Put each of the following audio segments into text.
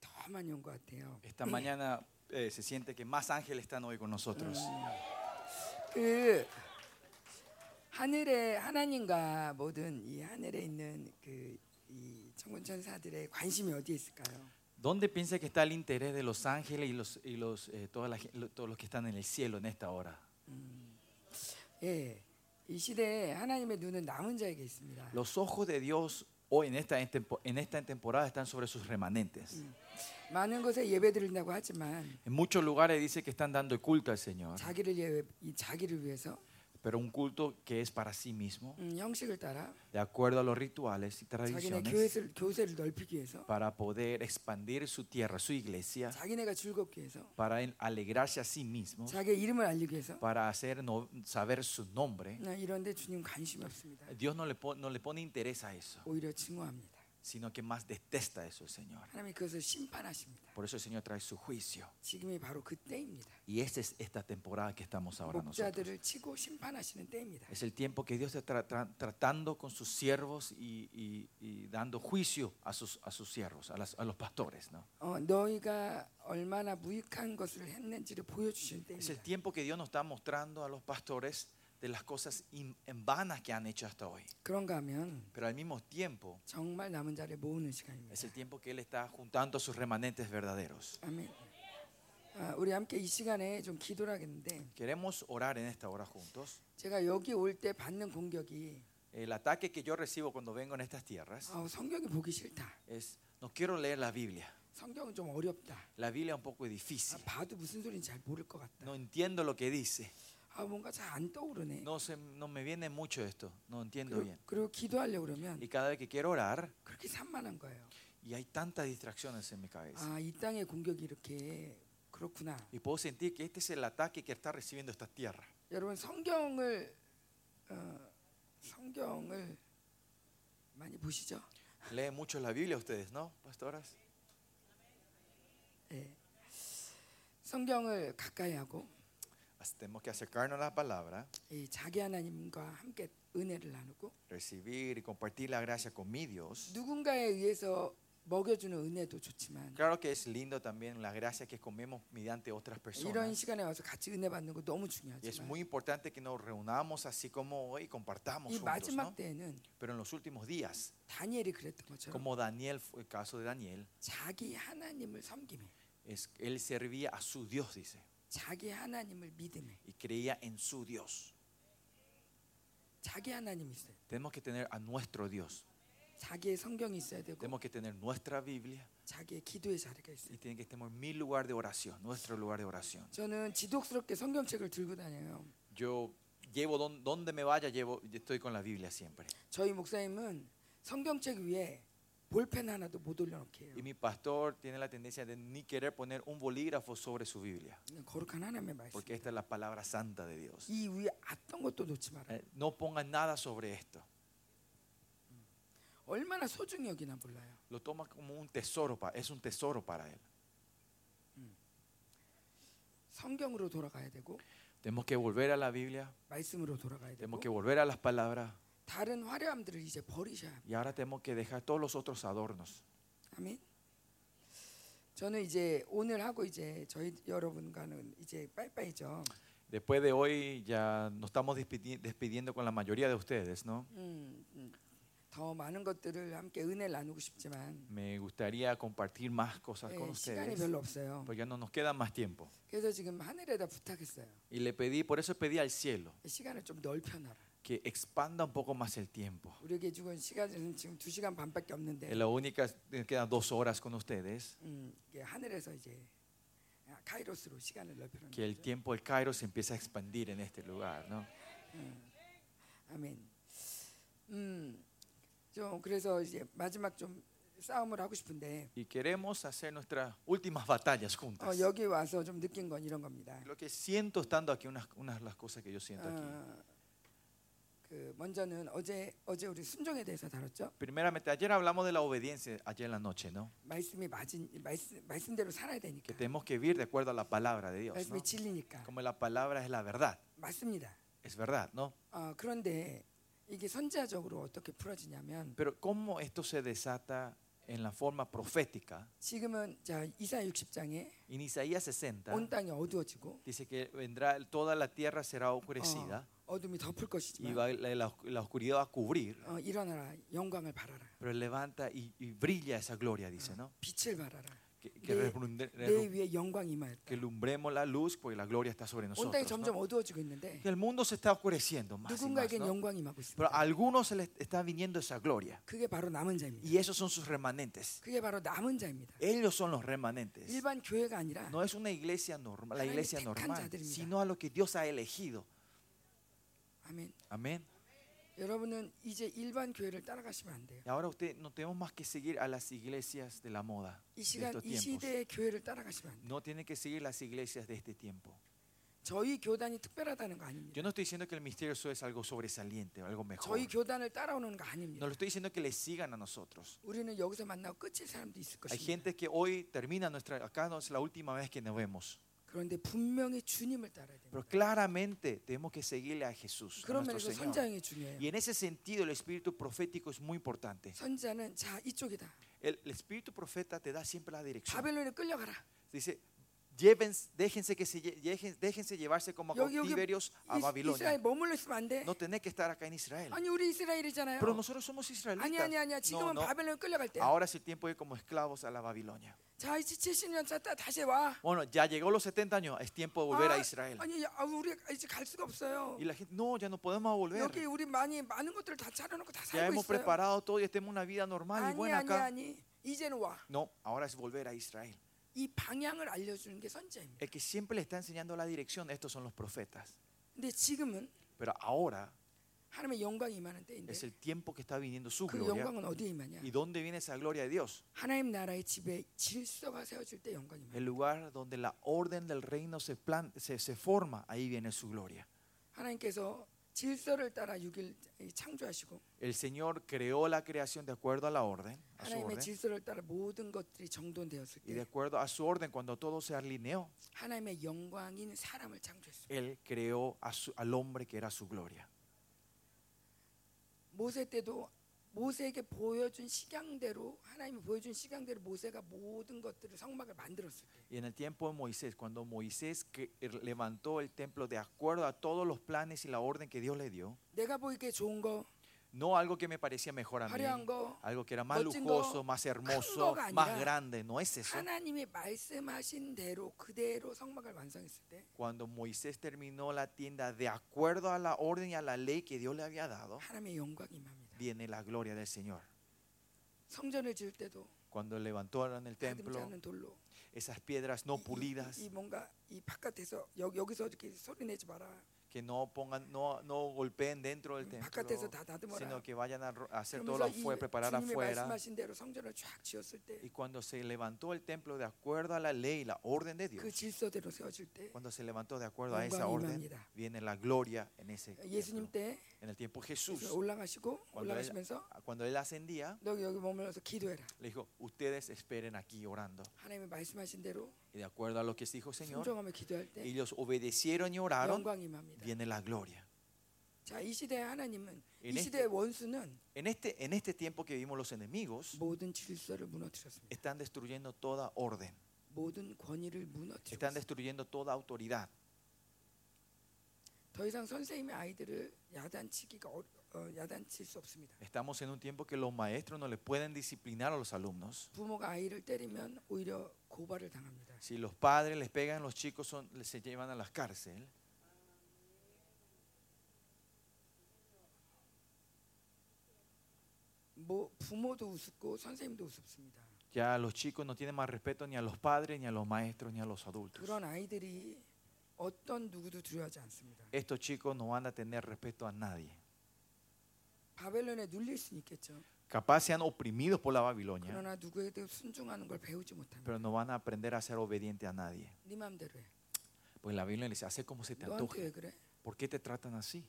더 많이 온 것 같아요. Esta mañana eh, se siente que más ángeles están hoy con nosotros. 그 하늘의 하나님과 모든 이 하늘에 있는 그이 천군 천사들의 관심이 어디에 있을까요? ¿Dónde piensa que está el interés de los ángeles y, los, y los, eh, toda la gen- lo- todos los que están en el cielo en esta hora? 예, 이 시대에 하나님의 눈은 남은 자에게 있습니다. Los ojos de Dios hoy en esta, en tempo- en esta temporada están sobre sus remanentes. 많은 곳에 예배 드린다고 하지만 En muchos lugares dice que están dando culto al Señor, 자기를 예배, 이 자기를 위해서 pero un culto que es para sí mismo, 음, 형식을 따라 de acuerdo a los rituales y 자기네 tradiciones, 교회를, 교세를 넓히기 위해서 para poder expandir su tierra, su iglesia, 자기네가 즐겁기 위해서 para en- alegrarse a sí mismo, 자기의 이름을 알리기 위해서 para hacer no- saber su nombre. 어, 이런데 주님 관심이 없습니다. Dios no le, pon- no le pone interés a eso, 오히려 증오합니다. sino que más detesta eso el Señor. Por eso el Señor trae su juicio. Y esta es esta temporada que estamos ahora nosotros. Es el tiempo que Dios está tra tratando con sus siervos y, y, y, dando juicio a sus, a sus siervos, a, las, a los pastores. ¿no? Es el tiempo que Dios nos está mostrando a los pastores de las cosas in, en vanas que han hecho hasta hoy. Pero al mismo tiempo es el tiempo que Él está juntando a sus remanentes verdaderos. Amén. Queremos orar en esta hora juntos. El ataque que yo recibo cuando vengo en estas tierras es, no quiero leer la Biblia. La Biblia es un poco difícil. No entiendo lo que dice. 아, 뭔가 잘 안 떠오르네. No, se, no me viene mucho esto. No entiendo 그리고, bien. 그리고 기도하려고 그러면 Y cada vez que quiero orar, 그렇게 산만한 거예요. y hay tantas distracciones en mi cabeza. 아, 이 땅의 공격이 이렇게 그렇구나. Y puedo sentir que este es el ataque que está recibiendo esta tierra. 여러분 성경을 어, 성경을 많이 보시죠? Leen mucho la Biblia ustedes, ¿no, pastoras? 예. 성경을 가까이 하고 Así Tenemos que acercarnos a la palabra, 이 자기 하나님과 함께 은혜를 나누고 recibir y compartir la gracia con mi Dios. 누군가에 의해서 먹여주는 은혜도 좋지만 Claro que es lindo también la gracia que comemos mediante otras 이런 personas. 시간에 와서 같이 은혜 받는 거 너무 Y es 중요하지만 muy importante que nos reunamos así como hoy y compartamos 이 juntos, 마지막 ¿no? 때에는 Pero en los últimos días, 다니엘이 그랬던 것처럼 como Daniel, fue el caso de Daniel, 자기 하나님을 섬김에 es, él servía a su Dios, dice, 자기 하나님을 믿음에 y creía en su Dios. 자기 하나님이 있어요. Tenemos que tener a nuestro Dios, 자기의 성경이 있어야 되고 tenemos que tener nuestra Biblia 자기의 기도의 자리가 있어요. y tiene que tener mi lugar de oración, nuestro lugar de oración. 저는 지독스럽게 성경책을 들고 다녀요. Yo llevo don- donde me vaya, llevo, yo estoy con la Biblia siempre. 저희 목사님은 성경책 위에 y mi pastor tiene la tendencia de ni querer poner un bolígrafo sobre su Biblia. Porque esta es la palabra santa de Dios. Eh, no pongan nada sobre esto. Lo toma como un tesoro, es un tesoro para él. Tenemos que volver a la Biblia. Tenemos que volver a las palabras. 다른 화려함들을 이제 버리셔야 합니다. y ahora tenemos que dejar todos los otros adornos. 아멘. 저는 이제 오늘 하고 이제 저희 여러분과는 이제 빠이빠이죠. Después de hoy ya nos estamos despidi- despidiendo con la mayoría de ustedes, ¿no? 음, 음, 더 많은 것들을 함께 은혜를 나누고 싶지만 Me gustaría compartir más cosas con 예, 시간이 ustedes, 별로 없어요. porque ya no nos queda más tiempo. 그래서 지금 하늘에다 부탁했어요. Y le pedí, por eso pedí al cielo 시간을 좀 넓혀놔라. que expanda un poco más el tiempo. 우리에게 주건 시간은 지금 두 시간 반밖에 없는데 Es la única, me quedan dos horas con ustedes, 음, 이게 하늘에서 이제 아, 카이로스로 시간을 넓혀놓는 que el 거죠. tiempo del Cairo se empieza a expandir en este lugar, ¿no? 아멘. 음, 좀 그래서 이제 마지막 좀 싸움을 하고 싶은데 Y queremos hacer nuestras últimas batallas 어, juntas. 여기 와서 좀 느낀 건 이런 겁니다. Lo que siento estando aquí, unas, unas de las cosas que yo siento aquí. 어, Primeramente ayer hablamos de la obediencia ayer en la noche, ¿no? Que tenemos que vivir de acuerdo a la palabra de Dios, ¿no? Como la palabra es la verdad. Es verdad, ¿no? Pero cómo esto se desata en la forma profética. en Isaías 60 dice que vendrá toda la tierra será oscurecida 어둠이 덮을 y 것이지만 va, la, la- la oscuridad va a cubrir, 어, 일어나라 영광을 발하라 pero levanta y, y brilla esa gloria, dice, ¿no? 빛을 발하라 Que, que, 내- rebrunde- 내 위에 영광이 임하였다 que lumbremos la luz porque la gloria está sobre 온 nosotros. 땅이 ¿no? 점점 어두워지고 있는데 Que el mundo se está oscureciendo más y más, 누군가에겐 ¿no? 영광이 임하고 Pero 있습니다 a algunos se les está viniendo esa gloria 그게 바로 남은 자입니다 y esos son sus remanentes. 그게 바로 남은 자입니다 Ellos son los remanentes. 일반 교회가 아니라 No es una iglesia normal, la 하나님의 iglesia 택한 normal, 자들입니다. sino a lo que Dios ha elegido. 아멘 Amén. 여러분은 이제 일반 교회를 따라가시면 안 돼요 Y ahora usted no tenemos más que seguir a las iglesias de la moda 이 de 시간 estos 이 tiempos. 시대의 교회를 따라가시면 안 돼요 No tiene que seguir las iglesias de este tiempo. 저희 교단이 특별하다는 거 아닙니다 Yo no estoy diciendo que el misterioso es algo sobresaliente o algo mejor. 저희 교단을 따라오는 거 No 아닙니다 le estoy diciendo que le sigan a nosotros. 우리는 여기서 만나고 끝일 사람도 있을 Hay 것입니다 gente que hoy termina nuestra, acá no es la última vez que nos vemos. 그런데 분명히 주님을 따라야 됩니다 Pero claramente tenemos que seguirle a Jesús, a 그런 nuestro 면에서 Señor. 선자형이 중요해요 Y en ese sentido el espíritu profético es muy importante. 선자는 자 이쪽이다 El, el espíritu profeta te da siempre la dirección. 바벨론에 끌려가라 Dice, lleven, déjense, que se, lle- dejen- déjense llevarse como 여기, 여기 cautiverios a 이- Babilonia. 이스라엘 머물러 있으면 안돼 No tenés que estar acá en Israel. 아니 우리 이스라엘이잖아요 Pero nosotros somos 아니 israelitas. 아니 아니야 No, 지금은 no. 바벨론에 끌려갈 때야 Ahora es el tiempo de ir como esclavos a la Babilonia. 자 이제 70년 찼다 다시 와 Bueno, ya llegó los 70 años, es tiempo de volver a Israel. 아니 야, 아, 우리 이제 갈 수가 없어요 Y la gente, no, ya no podemos volver. 여기 우리 많이 많은 것들을 다 차려놓고 다 Ya 살고 hemos 있어요 preparado todo y tenemos una vida normal y 아니 buena 아니 acá. 아니 이제는 와 이 No, ahora es volver a Israel. 방향을 알려주는 게 선자입니다 El que siempre le está enseñando la dirección, estos son los profetas. 근데 지금은 Pero ahora 하나님의 영광이 임하는 때인데 es el tiempo que está viniendo su 그 gloria. 영광은 어디에 임하냐 ¿Y dónde viene esa gloria de Dios? 하나님 나라의 집에 질서가 세워질 때 영광이 임하냐 El lugar donde la orden del reino se, plan- se, se forma, ahí viene su gloria. 하나님께서 질서를 따라 6일 창조하시고 El Señor creó la creación de acuerdo a la orden, a su 하나님의 orden, 질서를 따라 모든 것들이 정돈되었을 y de 때 acuerdo a su orden, cuando todo se alineó, 하나님의 영광인 사람을 창조했습니다. Él creó a su- al hombre que era su gloria. 모세 때도 모세에게 보여준 식양대로 하나님이 보여준 식양대로 모세가 모든 것들을 성막을 만들었을 때 Y en el tiempo de Moisés, cuando Moisés que- er, levantó el templo de acuerdo a todos los planes y la orden que Dios le dio, 내가 보기에 좋은 거, no algo que me parecía mejor a mí, 화려한 거, algo que era más 멋진 lujoso, 거, más 큰 hermoso, 거가 más 아니라 grande, no es eso. 하나님이 말씀하신 대로 그대로 성막을 완성했을 때 Cuando Moisés terminó la tienda de acuerdo a la orden y a la ley que Dios le había dado, 하나님의 영광이 임합니다. viene la gloria del Señor. 성전을 지을 때도 Cuando levantaron el 다듬지 templo, 않은 돌로 esas piedras no 이- 이- pulidas, 이, 이 뭔가 이 바깥에서 여, 여기서 이렇게 소리 내지 마라. que no pongan, no, no golpeen dentro del templo, 바깥에서 다 다듬어라. sino que vayan a ro- a hacer todo 그러면서 lo afuera, 이 preparar 주님의 afuera. 말씀하신 대로 성전을 쫙 지었을 때 Y cuando se levantó el templo de acuerdo a la ley y la orden de Dios, 그 질서대로 세워질 때 cuando se levantó de acuerdo a esa 영광이 orden, 임합니다. viene la gloria en ese 예수님 templo. 때 En el tiempo de Jesús, 올라가시고 cuando él, 올라가시면서 cuando él ascendía, 너 여기 머물러서 기도해라. le dijo, ustedes esperen aquí orando. 하나님의 말씀하신 대로 Y de acuerdo a lo que dijo el Señor, 순종하며 기도할 때 ellos obedecieron y oraron, 영광이 임합니다. viene la gloria. 자, 이 시대의 하나님은 En 이 este- 시대의 원수는 En este, en este tiempo que vivimos los enemigos, 모든 질서를 무너뜨렸습니다. están destruyendo toda orden, 모든 권위를 están 무너뜨렸습니다. destruyendo toda autoridad. 더 이상 선생님의 아이들을 야단치기가 어, 어, 야단칠 수 없습니다. Estamos en un tiempo que los maestros no le pueden disciplinar a los alumnos. 부모가 아이를 때리면 오히려 고발을 당합니다. Si los padres les pegan, los chicos son, se llevan a la cárcel. 뭐 부모도 우습고 선생님도 우습습니다. Ya los chicos no tienen más respeto ni a los padres, ni a los maestros, ni a los adultos. 그런 아이들이 Estos chicos no van a tener respeto a nadie. Capaz sean oprimidos por la Babilonia. Pero no van a aprender a ser obedientes a nadie. Pues la Biblia les dice, hace como se te antoje. ¿Por qué te tratan así?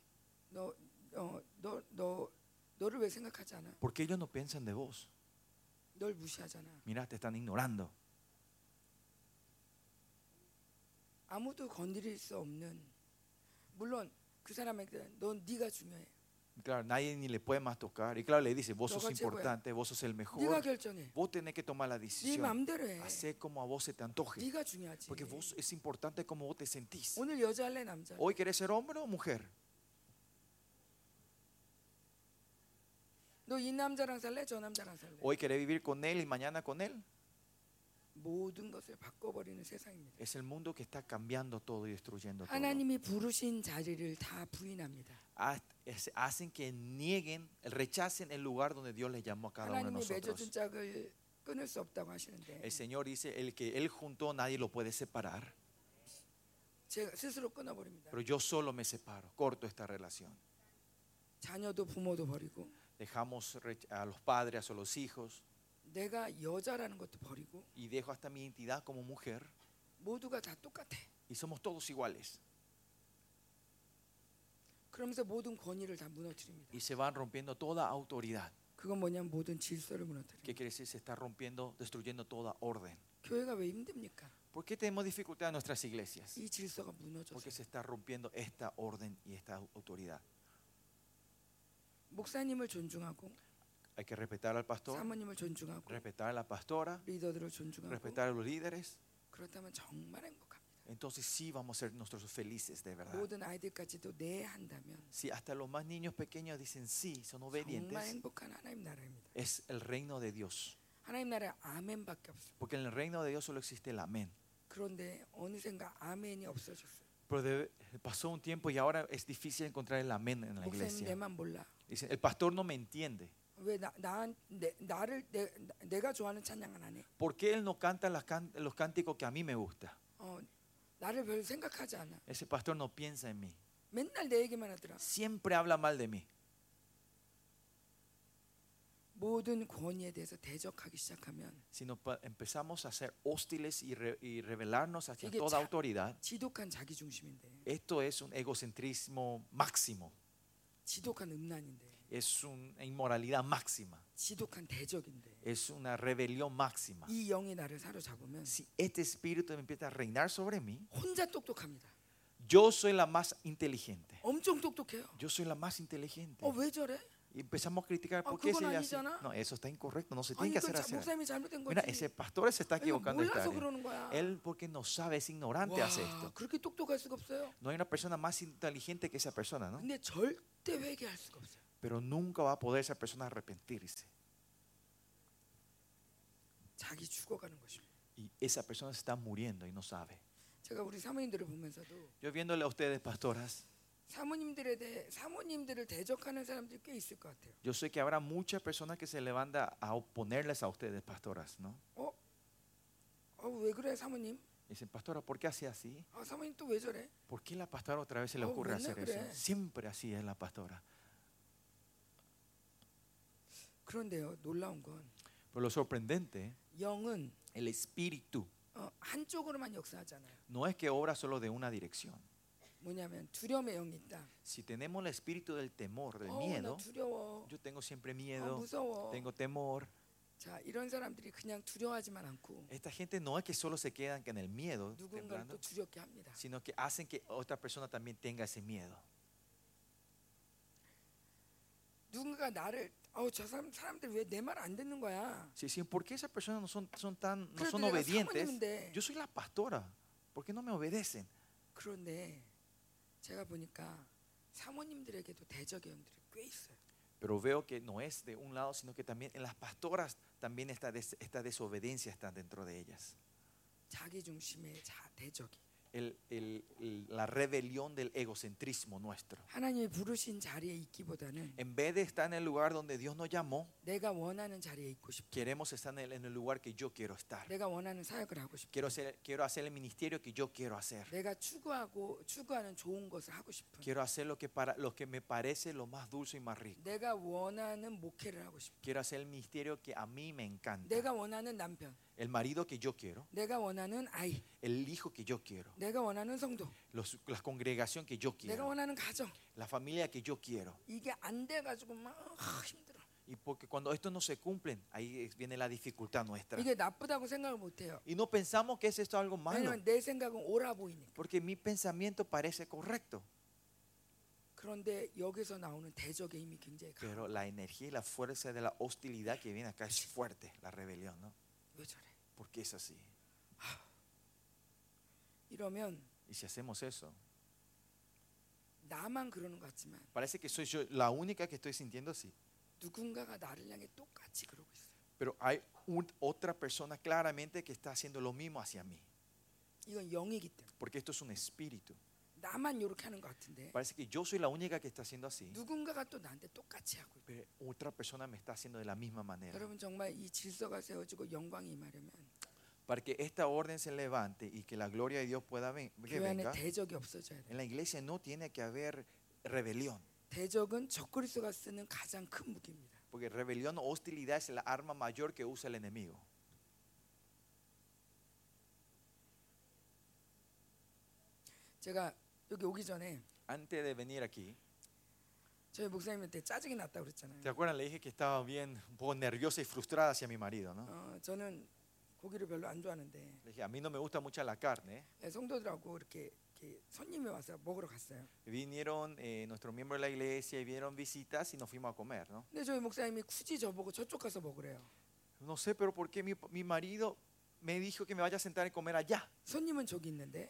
Porque ellos no piensan de vos. Mira, te están ignorando. 아무도 건드릴 수 없는 물론 그 사람에게 넌 네가 중요해. Claro, nadie ni le puede más tocar. Y claro, le dice, vos sos Toca, chico, importante, vos sos el 네가 mejor. 결정해. Vos tenés que tomar la 네 decisión. 마음대로 해. Hacé como a vos se te antoje. 네가 중요하지. Porque vos es importante como vos te sentís. 오늘 여자 할래 남자? 할래? Hoy querés ser hombre o mujer. 너 이 남자랑 살래? 저 남자랑 살래? Hoy querés vivir con él y mañana con él. 모든 것을 바꿔버리는 세상입니다. Es el mundo que está cambiando todo y destruyendo todo. 하나님이 부르신 자리를 다 부인합니다. Ha- es- Hacen que nieguen, rechacen el lugar donde Dios les llamó a cada uno de 하나님이 맺어준 nosotros. 짝을 끊을 수 없다고 하시는데 El Señor dice, el que Él juntó nadie lo puede separar, 제가 스스로 끊어버립니다. pero yo solo me separo, corto esta relación. 자녀도 부모도 버리고 Dejamos rech- a los padres o los hijos 내가 여자라는 것도 버리고 y dejo hasta mi identidad como mujer 모두가 다 똑같아. y somos todos iguales. 그러면서 모든 권위를 다 무너뜨립니다. Y se van rompiendo toda autoridad. 그건 뭐냐면 모든 질서를 ¿Qué 무너뜨립니다. quiere decir? Se está rompiendo, destruyendo toda orden. 교회가 왜 힘듭니까? ¿Por qué tenemos dificultad en nuestras iglesias? 이 질서가 무너져서 Porque se está rompiendo esta orden y esta autoridad. 목사님을 존중하고 Hay que respetar al pastor, 사모님을 존중하고 respetar a la pastora, 리더들을 존중하고 respetar a los líderes. 그렇다면 정말 행복합니다. Entonces sí vamos a ser nosotros felices de verdad. 모든 아이들까지도 네 한다면 Si hasta los más niños pequeños dicen sí, son 정말 obedientes, 행복한 하나님 나라입니다. es el reino de Dios. 하나님 나라에 아멘밖에 없어요. Porque en el reino de Dios solo existe el amén. 그런데 어느샌가 아멘이 없어졌어요. Pero de- pasó un tiempo y ahora es difícil encontrar el amén en la 목사님 iglesia. 내만 몰라. Dicen, el pastor no me entiende. ¿Por qué él no canta los cánticos que a mí me gusta? Ese pastor no piensa en mí. Siempre habla mal de mí. Si nos empezamos a ser hostiles y, re, rebelarnos hacia toda autoridad, esto es un egocentrismo máximo 지독한 음란인데, Es una inmoralidad máxima. 지독한 대적인데, Es una rebelión máxima. 이 영이 나를 사로잡으면 Si este espíritu empieza a reinar sobre mí, 혼자 똑똑합니다. yo soy la más inteligente. 엄청 똑똑해요. Yo soy la más inteligente. 어 왜 저래? Y empezamos a criticar Ah, por qué se 그건 le hace. 아니잖아. No, eso está incorrecto, no se 아니 tiene que 이건 hacer 자, así. 목사님이 잘못된 Mira, 거지. ese pastor se está 아니, equivocando. en esta 몰라서 área. 그러는 거야. Él porque no sabe, es ignorante, hace 와, esto. 그렇게 똑똑할 수가 없어요. No hay una persona más inteligente que esa persona, ¿no? 근데 절대 회개할 수가 없어요. Pero nunca va a poder esa persona arrepentirse. 자기 죽어가는 것입니다. Y esa persona se está muriendo y no sabe. 제가 우리 사모님들을 보면서도 Yo viéndole a ustedes, pastoras, 사모님들에 대해 사모님들을 대적하는 사람들이 꽤 있을 것 같아요. yo sé que habrá muchas personas que se levantan a oponerles a ustedes, pastoras, ¿no? 어? 어, 왜 그래 사모님? Dicen, pastora, ¿por qué hace así? 아, 사모님 또 왜 저래? ¿Por qué la pastora otra vez se le Oh, ocurre 맨날 hacer 그래. eso? Siempre así es la pastora. 그런데요, 놀라운 건 Pero lo sorprendente, 영은 el espíritu 어, 한쪽으로만 역사하잖아요. no es que obra solo de una dirección. 뭐냐면 두려움의 영이 있다. Si tenemos el espíritu del temor, del 어, 나 miedo, 두려워. yo tengo siempre 아, miedo, 무서워. tengo temor. 자, 이런 사람들이 그냥 두려워하지만 않고 Esta gente no es que solo se quedan en el miedo, 누군가를 temblando, 또 두렵게 합니다. sino que hacen que otra persona también tenga ese miedo. 누군가 나를 어우 저 사람 사람들 왜 내 말 안 듣는 거야? Si dicen, ¿por qué esas personas no son, son tan, no 그래도 son 내가 obedientes? 사모님인데. Yo soy la pastora, ¿por qué no me obedecen? 그런데 제가 보니까 사모님들에게도 대적의 영들이 꽤 있어요. Pero veo que no es de un lado, sino que también en las pastoras también esta, des- esta desobediencia está dentro de ellas. 자기 중심의 자 대적이 El- el- el- la rebelión del egocentrismo nuestro. 하나님이 부르신 자리에 있기보다는 En vez de estar en el lugar donde Dios nos llamó, 내가 원하는 자리에 있고 싶어. queremos estar en el, en el lugar que yo quiero estar. 내가 원하는 사역을 하고 싶어. Quiero hacer, quiero hacer el ministerio que yo quiero hacer. 내가 추구하고 추구하는 좋은 것을 하고 싶은. Quiero hacer lo que, para, lo que me parece lo más dulce y más rico. 내가 원하는 목회를 하고 싶어. Quiero hacer el ministerio que a mí me encanta. 내가 원하는 남편, El marido que yo quiero. 내가 원하는 아이, El hijo que yo quiero. 내가 원하는 성도, los- la congregación que yo 내가 quiero. 원하는 가정. La familia que yo quiero. 이게 안 돼가지고 막 아, 힘들어. Y porque cuando esto no se cumplen, ahí es- viene la dificultad nuestra. 이게 나쁘다고 생각을 못해요. Y no pensamos que es esto algo malo. 왜냐면 내 생각은 옳아 보이니까. Porque mi pensamiento parece correcto. 그런데 여기서 나오는 대적의 힘이 굉장히 강해. Pero la energía y la fuerza de la hostilidad que viene acá es fuerte, la rebelión, ¿no? 왜 저래? Porque es así. 이러면 Y si hacemos eso, 나만 그러는 것 같지만 parece que soy yo la única que estoy sintiendo así. 누군가가 나를 향해 똑같이 그러고 있어요. Pero hay un- otra persona claramente que está haciendo lo mismo hacia mí. 이건 영이기 때문에 Porque esto es un espíritu. 나만 이렇게 하는 것 같은데 Parece que yo soy la única que está haciendo así. 누군가가 또 나한테 똑같이 하고 있고 Pero otra persona me está haciendo de la misma manera. 여러분 정말 이 질서가 세워지고 영광이 임하려면 Para que esta orden se levante y que la gloria de Dios pueda ven- que 교회 안에 venga, 대적이 없어져야 돼. en la iglesia no tiene que haber rebelión. 대적은 적그리스도가 쓰는 가장 큰 무기입니다. Porque rebelión o hostilidad es la arma mayor que usa el enemigo. 제가 여기 오기 전에 Antes de venir aquí, 저희 목사님한테 짜증이 났다고 그랬잖아요. ¿te acuerdan? Le dije que estaba bien, un poco nerviosa y frustrada hacia mi marido, ¿no? 어, 저는 고기를 별로 안 좋아하는데 Le dije, a mí no me gusta mucho la carne. 예, 성도들하고 이렇게, 이렇게 손님이 와서 먹으러 갔어요. Vinieron eh, nuestros miembros de la iglesia y vieron visitas y nos fuimos a comer, ¿no? 근데 저희 목사님이 굳이 저보고 저쪽 가서 먹으래요. No sé, pero ¿por qué mi, mi marido me dijo que me vaya a sentar y comer allá? 손님은 저기 있는데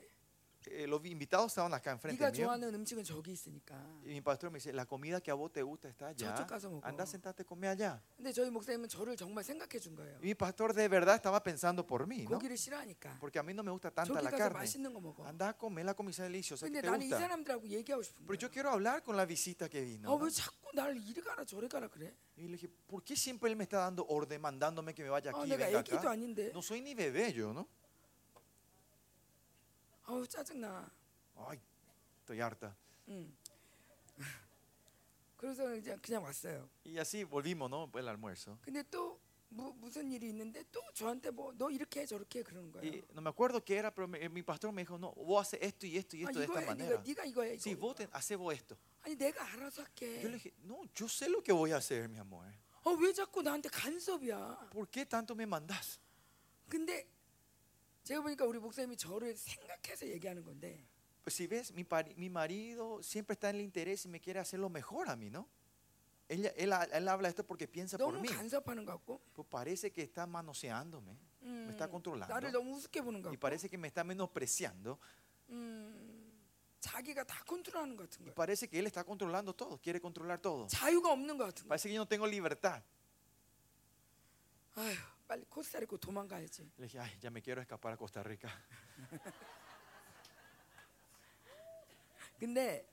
Eh, los invitados estaban acá enfrente 네가 mío. 좋아하는 음식은 저기 있으니까. Y mi pastor me dice, la comida que a vos te gusta está allá. 저쪽 가서 먹어. Anda, sentate, come allá. 근데 저희 목사님은 저를 정말 생각해 준 거예요. Y mi pastor de verdad estaba pensando por mí, ¿no? 고기를 싫어하니까. Porque a mí no me gusta tanta 저기 la 가서 carne. 맛있는 거 먹어. Anda a comer la comida deliciosa que 근데 te 나는 이 gusta. 사람들하고 얘기하고 싶은 Pero 거야. yo quiero hablar con la visita que vino. 아, ¿no? 왜 자꾸 나를 이리 가라 저리 가라 그래? Y le dije, ¿por qué siempre él me está dando orden, mandándome que me vaya 아, aquí, 내가 venga 애기도 acá? 아닌데. No soy ni bebé yo, ¿no? 아우 짜증나. Ay, estoy harta. 응. 그래서 이제 그냥 왔어요. Y así volvimos, ¿no? El almuerzo. 근데 또 무, 무슨 일이 있는데 또 저한테 뭐 너 이렇게 해 저렇게 해 그러는 거예요. Y no me acuerdo qué era, pero me- mi pastor me dijo, no, vos haces esto y esto y 아, esto de 이거 esta 해 manera. 네가 네가 이거 해. Sí, 이거. vos te, haces vos esto. 아니 내가 알아서 할게. Yo le dije, no, yo sé lo que voy a hacer, mi amor. 어, 왜 자꾸 나한테 간섭이야? ¿Por qué tanto me mandás? 근데 제가 보니까 우리 목사님이 저를 생각해서 얘기하는 건데 Pues si ves, mi, pari- mi marido siempre está en el interés y me quiere hacer lo mejor a mí, ¿no? Ella- él, él habla esto porque piensa por 너무 mí. 간섭하는 것 같고 Pues parece que está manoseándome 음, está controlando. 나를 너무 우습게 보는 것 y 같고 parece que me está menospreciando 음, 자기가 다 컨트롤하는 것 같은 y 거예요. parece que él está controlando todo, quiere controlar todo. 자유가 없는 것 같은 거예요. Parece que yo no tengo libertad. 아휴, 빨리 코스타리카 도망가야지. Le dije, ay, ya me quiero escapar a Costa Rica. 근데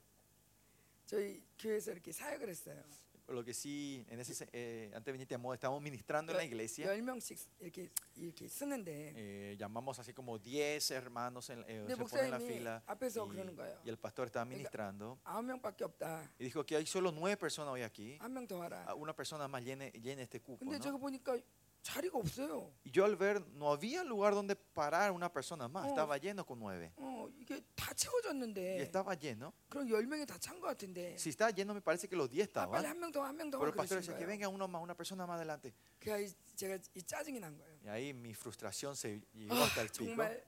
저희 교회에서 이렇게 사역을 했어요. Lo que sí, en ese, se- eh, antes de venirte a modo, estamos ministrando en la iglesia. 열 명씩 이렇게 이렇게 쓰는데 Eh, llamamos así como 10 hermanos en, eh, 근데 se ponen en la 목사님이 fila 앞에서 그러는 y, 거예요. y el pastor estaba ministrando 아홉 명밖에 없다. y dijo que hay solo nueve personas hoy aquí. 한 명 더 Ah, 와라. Una persona más llene, llene este cupo. 근데 ¿no? 제가 보니까 자리가 없어요. Y yo al ver, no había lugar donde parar una persona más, Oh. estaba lleno con nueve. 어, 이게 다 Y 채워졌는데 estaba lleno. 그럼 열 명이 다 찬 것 같은데 Si estaba lleno, me parece que los 10 아, 빨리 estaban. 한 명 더 한 명 더 Pero el 그러신 pastor decía que 거예요. venga uno más, una persona más adelante. 그래야 이- 제가 이 짜증이 난 거예요. Y ahí mi frustración se llegó 아, hasta el pico. 정말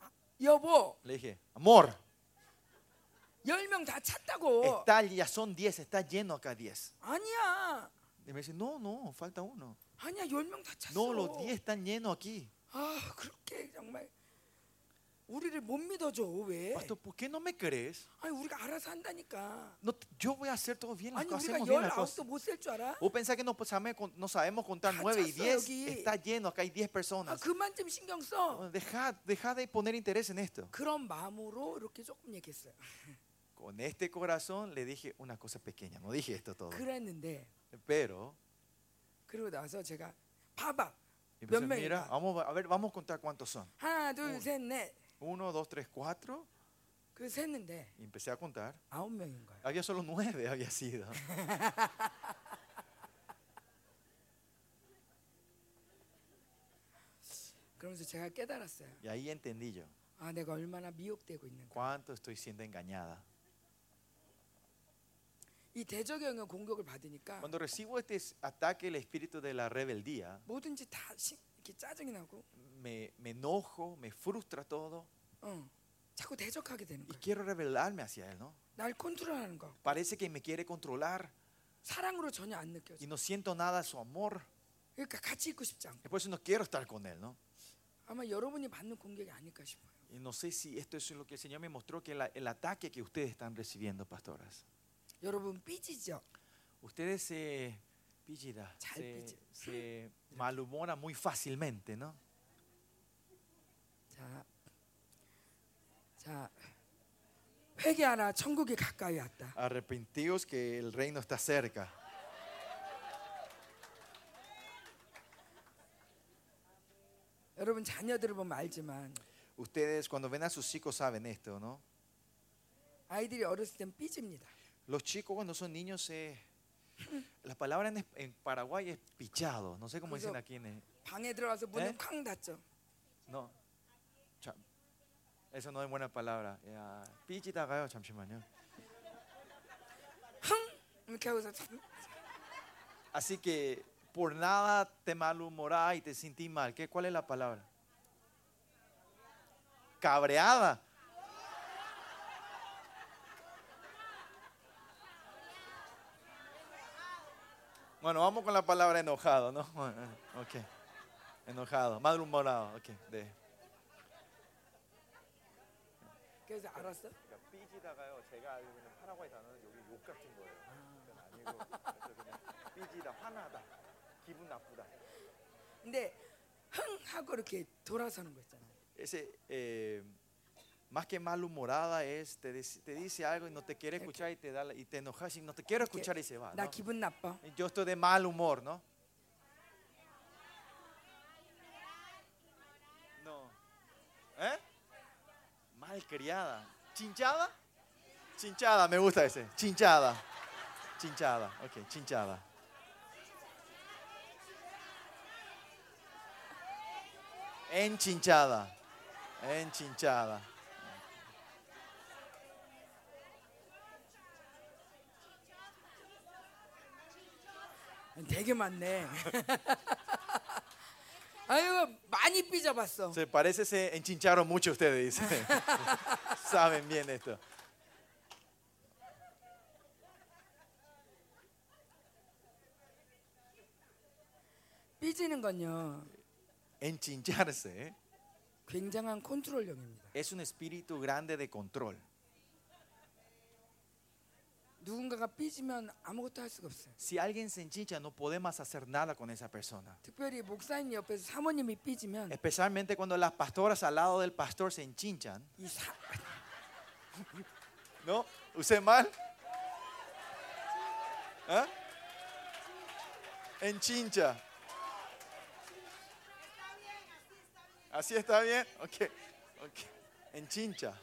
아, 여보 Le dije, amor, 열 명 다 찼다고. está, ya son 10, está lleno acá 10. 아니야. Y me dice, no, no, falta uno. 아니야 열 명 다 찼어. No, los 10 están llenos aquí. 아 그렇게 정말 우리를 못 믿어줘 왜? Pastor, ¿por qué no me crees? 아니 우리가 알아서 한다니까. No, yo voy a hacer todo bien, las 아니 cosas, 우리가 hacemos bien 열 las cosas. 아홉도 못 셀 줄 알아? ¿Vos pensás que no sabemos, con- no sabemos contar 다 9 y 찼어, 10? 여기. Está lleno, acá hay 10 아 personas. 그만 좀 신경 써. Deja, deja de poner interés en esto. 그런 마음으로 이렇게 조금 얘기했어요. Con este corazón le dije una cosa pequeña, no dije esto todo. 그랬는데 Pero, 그러고 나서 제가 봐봐 y 몇 pensé, mira, 명이다. vamos a ver, vamos a contar cuántos son. 하나 어. 둘셋넷 1, 2, 3, 4. 그 셌는데 Y empecé a contar. 아홉 명인 거예요. Había solo 9, había sido. 그러면서 제가 깨달았어요. Y ahí entendí yo 아 내가 얼마나 미혹되고 있는가. cuánto estoy siendo engañada. 이 대적의 영역 공격을 받으니까 Cuando recibo este ataque, el espíritu de la rebeldía, 뭐든지 다 시, 이렇게 짜증이 나고 me, me enojo, me frustra todo. 어. 자꾸 대적하게 되는 y 거예요. quiero rebelarme hacia Él, ¿no? 날 컨트롤하는 거. Parece que me quiere controlar 사랑으로 전혀 안 느껴져. y no siento nada de su amor. 그러니까 같이 있고 싶지 않고. Y por eso no quiero estar con Él, ¿no? 아마 여러분이 받는 공격이 아닐까 싶어요. Y no sé si esto es lo que el Señor me mostró, que la- el ataque que ustedes están recibiendo, pastoras. 여러분 삐지죠. Ustedes se, píllida, 잘 se, 삐지. se malhumoran muy fácilmente, ¿no? 자, 자 회개하라. 천국이 가까이 왔다. Arrepentíos que el reino está cerca. 여러분 자녀들을 보면 알지만 Ustedes cuando ven a sus hijos saben esto, ¿no? 아이들이 어렸을 땐 삐집니다. Los chicos cuando son niños, eh, la palabra en, en Paraguay es pichado. No sé cómo dicen Eso- aquí en... eh, 방에 들어가서 문을 에? 쾅 닫죠. No. Cha- Eso no es buena palabra. Ya, pichita가요. 잠시만요. 이렇게 하고서 참- Así que por nada te malhumorás y te sentís mal. ¿Qué, ¿Cuál es la palabra? Cabreada. Bueno, vamos con la palabra enojado, ¿no? Bueno, eh, Ok. Enojado, malhumorado. Ok. De. 그래서 알았어. 삐지다가요. 제가 알고 있는 파라과이 단어는 여기 욕 같은 거예요. 그건 아니고 그래서 그냥 삐지다, 화나다, 기분 나쁘다. 근데 흥 하고 이렇게 돌아서는 거 있잖아요. Ese, eh, más que malhumorada es, te, dice- te dice algo y no te quiere escuchar y te, da, la- y te enojas y no te quiero escuchar y se va. 나 ¿no? 기분 나빠. Yo estoy de mal humor, ¿no? No. ¿Eh? Malcriada. ¿Chinchada? Chinchada, me gusta ese. Chinchada. Chinchada, ok, chinchada. Enchinchada. Enchinchada. 되게 많네. 아유 많이 삐져봤어. Se parece se enchincharon mucho ustedes, dice. Saben bien esto. 삐지는 건요 Enchincharse ¿eh? 굉장한 컨트롤력입니다. es un espíritu grande de control. Si alguien se enchicha, no podemos hacer nada con esa persona. Especialmente cuando las pastoras al lado del pastor se enchinchan. ¿No? ¿Usé mal? ¿Ah? Enchincha. ¿Así está bien? Ok. okay. Enchincha.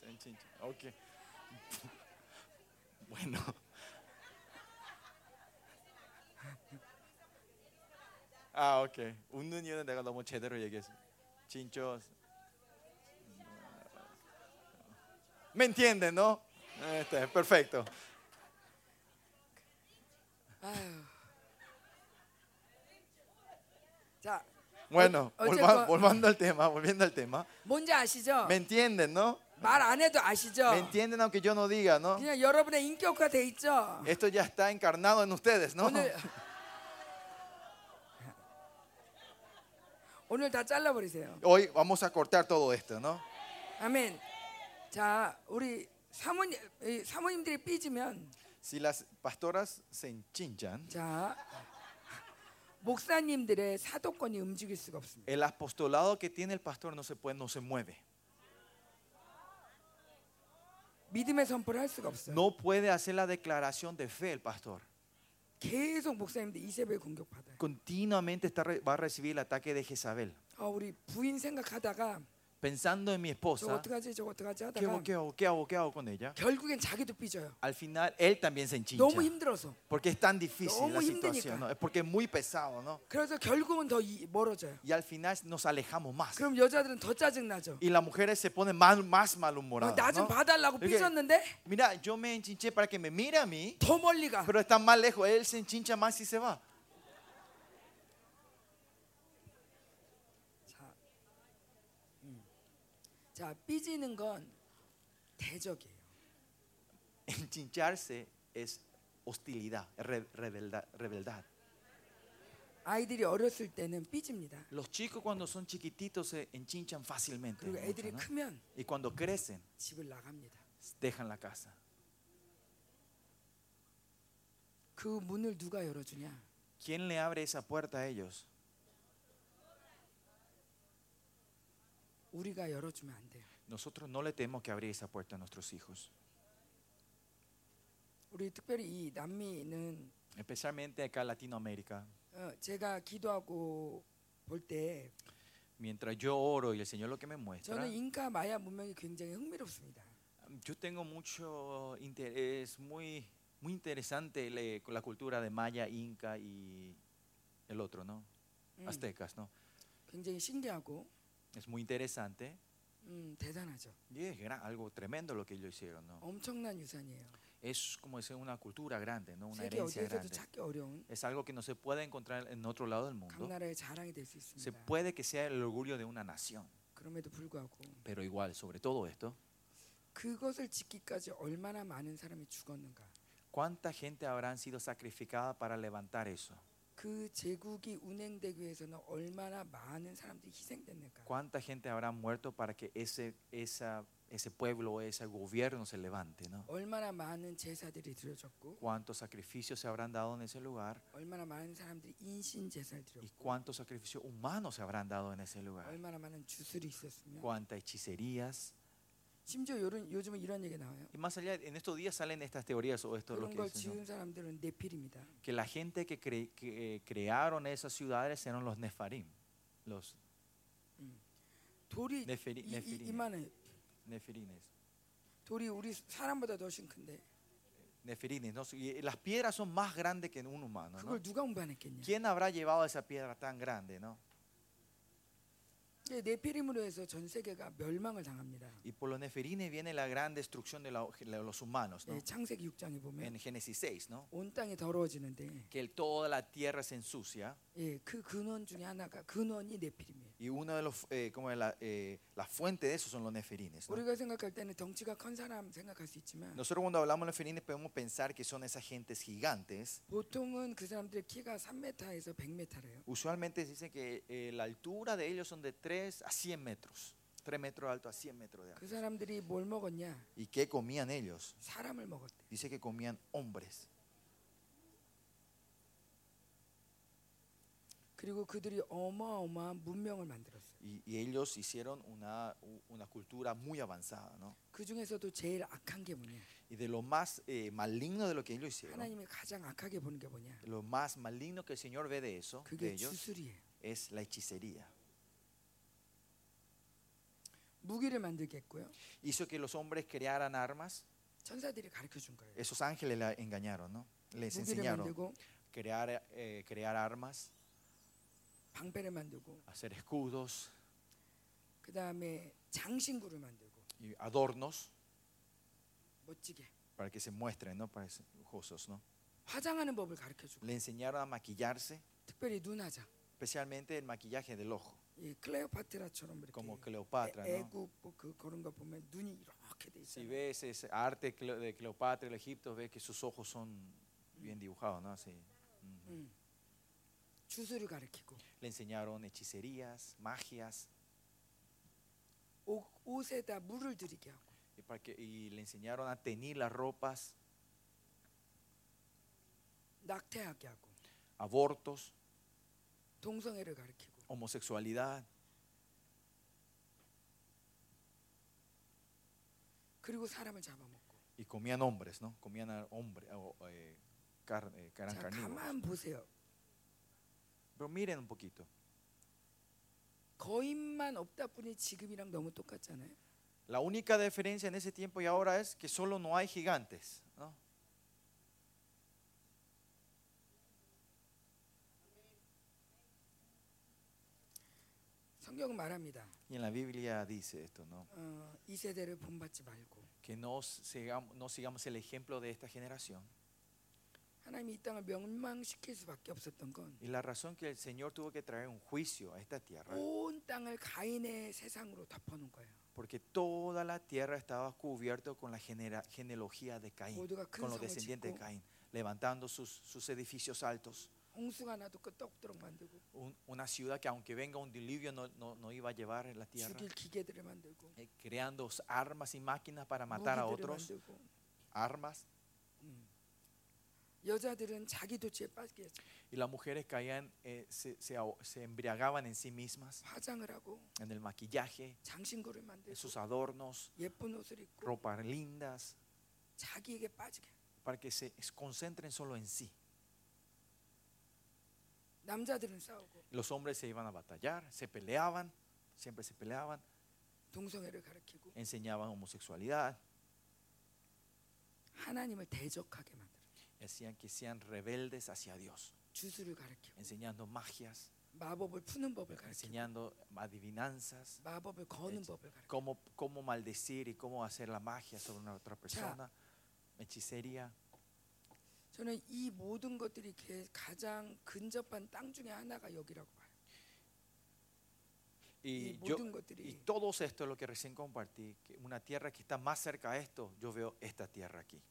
es enchincha. Ok. Bueno. 아, 오케이. 웃는 이유는 내가 너무 제대로 얘기했어. 진짜. ¿Me entienden, no? Este, perfecto. 아유. 자, Bueno, 어- volva- 어쨌건- volviendo al tema, volviendo al tema. 뭔지 아시죠? ¿Me entienden, no? 말 안 해도 아시죠? ¿Me entienden aunque yo no diga, no? 그냥 여러분의 인격화 돼 있죠. Esto ya está encarnado en ustedes, ¿no? 오늘 오늘 다 잘라버리세요. Hoy vamos a cortar todo esto, ¿no? 아멘. 자, 우리 사모님 이 사모님들이 삐지면 Si las pastoras se enchinchan, 자 목사님들의 사도권이 움직일 수가 없습니다. el apostolado que tiene el pastor no se puede, no se mueve. 믿음의 선포를 할 수가 없어요. No puede hacer la declaración de fe el pastor. 계속 목사님들 이세벨 공격받아요. Continuamente está, re- va a recibir el ataque de Jezabel. 아, 우리 부인 생각하다가 pensando en mi 저 esposa, 어떡하지 저거 어떡하지 ¿qué hago, 하다가 qué hago, qué hago, qué hago con ella? 결국엔 자기도 삐져요. Al final, él también se enchincha. 너무 힘들어서. Porque es tan difícil 너무 la 힘드니까. situación, ¿no? Es porque es muy pesado, ¿no? 그래서 결국은 더 이- 멀어져요. Y al final nos alejamos más. 그럼 여자들은 더 짜증 나죠. Y las mujeres se ponen más, más malhumoradas. 나 좀 ¿no? 봐달라고 이게- 삐졌는데 Mira, yo me enchinché para que me mire a mí, 더 멀리 가. pero está más lejos. Él se enchincha más y se va. 자 삐지는 건 대적이에요. Enchincharse es hostilidad, es re- rebeldad, rebeldad. 아이들이 어렸을 때는 삐집니다. Los chicos cuando son chiquititos se enchinchan fácilmente. 그리고 mucho, 애들이 ¿no? 크면 Y cuando crecen, 집을 나갑니다. dejan la casa. 그 문을 누가 열어주냐? ¿Quién le abre esa puerta a ellos? 우리가 열어주면 안 돼요. Nosotros no le tenemos que abrir esa puerta a nuestros hijos. 우리 특별히 이 남미는 Especialmente acá en Latinoamérica. 어, 제가 기도하고 볼 때 Mientras yo oro y el Señor lo que me muestra, 저는 인카 마야 문명이 굉장히 흥미롭습니다. yo tengo mucho interés, muy, muy interesante le- con la cultura de Maya, Inca y el otro, ¿no? 음, Aztecas, ¿no? 굉장히 신기하고 Es muy interesante 음, 대단하죠. y es gra- algo tremendo lo que ellos hicieron, ¿no? 엄청난 유산이에요. Es como decir una cultura grande, ¿no? Una 세계 herencia 어디에서도 grande. 찾기 어려운 Es algo que no se puede encontrar en otro lado del 각 mundo. 나라의 자랑이 될 수 Se 있습니다. puede que sea el orgullo de una nación, 그럼에도 불구하고 pero igual, sobre todo esto, 그것을 지키기까지 얼마나 많은 사람이 죽었는가? ¿cuánta gente habrán sido sacrificada para levantar eso? 그 제국이 운행되기 위해서는 얼마나 많은 사람들이 희생됐는가? ¿Cuánta gente habrá muerto para que ese, esa, ese pueblo o ese gobierno se levante? ¿no? 얼마나 많은 제사들이 드려졌고 ¿Cuántos sacrificios se habrán dado en ese lugar? 얼마나 많은 사람들이 인신 제사를 ¿Y 드렸고 cuántos sacrificios humanos se habrán dado en ese lugar? 얼마나 많은 주술이 있었으며 ¿Cuántas hechicerías? 심지어 요런, 요즘은 이런 얘기 나와요. Y más allá, en estos días salen estas teorías o esto es lo 그런 que 걸 dicen, ¿no? 지은 사람들은 네필입니다. que la gente que, cre- que, eh, crearon esas ciudades eran los nefarim, los 돌이 네페리, 이, 이, 네피림. 이만해. nefirines. 돌이 우리 사람보다 더 훨씬 큰데 Nefirines, ¿no? Y las piedras son más grandes que un humano, ¿no? 그걸 누가 운반했겠냐? ¿Quién habrá llevado esa piedra tan grande, no? 예, 네피림으로 해서 전 세계가 멸망을 당합니다. Y por los neferines viene la gran destrucción de, la- de los humanos, ¿no? 예, 창세기 6장에 보면 En Génesis 6, ¿no? 온 땅이 더러워지는데 Que el- toda la tierra se ensucia 예, 그 근원 중에 하나가 근원이 네피림이에요. y uno de los, eh, como la, eh, la fuente de eso son los neferines. ¿no? 우리가 생각할 때는 덩치가 큰 사람 생각할 수 있지만 Nosotros cuando hablamos de neferines podemos pensar que son esas gentes gigantes. 보통은 그 사람들의 키가 3m에서 100m래요. Usualmente se dice que eh, la altura de ellos son de 3 a 100 metros. 3 metros de alto a 100 metros de alto. 그 사람들이 뭘 먹었냐? ¿Y qué comían ellos? 사람을 먹었대. Dice que comían hombres. 그리고 그들이 어마어마한 문명을 만들었어요. Y, y ellos hicieron una, u- una cultura muy avanzada. ¿no? 그 중에서도 제일 악한 게 뭐냐? Y de lo más eh, maligno de lo que ellos hicieron, 하나님이 가장 악하게 보는 게 뭐냐? lo más maligno que el Señor ve de eso, de 그게 ellos, 주술이에요. es la hechicería. 무기를 만들게 했고요. Hizo que los hombres crearan armas. 천사들이 가르쳐 준 거예요. Esos ángeles la engañaron, ¿no? Les 무기를 enseñaron 만들고 crear, eh, crear armas, 방패를 만들고 hacer escudos 그 다음에 장신구를 만들고 y adornos 멋지게 para que se muestren, ¿no? Para ser lujosos, ¿no? 화장하는 법을 가르쳐 주고 Le enseñaron a maquillarse, 특별히 눈 화장. especialmente el maquillaje del ojo, 이 클레오파트라처럼 이렇게 como Cleopatra, 애, ¿no? 애국 뭐 그, 그런 거 보면 눈이 이렇게 돼 Si 있어요. ves ese arte Cleo- de Cleopatra del Egipto, ves que sus ojos son bien dibujados, ¿no? Así. Ujú. 음. 주술을 가르치고 Le enseñaron hechicerías, magias, 옷, 옷에다 물을 들이게 하고 y, para que, y le enseñaron a teñir las ropas, 낙태하게 하고 abortos, 동성애를 가르치고 homosexualidad, 그리고 사람을 잡아먹고 y comían hombres, ¿no? Comían a hombre, o, eh, car- eh, que eran 자 carnívoros. 가만 보세요. Pero miren un poquito. 거인만 없다 뿐이 지금이랑 너무 똑같잖아요. La única diferencia en ese tiempo y ahora es que solo no hay gigantes. ¿no? 성경은 말합니다. Y en la Biblia dice esto, ¿no? 어, 이 세대를 본받지 말고 que no sigamos, no sigamos el ejemplo de esta generación. 하나님이 이 땅을 멸망시킬 수밖에 없었던 건 온 Y la razón que el Señor tuvo que traer un juicio a esta tierra, 땅을 가인의 세상으로 덮어놓은 거예요. porque toda la tierra estaba cubierta con la genera- genealogía de Caín, 모두가 큰 con los 성을 descendientes de 짓고 Caín, levantando sus, sus edificios altos. 홍수가 나도 끄떡없도록 만들고 Un- una ciudad que aunque venga un diluvio no, no- no iba a llevar en la tierra, 죽일 기계들을 만들고 eh, creando armas y máquinas para matar a 무기들을 otros, 만들고 armas, y las mujeres caían, eh, se, se aho- se embriagaban en sí mismas, 화장을 하고 en el maquillaje, 장신구를 en 만들고 sus adornos, 예쁜 옷을 입고 ropas lindas, 자기에게 빠지게 para que se concentren solo en sí. 남자들은 싸우고 Los hombres se iban a batallar, se peleaban, siempre se peleaban, 동성애를 가르치고 enseñaban homosexualidad, hacían que sean rebeldes hacia Dios, 주술을 가르치고 enseñando magias, 마법을 푸는 법을 가르치고 enseñando adivinanzas, 마법을 거는 예, 법을 가르치고 cómo, cómo maldecir y cómo hacer la magia sobre una otra persona, hechicería. 저는 이 모든 것들이 게- 가장 근접한 땅 중에 하나가 여기라고 봐요. 이 Y, yo, 모든 y 것들이 todo esto es lo que recién compartí, que una tierra que está más cerca a esto, yo veo esta tierra aquí.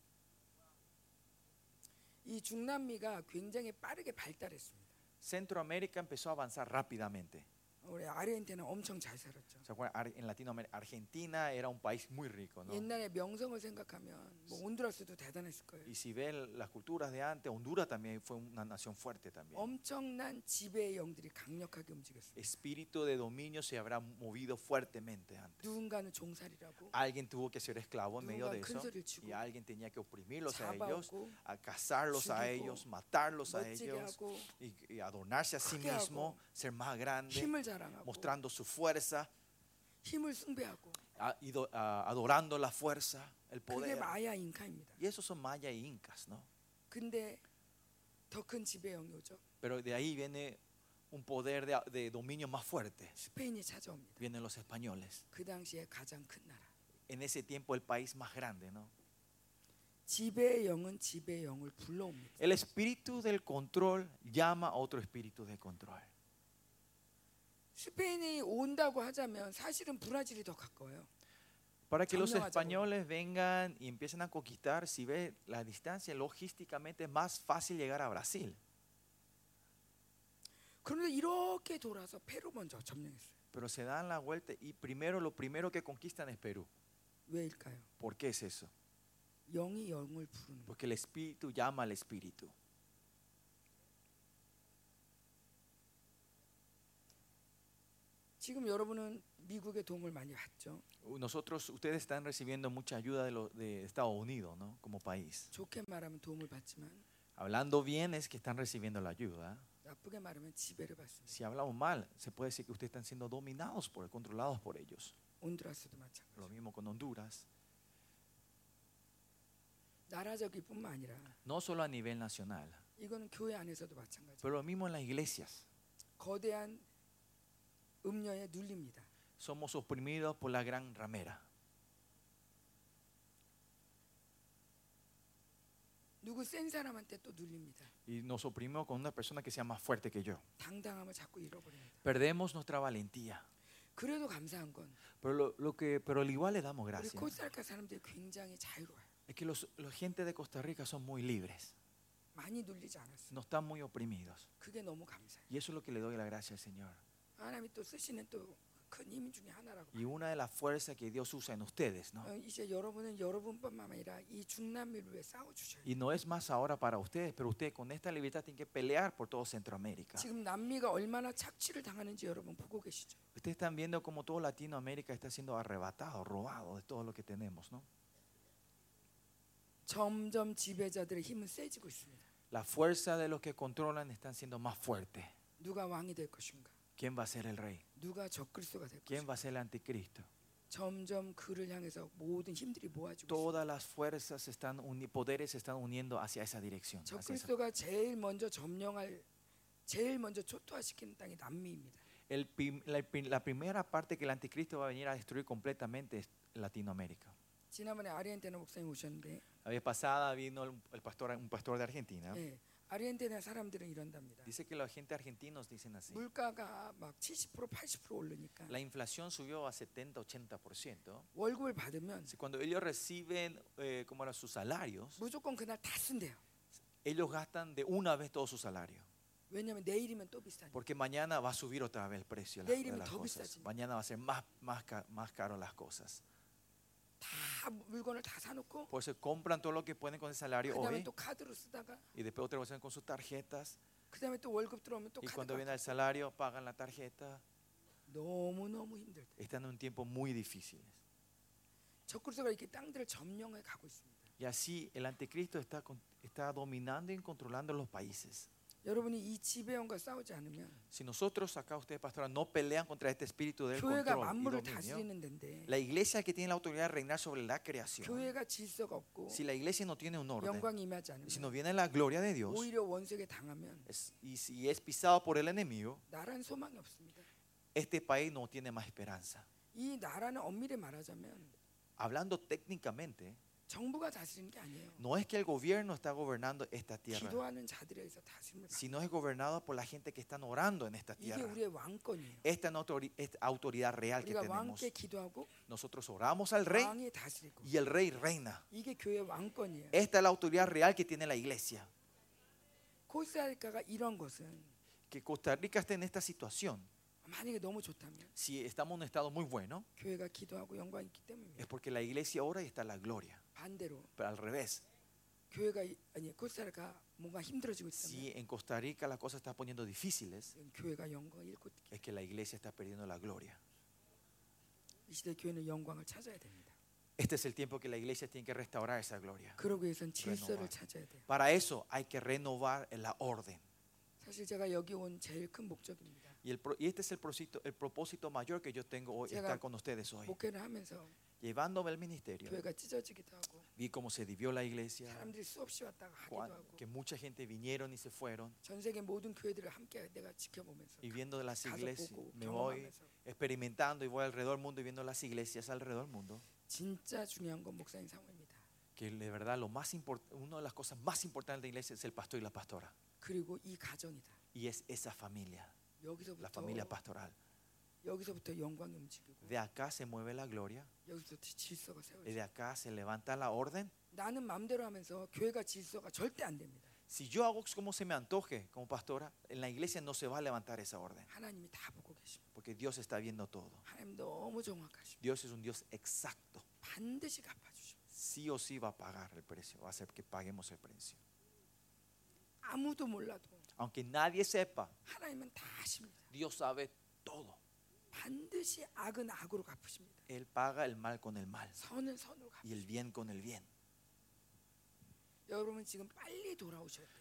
이 중남미가 굉장히 빠르게 발달했습니다. Centroamérica empezó a avanzar rápidamente. 우리 아르헨티나 엄청 잘 살았죠. ¿Se acuerdan? Ar- En Latinoamérica, Argentina era un país muy rico, ¿no? 옛날에 명성을 생각하면 뭐 온두라스도 대단했을 거예요. Y si ven las culturas de antes, Honduras también fue una nación fuerte también. 엄청난 지배의 영들이 강력하게 움직였어요. Espíritu de dominio se habrá movido fuertemente antes. 누군가는 종살이라고 Alguien tuvo que ser esclavo en medio de 누군가 eso 큰 소리를 치고 y alguien tenía que oprimirlos a ellos, 잡아오고 a cazarlos a 죽이고, ellos, matarlos a 멋지게 ellos 하고 y, y adornarse a sí 크게 mismo, 하고, ser más grande, 힘을 자랑하고 mostrando su fuerza, adorando la fuerza, el poder. Y esos son maya e incas, ¿no? Pero de ahí viene un poder de, de dominio más fuerte. Vienen los españoles. En ese tiempo el país más grande, ¿no? El espíritu del control llama a otro espíritu de control. 스페인이 온다고 하자면 사실은 브라질이 더 가까워요. Para que los 점령하자고. españoles vengan y empiecen a conquistar, si ve la distancia, logísticamente es más fácil llegar a Brasil. 그런데 이렇게 돌아서 페루 먼저 점령했어요. Pero se dan la vuelta y primero lo primero que conquistan es Perú. 왜일까요? ¿Por qué es eso? 영이 영을 부르는 거. Porque el espíritu llama al espíritu. 지금 여러분은 미국의 도움을 많이 받죠. Nosotros, ustedes están recibiendo mucha ayuda de, lo- de Estados Unidos, ¿no? Como país. 좋게 말하면 도움을 받지만 Hablando bien es que están recibiendo la ayuda. 나쁘게 말하면 지배를 받습니다. Si hablamos mal, se puede decir que ustedes están siendo dominados por, controlados por ellos. 온두라스도 마찬가지. Lo mismo con Honduras. 나라적이뿐만 아니라 No solo a nivel nacional, 이거는 교회 안에서도 마찬가지. pero lo mismo en las iglesias. 거대한 음녀에 눌립니다. Somos oprimidos por la gran ramera. 누구 센 사람한테 또 눌립니다. Y nos oprimimos con una persona que sea más fuerte que yo. 당당함을 자꾸 잃어버립니다. Perdemos nuestra valentía. 그래도 감사한 건 Pero, lo, lo que, pero al igual le damos 우리 gracias. 코스타리카 사람들이 굉장히 자유로워요. Es que los, la gente de Costa Rica son muy libres. 많이 눌리지 않았어요. No están muy oprimidos. 그게 너무 감사해요. Y eso es lo que le doy la gracia al Señor. Y una de las fuerzas que Dios usa en ustedes, ¿no? Y no es más ahora para ustedes, pero ustedes con esta libertad tienen que pelear por todo Centroamérica. Ustedes están viendo cómo todo Latinoamérica está siendo arrebatado, robado de todo lo que tenemos, ¿no? La fuerza de los que controlan están siendo más fuerte. 누가 왕이 될 것인가? ¿Quién va a ser el rey? 누가 적그리스도가 될 ¿Quién 것인가? va a ser el anticristo? 점점 그를 향해서 모든 힘들이 모아지고 있습니다. Todas las fuerzas están uni- poderes se están uniendo hacia esa dirección. hacia esa- 적그리스도가 제일 먼저 점령할 제일 먼저 초토화시키는 땅이 남미입니다. El prim- la, prim- la primera parte que el anticristo va a venir a destruir completamente es Latinoamérica. 지난번에 아르헨티나 목사님 오셨는데 La vez pasada vino el, el pastor, un pastor de Argentina. 예, 아르헨티나 사람들은 이런답니다. Dice que la gente argentinos dicen así. 물가가 막 70% 80% 오르니까 La inflación subió a 70-80%. 월급을 받으면 Si Cuando ellos reciben eh, como eran sus salarios, 무조건 그날 다 쓴대요. ellos gastan de una vez todo su salario. 왜냐하면 내일이면 또 비싸니까. Porque mañana va a subir otra vez el precio de las, de 내일이면 las 더 cosas. 비싸지. Mañana va a ser más, más, ca- más caro las cosas. 다 물건을 다 사놓고 Por eso compran todo lo que pueden con el salario 그다음에 hoy 또 카드로 쓰다가 y después otra vez con sus tarjetas. 그다음에 또 월급 들어오면 또 Y 카드 cuando viene 갚고. el salario, pagan la tarjeta. 너무 너무 힘들 때 Están en un tiempo muy difícil. 적그리스도가 이렇게 땅들을 점령해 가고 있습니다. Y así el anticristo está, con- está dominando y controlando los países. Si nosotros acá ustedes pastores no pelean contra este espíritu del control la iglesia que tiene la autoridad de reinar sobre la creación. Si la iglesia no tiene un orden, si no viene la gloria de Dios, y si es pisado por el enemigo, este país no tiene más esperanza. Hablando técnicamente, no es que el gobierno está gobernando esta tierra, sino es gobernado por la gente que están orando en esta tierra. Esta es autoridad, autoridad real que tenemos. Nosotros oramos al rey y el rey reina. Esta es la autoridad real que tiene la iglesia. Que Costa Rica esté en esta situación. Si estamos en un estado muy bueno, es porque la iglesia ora y está la gloria pero al revés. Si en Costa Rica las cosas están poniendo difíciles, es que la iglesia está perdiendo la gloria. Este es el tiempo que la iglesia tiene que restaurar esa gloria. Para eso hay que renovar la orden. Y, este es el propósito mayor que yo tengo hoy, estar con ustedes hoy 목회를 하면서 Llevándome el ministerio, 교회가 찢어지기도 하고 vi cómo se dividió la iglesia, 사람들이 수없이 왔다가 하기도 cuán- 하고 que mucha gente vinieron y se fueron. 전 세계 모든 교회들을 함께 내가 지켜보면서 Y viendo las 가서 iglesias, 보고 me voy 경험하면서 experimentando y voy alrededor del mundo y viendo las iglesias alrededor del mundo. 진짜 중요한 건 목사님 사모입니다. Que de verdad lo más import- una de las cosas más importantes de la iglesia es el pastor y la pastora. 그리고 이 가정이다. Y es esa familia, la 여기서부터 familia pastoral. 여기서부터 영광이 움직이고 De acá se mueve la gloria. Y de acá se levanta la orden. Si yo hago como se me antoje como pastora, en la iglesia no se va a levantar esa orden. Porque Dios está viendo todo. Dios es un Dios exacto. Sí o sí va a pagar el precio, va a hacer que paguemos el precio. Aunque nadie sepa, Dios sabe todo. 반드시 악은 악으로 갚으십니다. Él paga el mal con el mal 선은 선으로 갚. y el bien con el bien. 여러분 지금 빨리 돌아오셔야 돼요.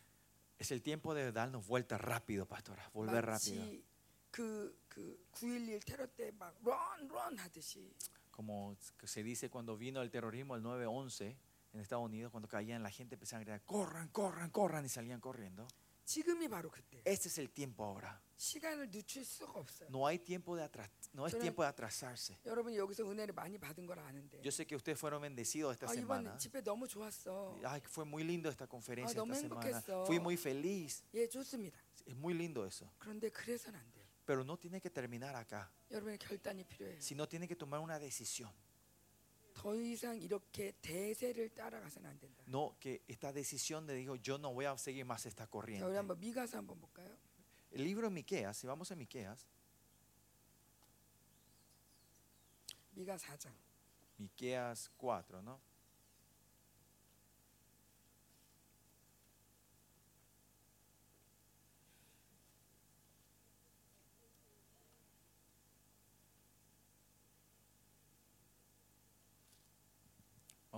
Es el tiempo de darnos vuelta rápido, pastora, volver rápido. 마치 그그 9.11 테러 때막런런 하듯이 Como que se dice cuando vino el terrorismo el 9-11 en Estados Unidos, cuando caían la gente empezaban a gritar, corran, corran, corran y salían corriendo. 지금이 바로 그때. Este es el tiempo ahora. 시간을 늦출 수가 없어요. No hay tiempo de atras no es 저는- tiempo de atrasarse. 여러분이 여기서 은혜를 많이 받은 걸 아는데. Yo sé que ustedes fueron bendecidos esta 아, semana. 이번 집회 너무 좋았어. Ay, fue muy lindo esta conferencia Ah, 너무 esta semana. 행복했어. Fui muy feliz. 예, 좋습니다. Es muy lindo eso. 그런데 그래서는 안 돼요. Pero no tiene que terminar acá, 여러분의 결단이 필요해요. sino tiene que tomar una decisión. No, que esta decisión de dijo, yo no voy a seguir más esta corriente. El libro de Miqueas, si vamos a Miqueas. Miqueas 4, ¿no?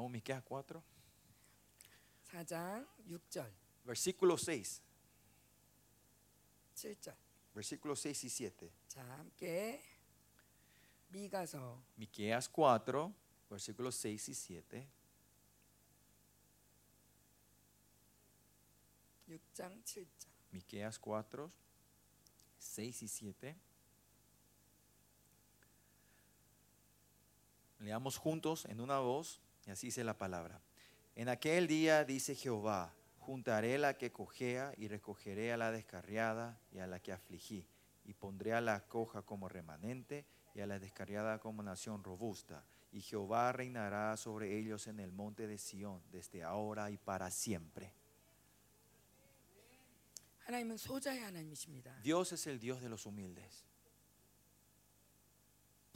Vamos, Miqueas 4, 4장 6절, versículo 6. 7절. Versículos 6 y 7. 자, 함께 미가서 Miqueas 4, versículos 6 y 7. 6장 7장. Miqueas 4, 6 y 7. Leamos juntos en una voz Y así dice la palabra. En aquel día, dice Jehová, juntaré la que cojea y recogeré a la descarriada y a la que afligí, y pondré a la coja como remanente y a la descarriada como nación robusta. Y Jehová reinará sobre ellos en el monte de Sión desde ahora y para siempre. Dios es el Dios de los humildes.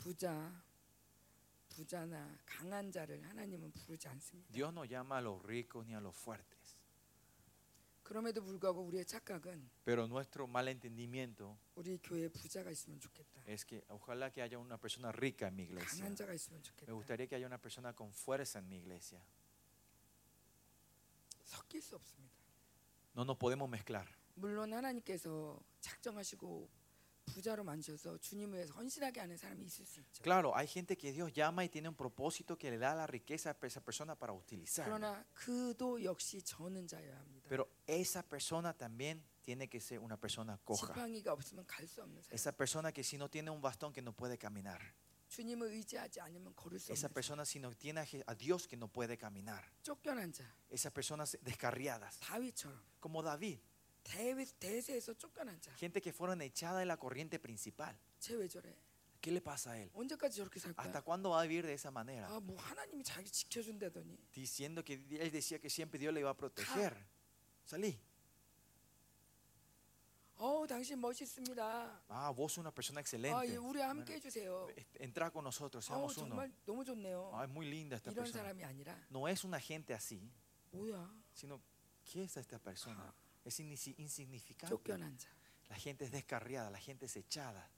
부자, 부자나 강한 자를 하나님은 부르지 않습니다. Dios no llama a los ricos ni a los fuertes. 그럼에도 불구하고 우리의 착각은 Pero nuestro malentendimiento 우리 교회에 부자가 있으면 좋겠다. es que ojalá que haya una persona rica en mi iglesia. 강한 자가 있으면 Me 좋겠다. gustaría que haya una persona con fuerza en mi iglesia. 섞일 수 없습니다. No nos podemos mezclar. 물론 하나님께서 작정하시고 Claro, hay gente que Dios llama y tiene un propósito que le da la riqueza a esa persona para utilizar. Pero esa persona también tiene que ser una persona coja. Esa persona que si no tiene un bastón que no puede caminar. Esa persona si no tiene a Dios que no puede caminar. Esas personas descarriadas. Como David. Gente que fueron echada de la corriente principal. ¿Qué le pasa a él? ¿Hasta cuándo va a vivir de esa manera? Diciendo que él decía que siempre Dios le iba a proteger. Salí. Ah, vos una persona excelente. Eh, entra con nosotros, seamos uno. Ah, es muy linda esta persona. No es una gente así, sino, ¿qué es esta persona? es insignificante. La gente es descarriada, la gente es echada.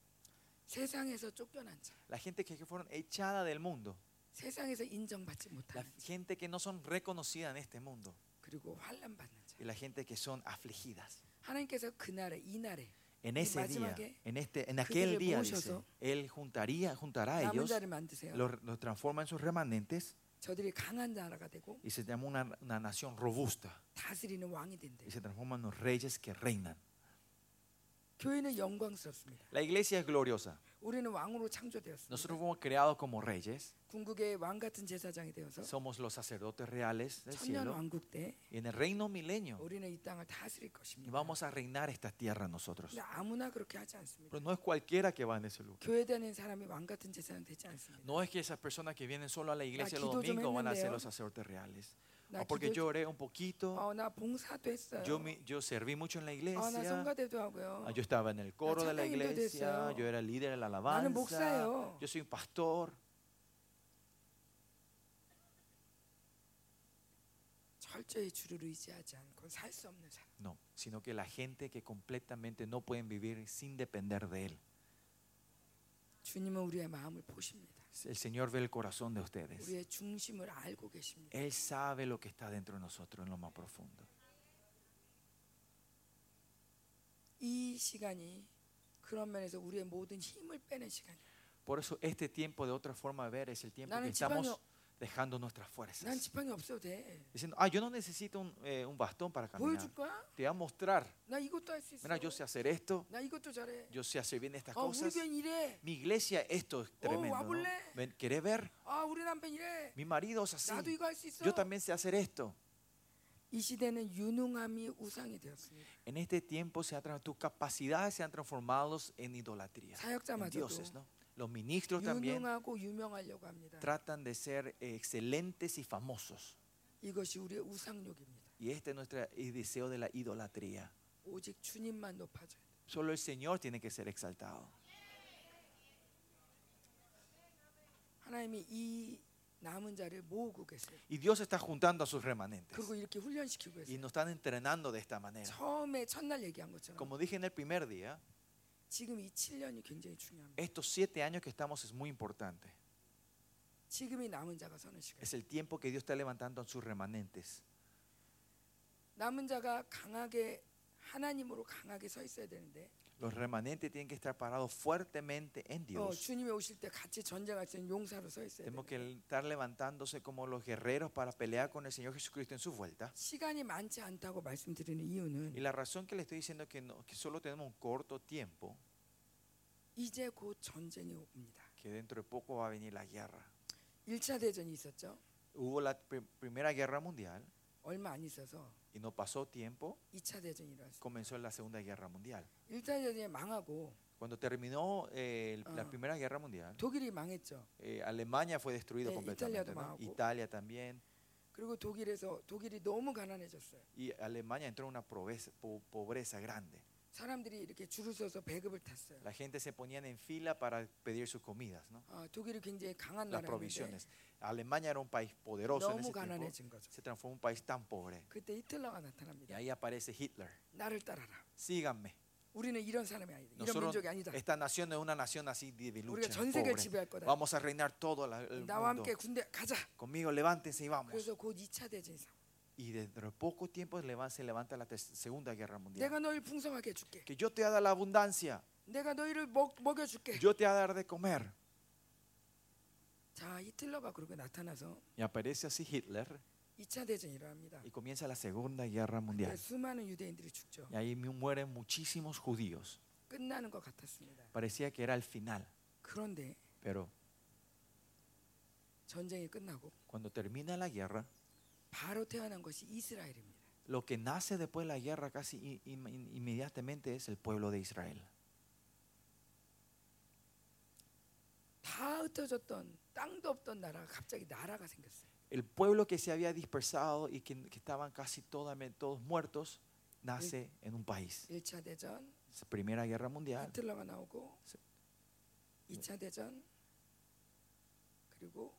La gente que fueron echada del mundo. La gente que no son reconocida en este mundo. Y la gente que son afligidas. En ese día, en, este, en aquel día, dice, Él juntaría, juntará a ellos, los, los transforma en sus remanentes 저들이 강한 나라가 되고 y se llama una, una nación robusta. 다스리는 왕이 된대. Y se transforman en los reyes que reinan. 교회는 영광스럽습니다. La iglesia es gloriosa. Nosotros fuimos creados como reyes. Somos los sacerdotes reales del cielo. En el reino milenio y vamos a reinar esta tierra nosotros. Pero no es cualquiera que va en ese lugar. No es que esas personas que vienen solo a la iglesia los domingos van a ser los sacerdotes reales. 나 O porque 기도, yo oré un poquito, 어, 나 봉사도 했어요. yo, me- yo serví mucho en la 어, 나 iglesia, 성가대도 하고요. ah, yo estaba en el coro de la 찬양인도 iglesia, 됐어요. yo era el líder de la 나는 alabanza, 목사예요. yo soy un pastor. 철저히 주를 의지하지 않고 살 수 없는 사람. No, sino que la gente que completamente no pueden vivir sin depender de Él. 주님은 우리의 마음을 보십니다. El Señor ve el corazón de ustedes. 우리의 중심을 알고 계십니다. Él sabe lo que está dentro de nosotros en lo más profundo. 이 시간이 그런 면에서 우리의 모든 힘을 빼는 시간이에요. Por eso este tiempo de otra forma de ver es el tiempo que 나는 estamos 지팡이- dejando nuestras 난 fuerzas. 지팡이 없어도 돼. Diciendo, ah, yo no necesito un, eh, un bastón para caminar. 보여줄 거야? Te voy a mostrar. 나 이것도 할 수 있어. Mira, yo sé hacer esto, 나 이것도 잘해. yo sé hacer bien estas 아, 우리 cosas. 교회 이래. Mi iglesia, esto es tremendo. ¿no? 와볼래? Ven, ¿Querés ver? 아, 우리 남편 이래. Mi marido es así. 나도 이거 할 수 있어. Yo también sé hacer esto. 이 시대는 유능함이 우상이 되었습니다. En este tiempo se ha tra- tus capacidades se han transformado en idolatría, en 사역자마저도 dioses, ¿no? Los ministros también 유능하고 유명하려고 합니다. tratan de ser eh, excelentes y famosos. 이것이 우리의 우상욕입니다. Y este es nuestro eh, deseo de la idolatría. 오직 주님만 높아져야 돼. Solo el Señor tiene que ser exaltado. 하나님이 이 남은 자를 모으고 계세요. Y Dios está juntando a sus remanentes. 그리고 이렇게 훈련시키고 Y 계세요. nos están entrenando de esta manera. 처음에 첫날 얘기한 것처럼 Como dije en el primer día, estos siete años que estamos es muy importante. Es el tiempo que Dios está levantando a sus remanentes. 남은 자가 강하게 하나님으로 강하게 서 있어야 되는데 Los remanentes tienen que estar parados fuertemente en 어, Dios. 주님이 오실 때 같이 전쟁할 수 있는 용사로 서 있어야 Tenemos 돼. que estar levantándose como los guerreros para pelear con el Señor Jesucristo en su vuelta. 시간이 많지 않다고 말씀드리는 Y 이유는 la razón que le estoy diciendo que, no- que solo tenemos un corto tiempo, 이제 곧 전쟁이 옵니다. que dentro de poco va a venir la guerra. 1차 대전이 있었죠. Hubo la pri- Primera Guerra Mundial 얼마 안 있어서 y no pasó tiempo, 2차 대전이 일어났어요. comenzó la Segunda Guerra Mundial. 1차 대전이 망하고 Cuando terminó eh, el- la Ah. Primera Guerra Mundial, 독일이 망했죠. eh, Alemania fue destruido Eh, completamente. Italia도 ¿no? 망하고. Italia también. 그리고 독일에서 독일이 너무 가난해졌어요. Y Alemania entró en una pobreza, po- pobreza grande. 사람들이 이렇게 줄을 서서 배급을 탔어요. La gente se ponían en fila para pedir sus comidas, ¿no? 아, 독일이 굉장히 강한 las 나라였는데 provisiones. Alemania era un país poderoso en 너무 ese tiempo. 가난해진 거죠. Se transformó en un país tan pobre. 그때 히틀러가 Y 나타납니다. ahí aparece Hitler. 나를 따라라. Síganme. 우리는 이런 사람이 아니다. 이런 Nosotros, 민족이 아니다. esta nación es una nación así de de 우리가 lucha, 전 세계를 pobre. 지배할 거다. Vamos a reinar todo la- el 나와 mundo. 함께 군대 가자. Conmigo, levántense y vamos. 그래서 곧 2차 대전이 상. Y dentro de poco tiempo leva- se levanta la ter- Segunda Guerra Mundial. 내가 너희를 풍성하게 해줄게. Que yo te voy a dar la abundancia. 내가 너희를 먹, 먹여줄게. Yo te voy a dar de comer. 자, 히틀러가 그렇게 나타나서 Y aparece así Hitler 2차 대전이 일어납니다. y comienza la Segunda Guerra 그때 Mundial. 수많은 유대인들이 죽죠. Y ahí mu- mueren muchísimos judíos. 끝나는 것 같았습니다. Parecía que era el final. 그런데 Pero 전쟁이 끝나고 cuando termina la guerra, 바로 태어난 것이 이스라엘입니다. lo que nace después de la guerra casi i- im- inmediatamente es el pueblo de Israel. 다 흩어졌던 땅도 없던 나라가 갑자기 나라가 생겼어요. El pueblo que se había dispersado y que, que estaban casi toda- todos muertos, nace en un país. 1차 대전, Primera Guerra Mundial, 히틀러가 나오고 세- 2차 대전 그리고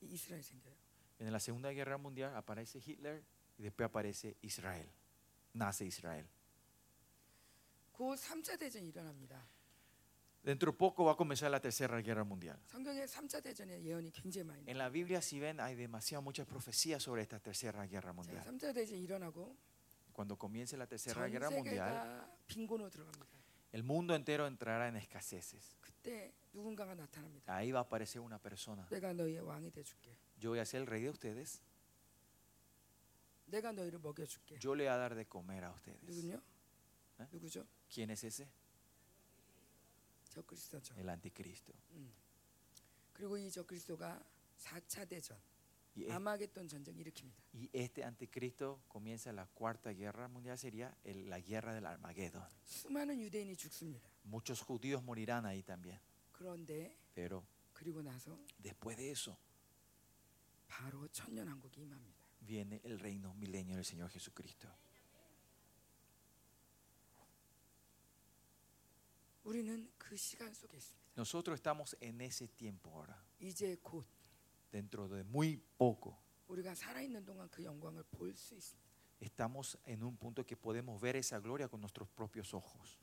이 이스라엘 생겨요. en la Segunda Guerra Mundial aparece Hitler y después aparece Israel. Nace Israel. 그 3차 대전이 일어납니다. Dentro de poco va a comenzar la Tercera Guerra Mundial. 성경에 3차 대전의 예언이 굉장히 많이 En 나와요. la Biblia, si ven, hay demasiadas muchas profecías sobre esta Tercera Guerra 자, Mundial. 3차 대전이 일어나고 Cuando comience la Tercera 전 Guerra Mundial, 세계가 빈곤으로 들어갑니다. el mundo entero entrará en escaseces. 그때 누군가가 나타납니다. Ahí va a aparecer una persona. 내가 너희의 왕이 돼줄게. Yo voy a ser el rey de ustedes. 내가 너희를 먹여줄게. Yo le voy a dar de comer a ustedes. 누군요? 네? 누구죠? ¿Quién es ese? 저 그리스도죠. El anticristo. 음. 그리고 이 저 그리스도가 4차 대전, Y, es- 아마겟돈 전쟁 일으킵니다. y este anticristo comienza la cuarta guerra mundial, sería el- la guerra del Armagedón. 수많은 유대인이 죽습니다. Muchos judíos morirán ahí también. 그런데 Pero 그리고 나서 después de eso 바로 천년왕국이 임합니다. viene el reino milenio del Señor Jesucristo. 우리는 그 시간 속에 있습니다. Nosotros estamos en ese tiempo ahora. 이제 곧 Dentro de muy poco 우리가 살아있는 동안 그 영광을 볼 수 있습니다. estamos en un punto que podemos ver esa gloria con nuestros propios ojos.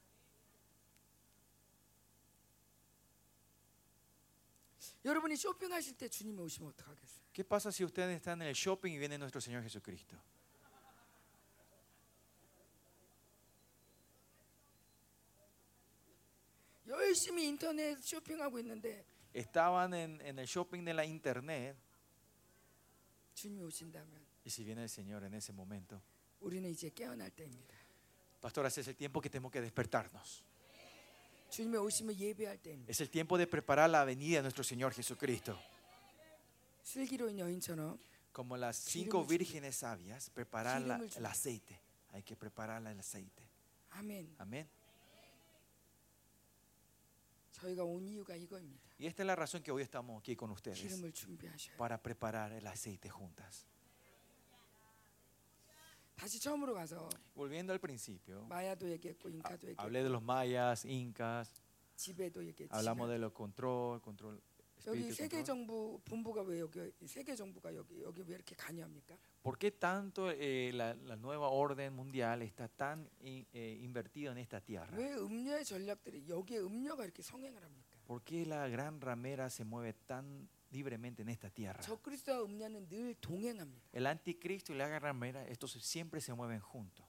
여러분이 쇼핑하실 때 주님이 오시면 어떡하겠어요? ¿Qué pasa si ustedes están en el shopping y viene nuestro Señor Jesucristo? 열심히 인터넷 쇼핑하고 있는데 Estaban en, en el shopping de la internet 주님이 오신다면 y si viene el Señor en ese momento, 우리는 이제 깨어날 때입니다. pastor, ese es el tiempo que tenemos que despertarnos. Es el tiempo de preparar la venida de nuestro Señor Jesucristo. Como las cinco vírgenes sabias, preparar el aceite. Hay que preparar el aceite. Amén. Amén. Y esta es la razón que hoy estamos aquí con ustedes. Para preparar el aceite juntas. 다시 처음으로 가서 Volviendo al principio, 마야도 얘기했고 ha- 잉카도 얘기했고 hablé de los mayas, incas, 지배도 얘기했지. hablamos de los control, control, 여기 espíritu 세계 control. 정부 본부가 왜 여기 세계 정부가 여기 여기 왜 이렇게 관여합니까? ¿Por qué tanto eh, la, la nueva orden mundial está tan in- eh, invertida en esta tierra? 왜 음녀의 전략들이 여기에 음녀가 이렇게 성행을 합니까? ¿Por qué la gran ramera se mueve tan libremente en esta tierra? 저 그리스도와 음녀는 늘 동행합니다. El anticristo y la gran ramera, estos siempre se mueven juntos.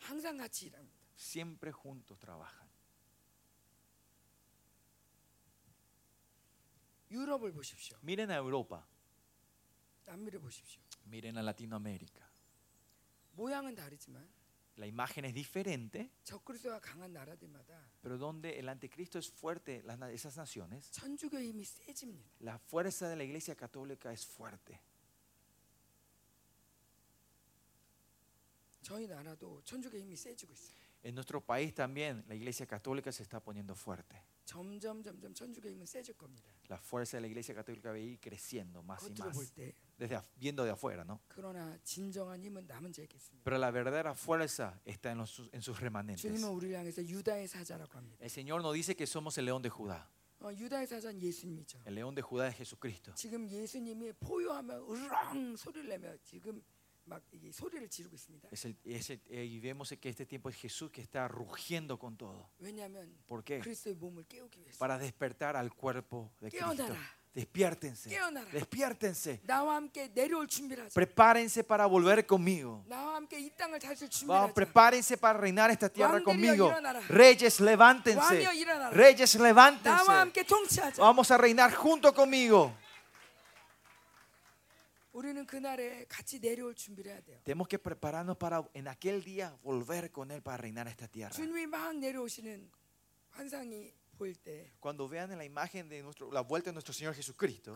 항상 같이 일합니다. Siempre juntos trabajan. 유럽을 보십시오. Miren a Europa, 남미를 보십시오. miren a Latinoamérica. 모양은 다르지만 La imagen es diferente, 적그리스도가 강한 나라들마다 pero donde el anticristo es fuerte, las na- esas naciones, 천주교의 힘이 세집니다. la fuerza de la iglesia católica es fuerte. 저희 나라도 천주교의 힘이 세지고 있어요. En nuestro país también la iglesia católica se está poniendo fuerte. 점점 점점 천주교의 힘은 세질 겁니다. La fuerza de la iglesia católica va a ir creciendo más y 겉으로 más, 볼 때. desde af- viendo de afuera, ¿no? 그러나 진정한 힘은 남은 자에게 있습니다. Pero la verdadera fuerza está en, los- en sus remanentes. 주님은 우리를 향해서 유다의 사자라고 합니다. El Señor nos dice que somos el león de Judá. 어, 유다의 사자는 예수님이죠. El león de Judá es Jesucristo. 지금 예수님이 포효하며 으렁 소리를 내며 지금 es el, eh, y vemos que este tiempo es Jesús que está rugiendo con todo. ¿Por qué? Para despertar al cuerpo de Cristo. Despiértense. Despiértense. Prepárense para volver conmigo. Prepárense para reinar esta tierra conmigo. Reyes, levántense. Reyes, levántense. Vamos a reinar junto conmigo. Tenemos que prepararnos para en aquel día volver con él para reinar esta tierra. Cuando vean la imagen de la vuelta de nuestro Señor Jesucristo,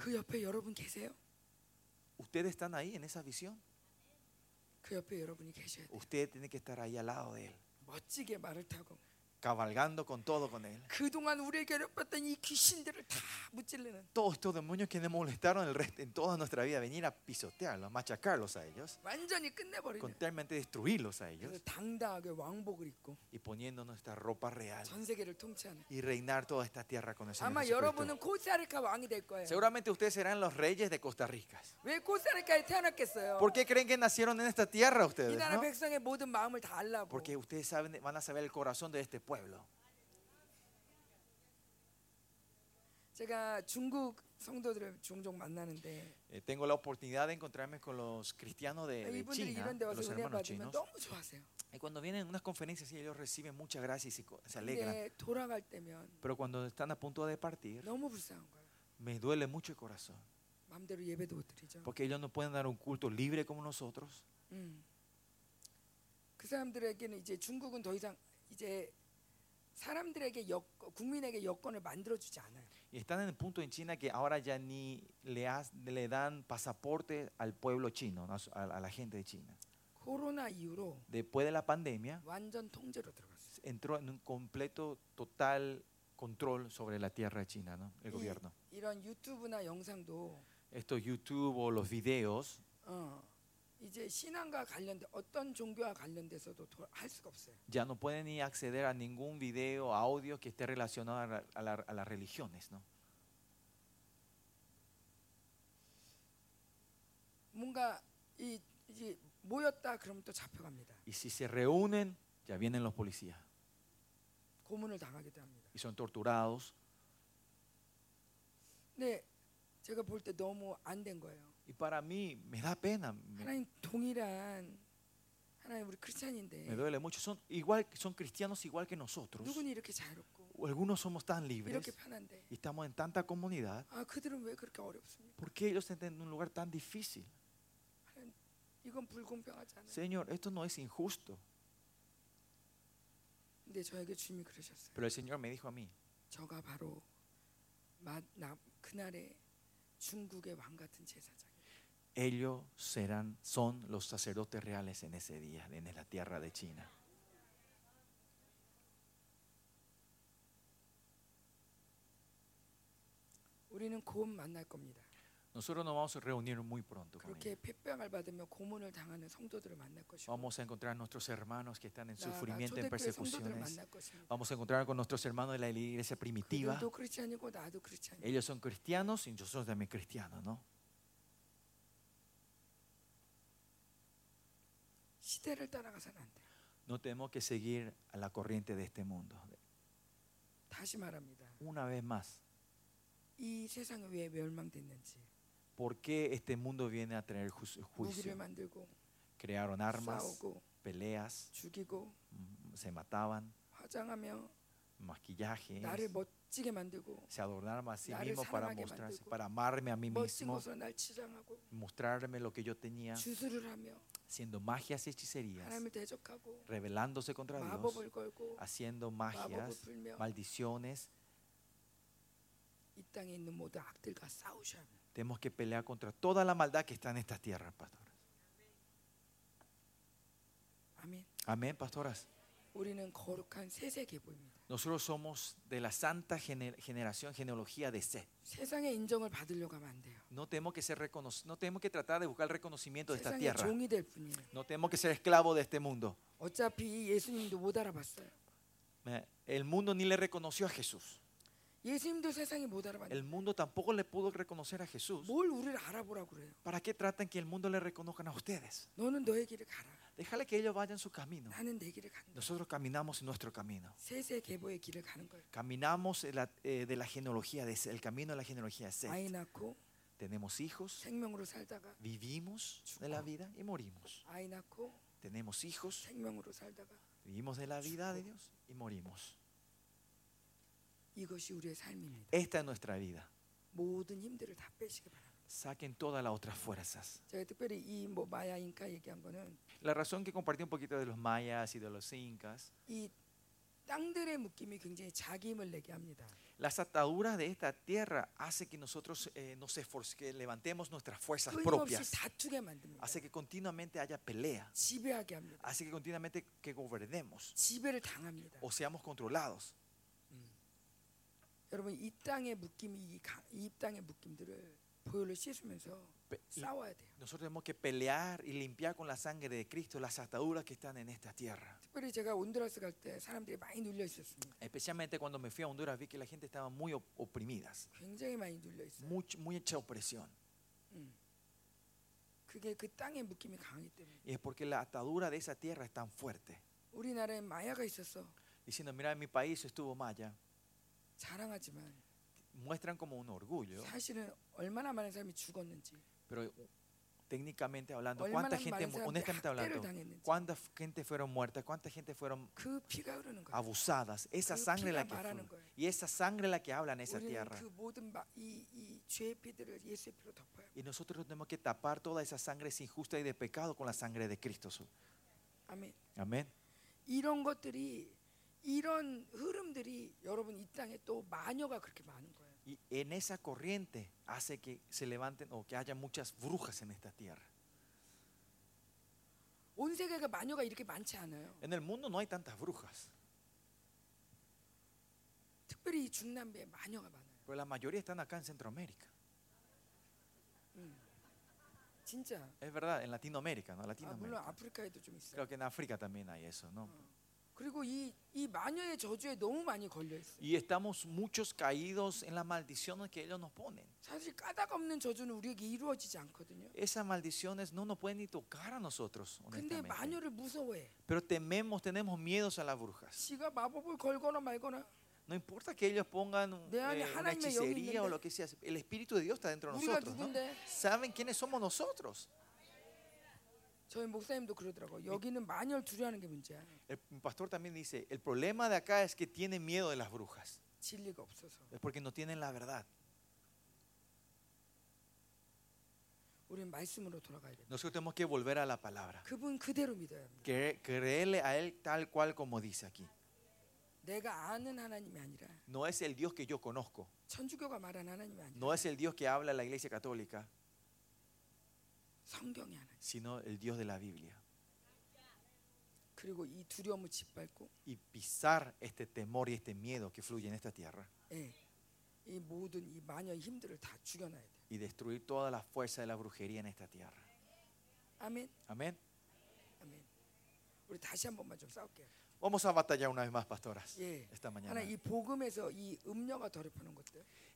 ustedes están ahí en esa visión. Usted tiene que estar ahí al lado de él cabalgando con todo con Él. 그동안 우리를 괴롭혔던 이 귀신들을 다 무찔르는 Todos estos demonios que nos molestaron el resto, en toda nuestra vida, venir a pisotearlos, machacarlos a ellos, 완전히 끝내버리는 constantemente destruirlos a ellos 그래서 당당하게 왕복을 입고 y poniendo nuestra ropa real 전 세계를 통치하는 y reinar toda esta tierra con el Señor 아마 Jesucristo. 여러분은 코스타리카 왕이 될 거예요 Seguramente ustedes serán los reyes de Costa Rica. 왜 코스타리카에 태어났겠어요? ¿Por qué creen que nacieron en esta tierra 이 ustedes? 나라 no? 백성의 모든 마음을 다 알라고 Porque ustedes saben, van a saber el corazón de este pueblo. 제가 중국 성도들을 종종 만나는데 Eh, tengo la oportunidad de encontrarme con los cristianos de, de 이분들이 China, 이런 데 de 와서 los 은혜 hermanos 받으면 chinos. 너무 좋아하세요 Y cuando vienen a unas conferencias, sí, ellos reciben mucha gracia y se, co- se alegran. 근데 돌아갈 때면 Pero cuando están a punto de partir, 너무 불쌍한 거예요 me duele mucho el corazón. 마음대로 예배도 못 드리죠 Porque ellos no pueden dar un culto libre como nosotros. 음. 그 사람들에게는 이제 중국은 더 이상 이제 사람들에게 여, 국민에게 여권을 만들어주지 않아요. Y están en el punto en China que ahora ya ni le, has- le dan pasaporte al pueblo chino, ¿no? a, a la gente de China. 코로나 이후로 Después de la pandemia, 완전 통제로 들어갔어요. entró en un completo, total control sobre la tierra de China, ¿no? el 이, gobierno. 이런 유튜브나 영상도 Estos YouTube o los videos 어, ya no pueden ni acceder a ningún video, audio que esté relacionado a, la- a la- a las religiones. ¿no? 뭔가 이 이제 모였다 그러면 또 잡혀갑니다. Y si se reúnen, ya vienen los policías 고문을 당하기도 합니다. y son torturados. 근데 제가 볼 때 너무 안 된 거예요. Y para mí me da pena, me, 하나님 동일한 하나님 우리 크리스찬인데 me duele mucho. Son, igual, son cristianos igual que nosotros. 누구는 이렇게 자유롭고 O Algunos somos tan libres 이렇게 편한데 y estamos en tanta comunidad. 아 그들은 왜 그렇게 어렵습니까? ¿Por qué ellos están en un lugar tan difícil? 하나님, 이건 불공평하지 않아요. Señor, esto no es injusto. 근데 저에게 주님이 그러셨어요. Pero el Señor me dijo a mí, 저가 바로 마, 나, 그날의 중국의 왕 같은 제사장이에요. ellos serán, son los sacerdotes reales en ese día, en la tierra de China. Nosotros nos vamos a reunir muy pronto. Con. Vamos a encontrar a nuestros hermanos que están en sufrimiento, en persecuciones. Vamos a encontrar con nuestros hermanos de la iglesia primitiva. Ellos son cristianos y yo soy también cristiano, ¿no? No tenemos que seguir a la corriente de este mundo. Una vez más. ¿Por qué este mundo viene a tener juicio? Crearon armas, peleas, mm, se mataban, maquillaje, se adornaron a sí mismo para mostrarse, para amarme a mí mismo, mostrarme lo que yo tenía, haciendo magias y hechicerías, rebelándose contra Dios, haciendo magias, maldiciones. Tenemos que pelear contra toda la maldad que está en estas tierras, pastores. Amén. Amén, pastoras. Nosotros somos de la santa generación, genealogía de Seth. No tenemos que tratar de buscar el reconocimiento de esta tierra. No tenemos que ser esclavos de este mundo. El mundo ni le reconoció a Jesús. 예수님도 세상이 못 알아봤는데 El mundo tampoco le pudo reconocer a Jesús. 뭘 우리를 알아보라고 그래요. ¿Para qué tratan que el mundo le reconozcan a ustedes? 너는 너의 길을 가라. Déjale que ellos vayan su camino. 나는 내 길을 간다. Nosotros caminamos en nuestro camino. 세세 계보의 길을 가는 거예요. Caminamos en la- eh, de la genealogía, de, el camino de la genealogía de 아이 Seth. 낳고 Tenemos hijos, 생명으로 살다가 vivimos de la vida y morimos. 아이 낳고 Tenemos hijos, 생명으로 살다가 vivimos de la vida de Dios y morimos. Esta es nuestra vida. Saquen todas las otras fuerzas. La razón que compartí un poquito de los mayas y de los incas. Las ataduras de esta tierra hace que nosotros eh, nos esforcemos, que levantemos nuestras fuerzas propias. Hace que continuamente haya pelea. Hace que continuamente que gobernemos. O seamos controlados. 여러분 이 땅의 묶임이 이, 가- 이 땅의 묶임들을 보혈로 씻으면서 Pe- y 싸워야 돼요. nosotros tenemos que pelear y limpiar con la sangre de Cristo las ataduras que están en esta tierra. 특별히 제가 온두라스 갈 때 사람들이 많이 눌려 있었습니다. Especialmente cuando me fui a Honduras vi que la gente estaba muy op- oprimidas, 굉장히 많이 눌려 있어요. much- mucha opresión. 그게 그 땅의 묶임이 강하기 때문에. Y es porque la atadura de esa tierra es tan fuerte. 우리나라에 마야가 있었어. Diciendo, mira, en mi país estuvo Maya. 자랑하지만 Muestran como un orgullo, 사실은 얼마나 많은 사람이 죽었는지, pero uh, técnicamente hablando, 얼마나 ¿cuánta gente, 많은 mu- 사람들이 honestamente 학대를 hablando, 당했는지 cuánta f- gente fueron muertas, cuánta gente fueron 그 피가 흐르는 거예요. abusadas? Esa 그 sangre la 피가 que 말하는 fue. 거예요. Y esa sangre la que habla en esa 우리는 tierra. 그 모든 마- 이, 이 죄의 피들을 예수의 피로 덮어요. Y nosotros tenemos que tapar toda esa sangre injusta y de pecado con la sangre de Cristo. Jesús. 아멘. Amén. 이런 것들이 이런 흐름들이 여러분 이 땅에 또 마녀가 그렇게 많은 거예요. Y en esa corriente hace que se levanten o que haya muchas brujas en esta tierra. 온 세계가 마녀가 이렇게 많지 않아요. En el mundo no hay tantas brujas, 특별히 이 중남미에 마녀가 많아요. pero la mayoría están acá en Centroamérica. 진짜. Es verdad, en Latinoamérica, ¿no? 아, 물론 Latinoamérica. 아프리카에도 좀 있어요. Creo que en África también hay eso, ¿no? Y estamos muchos caídos en las maldiciones que ellos nos ponen. Esas maldiciones no nos pueden ni tocar a nosotros. Pero tememos, tenemos miedos a las brujas. No importa que ellos pongan eh, una hechicería o lo que sea, el Espíritu de Dios está dentro de nosotros. ¿no? ¿Saben quiénes somos nosotros? 저희 목사님도 그러더라고. 여기는 마녀를 두려워하는 게 문제야. El pastor también dice, el problema de acá es que tienen miedo de las brujas. 진리가 없어서. Es porque no tienen la verdad. 우리는 말씀으로 돌아가야 돼. Nosotros tenemos que volver a la palabra. 그분 그대로 믿어야 합니다. Cre- creerle a Él tal cual como dice aquí. 내가 아는 하나님이 아니라 No es el Dios que yo conozco. 천주교가 말한 하나님이 아니라 No es el Dios que habla la iglesia católica, 성경의 하나님. sino el Dios de la Biblia. Y pisar este temor y este miedo que fluye en esta tierra. Y destruir toda la fuerza de la brujería en esta tierra. Amén. Amén. Vamos a batallar una vez más, pastoras, esta mañana.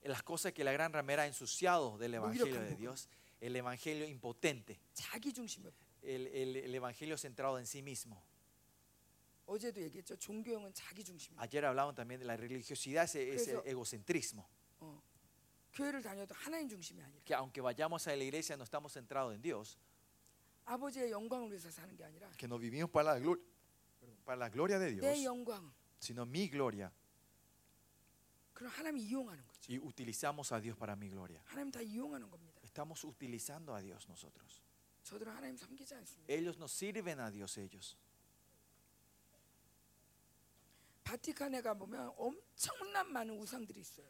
En las cosas que la gran ramera ha ensuciado del Evangelio de Dios el Evangelio impotente, 자기 중심에 el, el- el Evangelio centrado en sí mismo. 어제도 얘기했죠. 종교형은 자기 중심이야. Ayer hablaban también de la religiosidad, ese, ese Eso- egocentrismo. 어. 교회를 다녀도 하나님 중심이 아니라 Que aunque vayamos a la iglesia no estamos centrados en Dios, 아버지의 영광을 위해서 사는 게 아니라 que no vivimos para la, gloria, para la gloria de 내 Dios, 영광 sino mi gloria. 그럼 하나님이 이용하는 거죠. Y utilizamos a Dios para mi gloria. 하나님 다 이용하는 겁니다. estamos utilizando a Dios nosotros. Ellos nos sirven a Dios ellos.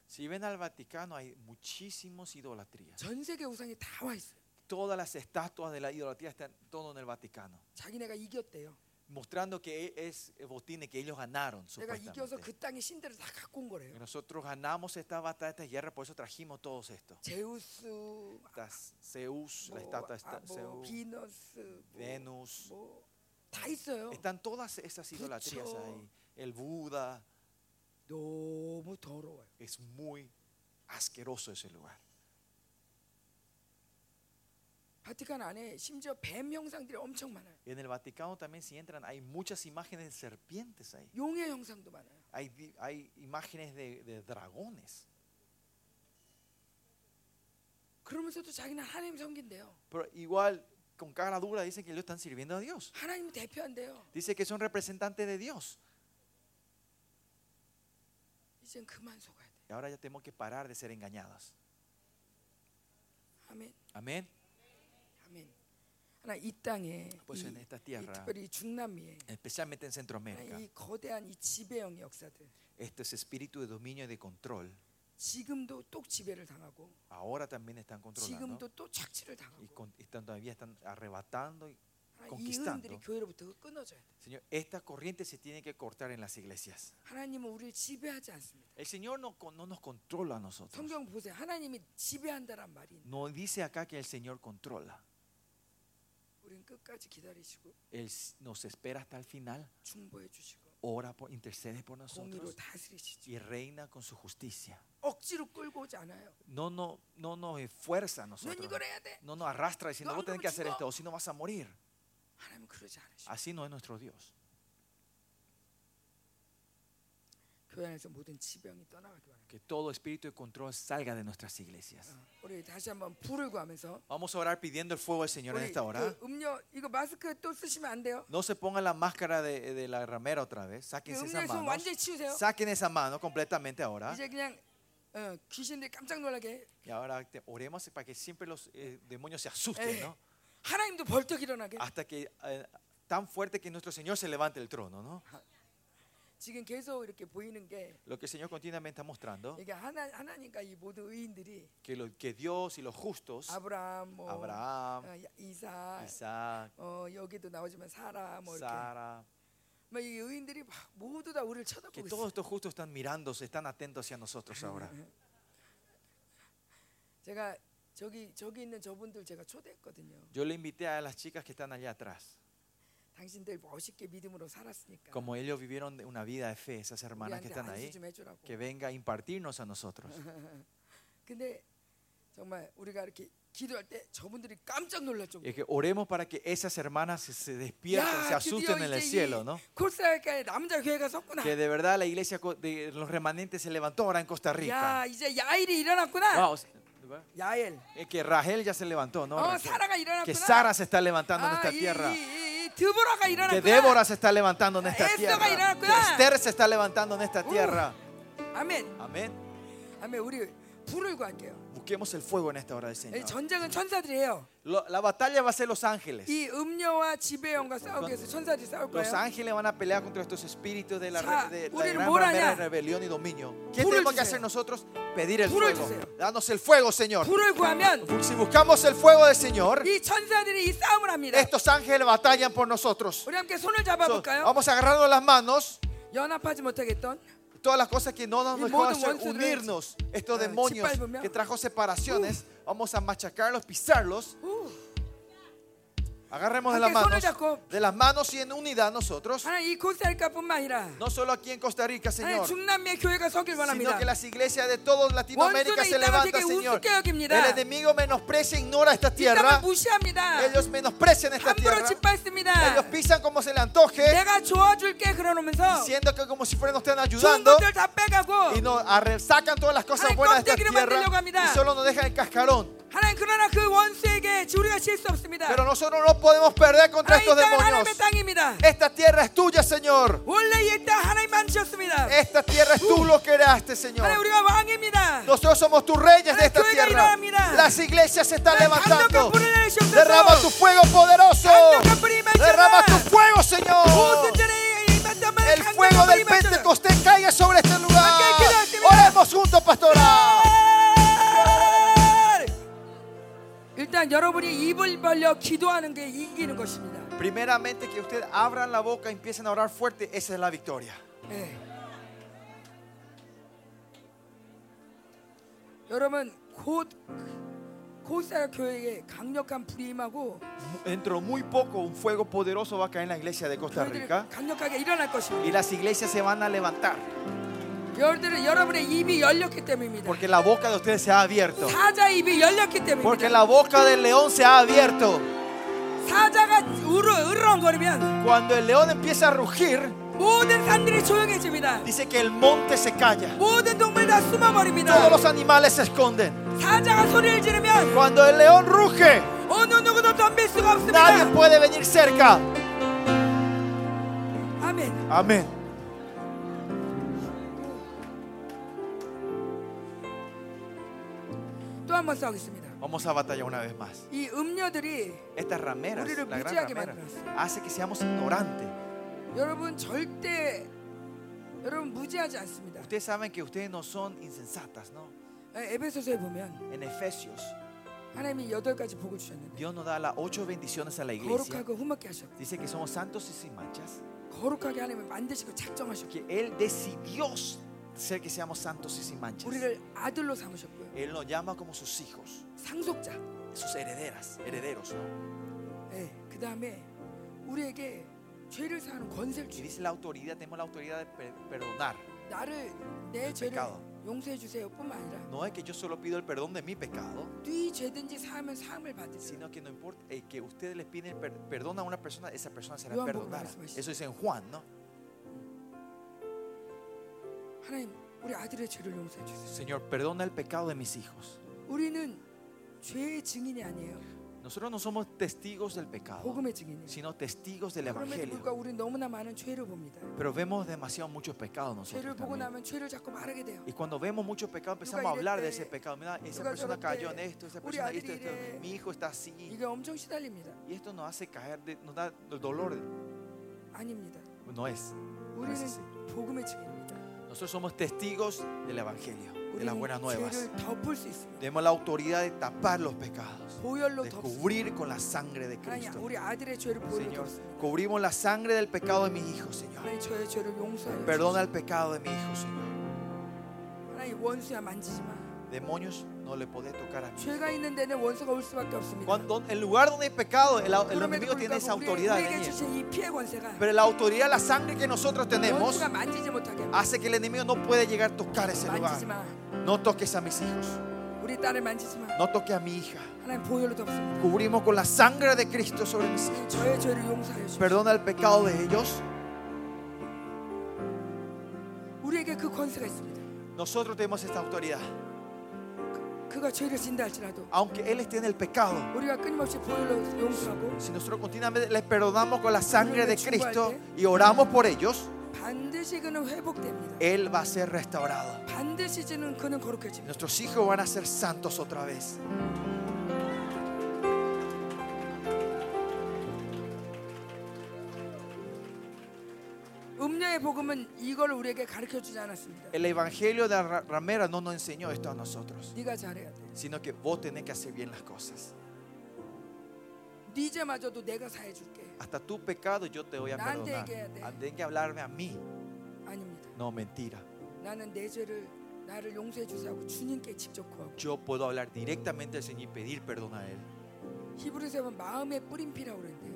Si ven al Vaticano hay muchísimos idolatrías. Todas las estatuas de la idolatría están todo en el Vaticano mostrando que e-, es eh, botines que ellos ganaron. Nosotros ganamos esta batalla, esta guerra, por eso trajimos todos estos. Zeus, Zeus, la estatua está, Zeus, Venus. Están todas esas idolatrías ahí. El Buda. Es muy asqueroso ese lugar. 바티칸 안에 심지어 뱀 형상들이 엄청 많아요. En el Vaticano también si entran hay muchas imágenes de serpientes ahí. 용의 형상도 많아요. Hay, di- hay imágenes de, de dragones. 그러면서도 자기는 하나님 섬긴대요. Pero igual con cara dura dicen que ellos están sirviendo a Dios. 하나님 대표한대요. Dice que son representantes de Dios. 이젠 그만 속아야 돼. Y ahora ya tenemos que parar de ser engañadas. 아멘. Amén. 아멘. 하나 이 땅에 Pues 이, en esta 이 tierra, 특별히 중남미에 especialmente en 하나 Centroamérica, 이 거대한 이 지배형 역사들 este espíritu de dominio y de control 지금도 또 지배를 당하고 ahora también están controlando 지금도 또 착취를 y 당하고 con- están, todavía están arrebatando. y- 하나 이 conquistando. 흐름들이 교회로부터 끊어져야 돼. Señor, esta corriente se tiene que cortar en las iglesias. 하나님은 우리를 지배하지 않습니다. El Señor no, con- no nos controla a nosotros. 성경 보세요. 하나님이 지배한다란 말이 있는데 No dice acá que el Señor controla. Él nos espera hasta el final. Ora por, intercede por nosotros y reina con su justicia. No, no, no nos esfuerza a nosotros. No nos arrastra diciendo, vos tenés que hacer esto, o si no vas a morir. Así no es nuestro Dios. Que todo espíritu de control salga de nuestras iglesias. Vamos a orar pidiendo el fuego al Señor en esta hora. No se pongan la máscara de, la ramera otra vez. Sáquense esa mano. Saquen esa mano completamente ahora. Y ahora oremos para que siempre los eh, demonios se asusten, ¿no? Hasta que eh, tan fuerte que nuestro Señor se levante el trono, ¿no? 지금 계속 이렇게 보이는 게 Lo que el Señor continuamente está mostrando, 이게 하나 하나님과 이 모든 의인들이 que, lo, que Dios y los justos, 아브라함, 뭐 Abraham, 어, 야- 이삭, Isaac, 어, 여기도 나오지만 사라 뭐 이렇게 Sara, 뭐 이 의인들이 막 모두 다 우리를 que 쳐다보고 todos 있어요. estos justos están mirándose, están atentos hacia nosotros ahora. 제가 저기 저기 있는 저분들 제가 초대했거든요. Yo le invité a las chicas que están allá atrás. Como ellos vivieron una vida de fe, esas hermanas que están ahí, que venga a impartirnos a nosotros. Y que oremos para que esas hermanas se despierten, se asusten en el cielo, ¿no? Que de verdad la iglesia de los remanentes se levantó ahora en Costa Rica. Que Rahel ya se levantó, ¿no? que Sara se está levantando en esta tierra que Débora se está levantando en esta tierra. Que Esther se está levantando en esta tierra. Amén. Amén. 아멘. 우리 불을 구할게요. Busquemos el fuego en esta hora del 이 Señor. 전쟁은 천사들이에요. Lo- la batalla va a ser los ángeles. 이 음녀와 지배형과 싸우기 위해서 천사들이 싸울 Los 거예요. ángeles van a pelear contra estos espíritus de la, 자, re- de la 우리는 gran 뭘 ramera 하냐? de rebelión y dominio. ¿Qué 불을 tenemos que 주세요. hacer nosotros? Pedir el 불을 fuego. 주세요. Danos el fuego, Señor. 불을 구하면 Si buscamos el fuego del Señor, 이 천사들이 이 싸움을 합니다. estos ángeles batallan por nosotros. 우리 함께 손을 So, 잡아볼까요? vamos a agarrarnos las manos. 연합하지 못하겠던 todas las cosas que no nos dejó hacer unirnos, estos demonios que trajo separaciones, vamos a machacarlos, pisarlos. Agarremos de las manos. De las manos y en unidad nosotros. No solo aquí en Costa Rica, Señor. Sino que las iglesias de toda Latinoamérica se levantan, Señor. El enemigo menosprecia e ignora esta tierra. Ellos menosprecian esta tierra. Ellos pisan como se le antoje. Diciendo que como si fuera nos están ayudando. Y nos sacan todas las cosas buenas de esta tierra. Y solo nos dejan el cascarón. Pero nosotros no Podemos perder contra estos demonios. Esta tierra es tuya, Señor. Esta tierra es tú lo que creaste, Señor. Nosotros somos tus reyes de esta tierra. Las iglesias se están levantando. Derrama tu fuego poderoso. Derrama tu fuego, Señor. El fuego del Pentecostés caiga sobre este lugar. Oremos juntos, pastoral. 일단 여러분이 입을 벌려 기도하는 게 이기는 것입니다. Primeramente que ustedes abran la boca y empiecen a orar fuerte, esa es la victoria. 예. 여러분 곧 곧사야 교회에 강력한 불이 임하고 Dentro de muy poco un fuego poderoso va a caer en la iglesia de Costa 교회들이 Rica 강력하게 일어날 y 것입니다. las iglesias se van a levantar Porque la boca de ustedes se ha abierto. Porque la boca del león se ha abierto. Cuando el león empieza a rugir, dice que el monte se calla. Todos los animales se esconden. Cuando el león ruge, nadie puede venir cerca. Amén. Amén. 한 번 싸우겠습니다. Vamos a batallar una vez más. 이 음녀들이 Estas rameras, 우리를 la gran 무지하게 ramera, 만들었어요. hace que seamos ignorantes. 여러분 절대 여러분 무지하지 않습니다. Ustedes saben que ustedes no son insensatas, ¿no? 에, 에베소서에 보면 En Efesios, 하나님이 여덟 가지 복을 주셨는데 Dios nos da las ocho bendiciones a la iglesia. 거룩하고 흠없게 하셨고 Dice que somos santos y sin manchas. 거룩하게 하나님을 만드시고 작정하셨고 Que Él decidió ser que seamos santos y sin manchas. 우리를 아들로 삼으셨고요. Él nos llama como sus hijos, 상속자. sus herederas, herederos, ¿no? 예, 그 다음에 우리에게 죄를 사하는 권세를 Y 주시. dice la autoridad, tenemos la autoridad de per- perdonar. 나를 내 El 죄를 pecado. 용서해 주세요뿐만 아니라 No es que yo solo pido el perdón de mi pecado, 네 죄든지 사하면 사함을 받으세요. sino que no importa eh, que ustedes les piden per- perdón a una persona, esa persona será Juan Book perdonada. 말씀하시죠. Eso dice en Juan, ¿no? 하나님, 우리 아들의 죄를 용서해 주세요. Señor, perdona el pecado de mis hijos. 우리는 죄의 증인이 아니에요. Nosotros no somos testigos del pecado, 복음의 증인이에요. sino testigos del 그럼에도 evangelio. 불구하고 우리 너무나 많은 죄를 봅니다. Pero vemos demasiado muchos pecados 죄를 nosotros. 보고 también. 나면 죄를 자꾸 말하게 돼요. Y cuando vemos muchos pecados empezamos a hablar de ese pecado. Mira, esa 누가 persona cayó en 저렇대, esto, esa 우리 persona 아들이 esto, esto. 이래. Mi hijo está así. 이게 엄청 시달립니다. Y esto nos hace caer, de- nos da el dolor. 아닙니다. No es. 우리는 sí, sí. 복음의 증인입니다. nosotros somos testigos del Evangelio, de las buenas nuevas. Tenemos la autoridad de tapar los pecados, de cubrir con la sangre de Cristo. Señor, cubrimos la sangre del pecado de mis hijos, Señor. Perdona el pecado de mi hijo, Señor demonios no le podés tocar a mí. Cuando, el lugar donde hay pecado, el, enemigo tiene esa autoridad. Pero la autoridad, la sangre que nosotros tenemos, hace que el enemigo no puede llegar a tocar ese lugar. No toques a mis hijos. No toques a mi hija. Cubrimos con la sangre de Cristo sobre mis hijos. Perdona el pecado de ellos. Nosotros tenemos esta autoridad aunque Él esté en el pecado, si nosotros continuamente les perdonamos con la sangre de Cristo y oramos por ellos, él va a ser restaurado. Nuestros hijos van a ser santos otra vez. El evangelio de la ramera no nos enseñó esto a nosotros. Sino que vos tenés que hacer bien las cosas. Hasta tu pecado yo te voy a perdonar. Tienes que hablarme a mí. No, mentira. Yo puedo hablar directamente al Señor y pedir perdón a Él.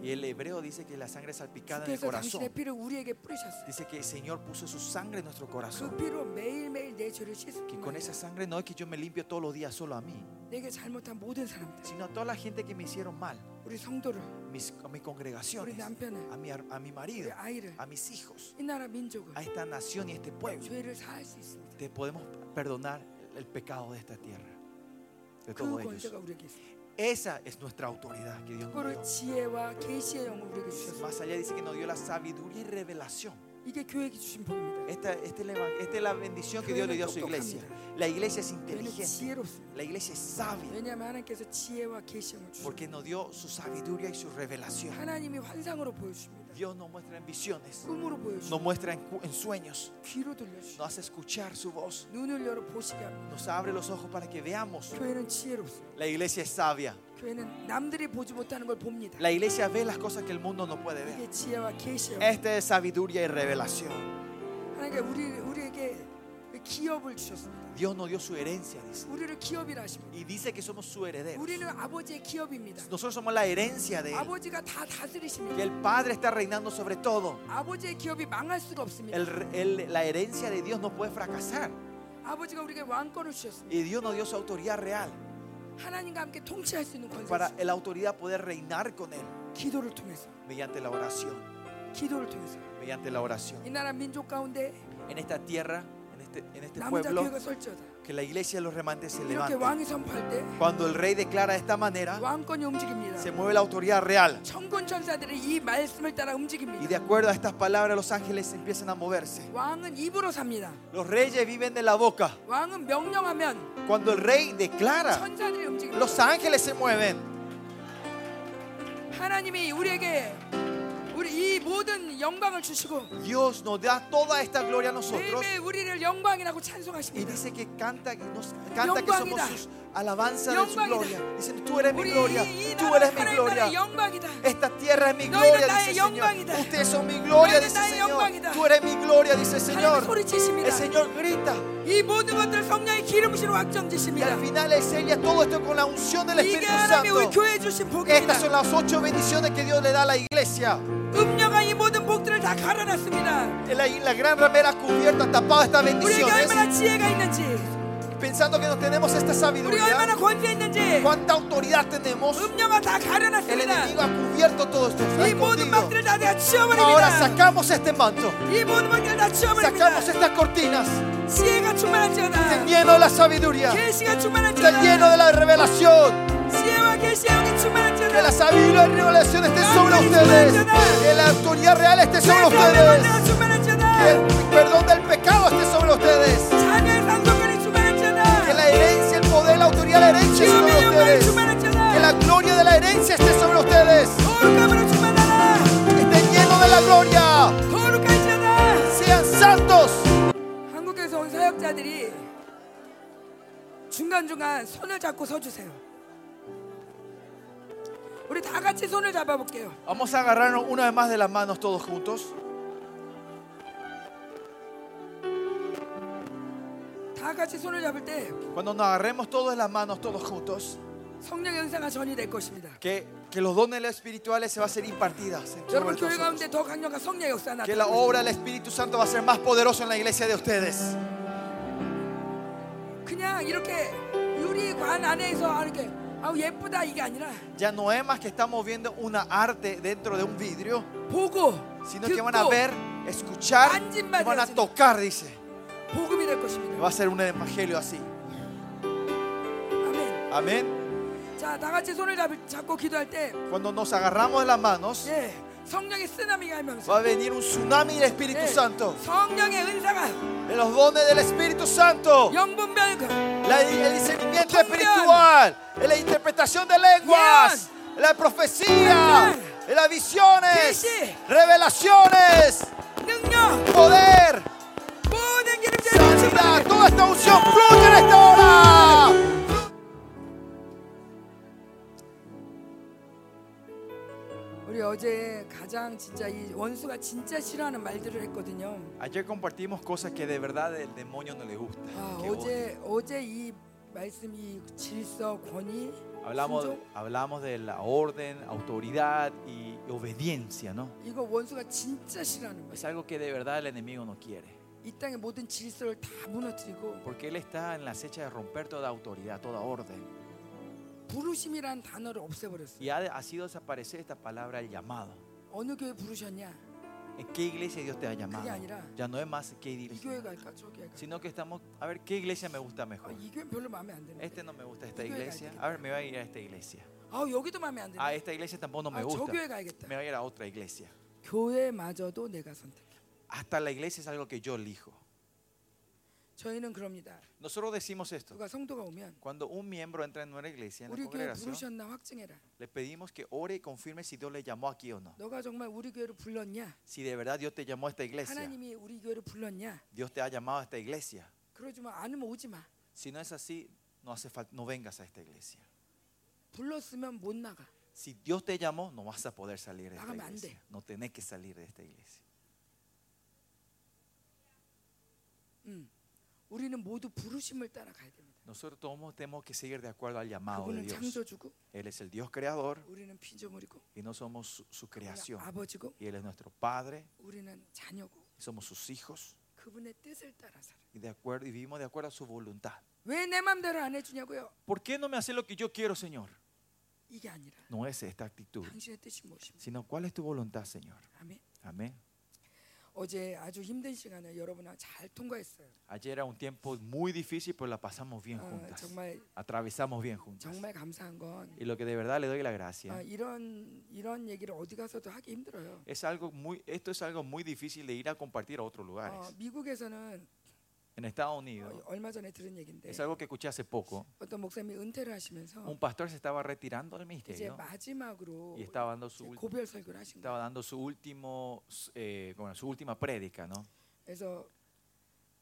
Y el hebreo dice que la sangre salpicada en el corazón. Dice que el Señor puso su sangre en nuestro corazón. Que con esa sangre no es que yo me limpio todos los días solo a mí, sino a toda la gente que me hicieron mal. A mi congregación, a mi, marido, a mis hijos, a esta nación y a este pueblo, te podemos perdonar el pecado de esta tierra, de todo ellos. Esa es nuestra autoridad que Dios nos dio. Más allá dice que nos dio la sabiduría y revelación esta, este esta, es la, bendición que Dios le dio a su iglesia. La iglesia es inteligente. La iglesia es sabia. Porque nos dio su sabiduría y su revelación. Dios nos muestra en visiones. Nos muestra en sueños. Nos hace escuchar su voz. Nos abre los ojos para que veamos. La iglesia es sabia. La iglesia ve las cosas que el mundo no puede ver. Esta es sabiduría y revelación. Dios nos dio su herencia. Y dice que somos su heredero. Nosotros somos la herencia de Él. Que el Padre está reinando sobre todo. La herencia de Dios no puede fracasar. Y Dios nos dio su autoridad real 하나님과 함께 통치할 수 있는 Para 권세. la autoridad poder reinar con Él. 기도를 통해서, Mediante la oración. 기도를 통해서 Mediante la oración. 이 나라 민족 가운데 En esta tierra, en este, en este 남자 pueblo, 교회가 설지어다. la iglesia de los remantes se levante. Cuando el rey declara de esta manera, se mueve la autoridad real. Y de acuerdo a estas palabras, los ángeles empiezan a moverse. Los reyes viven de la boca. Cuando el rey declara, los ángeles se mueven. 우리 이 모든 영광을 주시고 Dios nos da toda esta gloria a nosotros. 매일매일 우리를 영광이라고 Y 찬송하십니다. dice que canta, que nos canta que somos sus alabanza de su gloria, diciendo, tú eres mi gloria, tú eres mi gloria, esta tierra es mi gloria, dice Señor, ustedes son mi gloria, dice Señor, tú eres mi gloria, dice el Señor, el Señor grita. Y al final él sella todo esto con la unción del Espíritu Santo. Estas son las ocho bendiciones que Dios le da a la iglesia. La, la gran ramera cubierta, tapada estas bendiciones pensando que no tenemos esta sabiduría, cuánta autoridad tenemos. El enemigo ha cubierto todo esto. Ahora sacamos este manto, sacamos estas cortinas. Te lleno de la sabiduría, te lleno de la revelación. Que la sabiduría y revelación esté sobre ustedes. Que la autoridad real esté sobre ustedes. Que el perdón del pecado esté sobre ustedes la autoridad, la herencia esté sobre 기업의 영광이 ustedes, que 충만할지어다. la gloria de la herencia esté sobre ustedes, 거룩함으로 충만하라. estén llenos de la gloria, 거룩할지어다. sean santos. 한국에서 온 사역자들이 중간중간 손을 잡고 서주세요. 우리 다 같이 손을 잡아볼게요. Vamos a agarrarnos una vez más de las manos todos juntos. 다 같이 손을 잡을 때 Cuando nos agarremos todos de las manos, todos juntos, 성령의 은사가 전이 될 것입니다. que, que los dones espirituales se van a ser impartidas. en 여러분 sobre 교회 가운데 nosotros. 더 강력한 성령 역사 Que la 나타나. obra del Espíritu Santo va a ser más poderosa en la iglesia de ustedes. 그냥 이렇게 유리관 안에서 이렇게 아우 예쁘다 이게 아니라 Ya no es más que estamos viendo una arte dentro de un vidrio, 보고 sino que van a 듣고 ver, escuchar y van a tocar, dice. 복음이 될 것입니다. Va a ser un evangelio así. 아멘. Amén. 자, 다 같이 손을 잡, 잡고 기도할 때 Cuando nos agarramos de las manos, 예, 성령의 쓰나미가 하면서 va a venir un tsunami del Espíritu 예, Santo. 성령의 은사가 De los dones del Espíritu Santo. 영분별 La- el discernimiento Confiar. espiritual, la interpretación de lenguas, la profecía, Confiar. las visiones, Sí. revelaciones, 능력 poder, 모든 기름들 sanidad, toda esta unción fluye en esta hora. 우리 어제 가장 진짜 이 원수가 진짜 싫어하는 말들을 했거든요. Ayer compartimos cosas que de verdad el demonio no le gusta. 아, que 어제 어제 이 말씀 이 질서 권위 Hablamos, 순종, hablamos de la orden, autoridad y obediencia, ¿no? 이거 원수가 진짜 싫어하는 Es 거예요. algo que de verdad el enemigo no quiere. Porque Él está en la acecha de romper toda autoridad, toda orden. Y ha, ha sido desaparecer esta palabra, el llamado. ¿En qué iglesia Dios te ha llamado? Ya no es más qué iglesia, sino que estamos, a ver, ¿qué iglesia me gusta mejor? Este no me gusta, esta iglesia. A ver, me voy a ir a esta iglesia. A esta iglesia tampoco no me gusta. Me voy a ir a otra iglesia 교회마저도 내가 선택해. Hasta la iglesia es algo que yo elijo. 저희는 그럽니다. Nosotros decimos esto. 누가 성도가 오면 Cuando un miembro entra en nuestra iglesia, en la 우리 교회 congregación, 부르셨나 확증해라. le pedimos que ore y confirme si Dios le llamó aquí o no. 너가 정말 우리 교회를 불렀냐? Si de verdad Dios te llamó a esta iglesia, 하나님이 우리 교회를 불렀냐? Dios te ha llamado a esta iglesia. 그러지만 않으면 오지 마. Si no es así, no hace falta, no vengas a esta iglesia. 불렀으면 못 나가. Si Dios te llamó, no vas a poder salir de esta Hágame ande. iglesia. No tenés que salir de esta iglesia. Nosotros todos tenemos que seguir de acuerdo al llamado de Dios. Él es el Dios creador y no somos su creación. Y Él es nuestro Padre. Y somos sus hijos. Y, de acuerdo, y vivimos de acuerdo a su voluntad. ¿Por qué no me hace lo que yo quiero, Señor? No es esta actitud, sino cuál es tu voluntad, Señor. Amén. Amén. 어제 아주 힘든 시간을 여러분하고 잘 통과했어요. Ayer era un tiempo muy difícil, pero la pasamos bien 어, juntas. 정말 Atravesamos bien juntas. 정말 감사한 건 Y lo que de verdad le doy la gracia 어, 이런 이런 얘기를 어디 가서도 하기 힘들어요. es algo muy, esto es algo muy difícil de ir a compartir a otros 어, lugares. 미국에서는 En Estados 어, Unidos 얼마 전에 들은 얘긴데 es algo que escuché hace poco. 어떤 목사님이 은퇴를 하시면서 Un pastor se estaba retirando del 이제 ministerio 마지막으로 y estaba dando su, 이제 ul- 고별 설교를 하신 estaba 거예요. dando su último, eh, bueno, su última prédica, ¿no? 그래서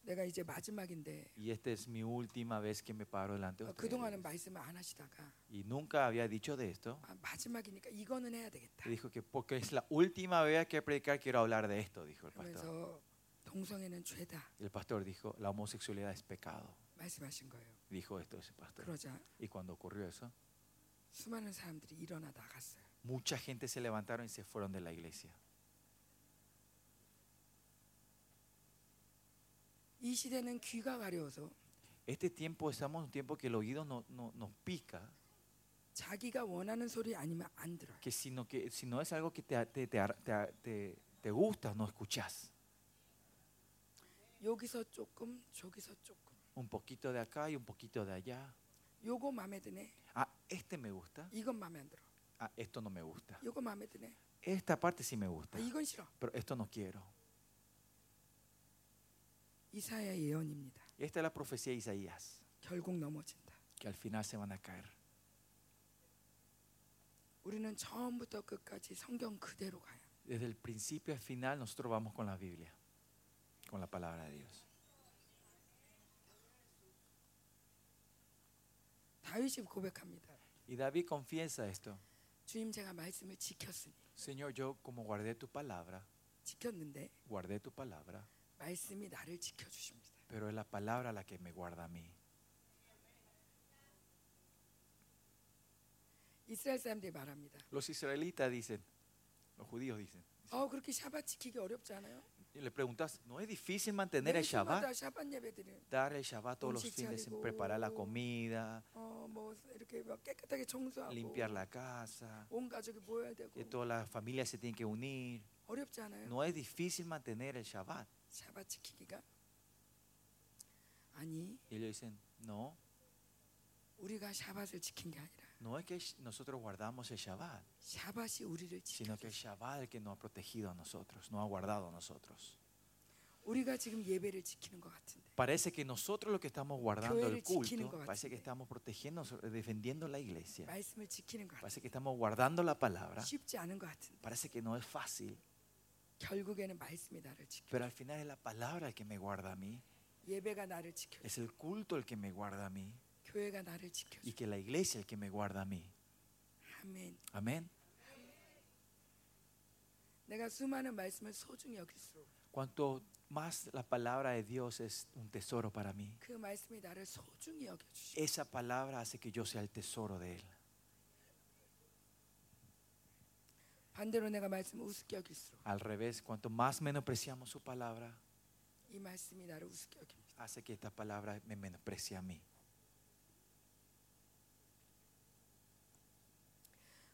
내가 이제 마지막인데 Y esta es mi última vez que me paro delante de 어, 그동안은 ustedes. 말씀을 안 하시다가 Y nunca había dicho de esto. 아, 마지막이니까 이거는 해야 되겠다. Y dijo que porque es la última vez que predicar quiero hablar de esto, dijo el pastor. 그러면서 동성애는 죄다 Y El pastor dijo, la homosexualidad es pecado. Dijo esto ese pastor. Y cuando ocurrió eso, mucha gente se levantaron y se fueron de la iglesia. Este tiempo estamos en un tiempo que el oído no, no, nos pica. Que sino que si es algo que te, te, te, te gusta, no escuchas. 여기서 조금 저기서 조금 Un poquito de acá y un poquito de allá. 요거 마음에 드네. Ah, este me gusta. 이건 마음에 안 들어. Ah, esto no me gusta. 요거 마음에 드네. Esta parte sí me gusta, 아, 이건 싫어. pero esto no quiero. 이사야 예언입니다. Esta es la profecía de Isaías, 결국 넘어진다. que al final se van a caer. 우리는 처음부터 끝까지 성경 그대로 가요. Desde el principio al final nosotros vamos con la Biblia, con la palabra de Dios. 다윗이 고백합니다. Y David confiesa esto. 주님 제가 말씀을 지켰으니 Señor, yo como guardé tu palabra, 지켰는데 guardé tu palabra, 말씀이 나를 지켜주십니다. pero es la palabra la que me guarda a mí. 이스라엘 사람들이 말합니다. Los israelitas dicen, los judíos dicen, 어 그렇게 샤bat 지키기 어렵지 않아요? y le preguntas, ¿no es difícil mantener el Shabbat? Dar el Shabbat todos los fines, preparar la comida, limpiar la casa, que toda la familia se tiene que unir. No es difícil mantener el Shabbat. Y le dicen, no no es que nosotros guardamos el Shabbat, sino que el Shabbat es el que nos ha protegido a nosotros, nos ha guardado a nosotros. Parece que nosotros lo que estamos guardando el culto, parece que estamos protegiendo, defendiendo la iglesia. Parece que estamos guardando la palabra. Parece que no es fácil. Pero al final es la palabra el que me guarda a mí. Es el culto el que me guarda a mí y que la iglesia es el que me guarda a mí. Amén. Amén. Cuanto más la palabra de Dios es un tesoro para mí, esa palabra hace que yo sea el tesoro de Él. Al revés, cuanto más menospreciamos su palabra, hace que esta palabra me menosprecie a mí.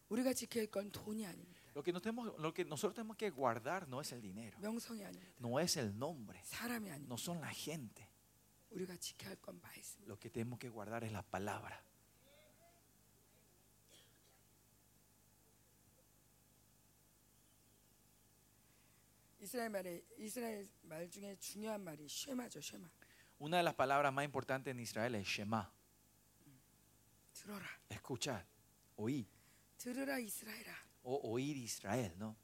우리가 지켜야 할 건 돈이 아닙니다. Lo que, nos tenemos, lo que nosotros tenemos que guardar no es el dinero, 명성이 아닙니다. no es el nombre, 사람이 아닙니다. no son la gente. 우리가 지켜야 할 건 말씀. Lo que tenemos que guardar es la palabra. 이스라엘 말에 이스라엘 말 중에 중요한 말이 쉐마죠, 쉐마. Una de las palabras más importantes en Israel es Shema, 들어라. escuchar, oír, 들으라 이스라엘아. o oír Israel, ¿no?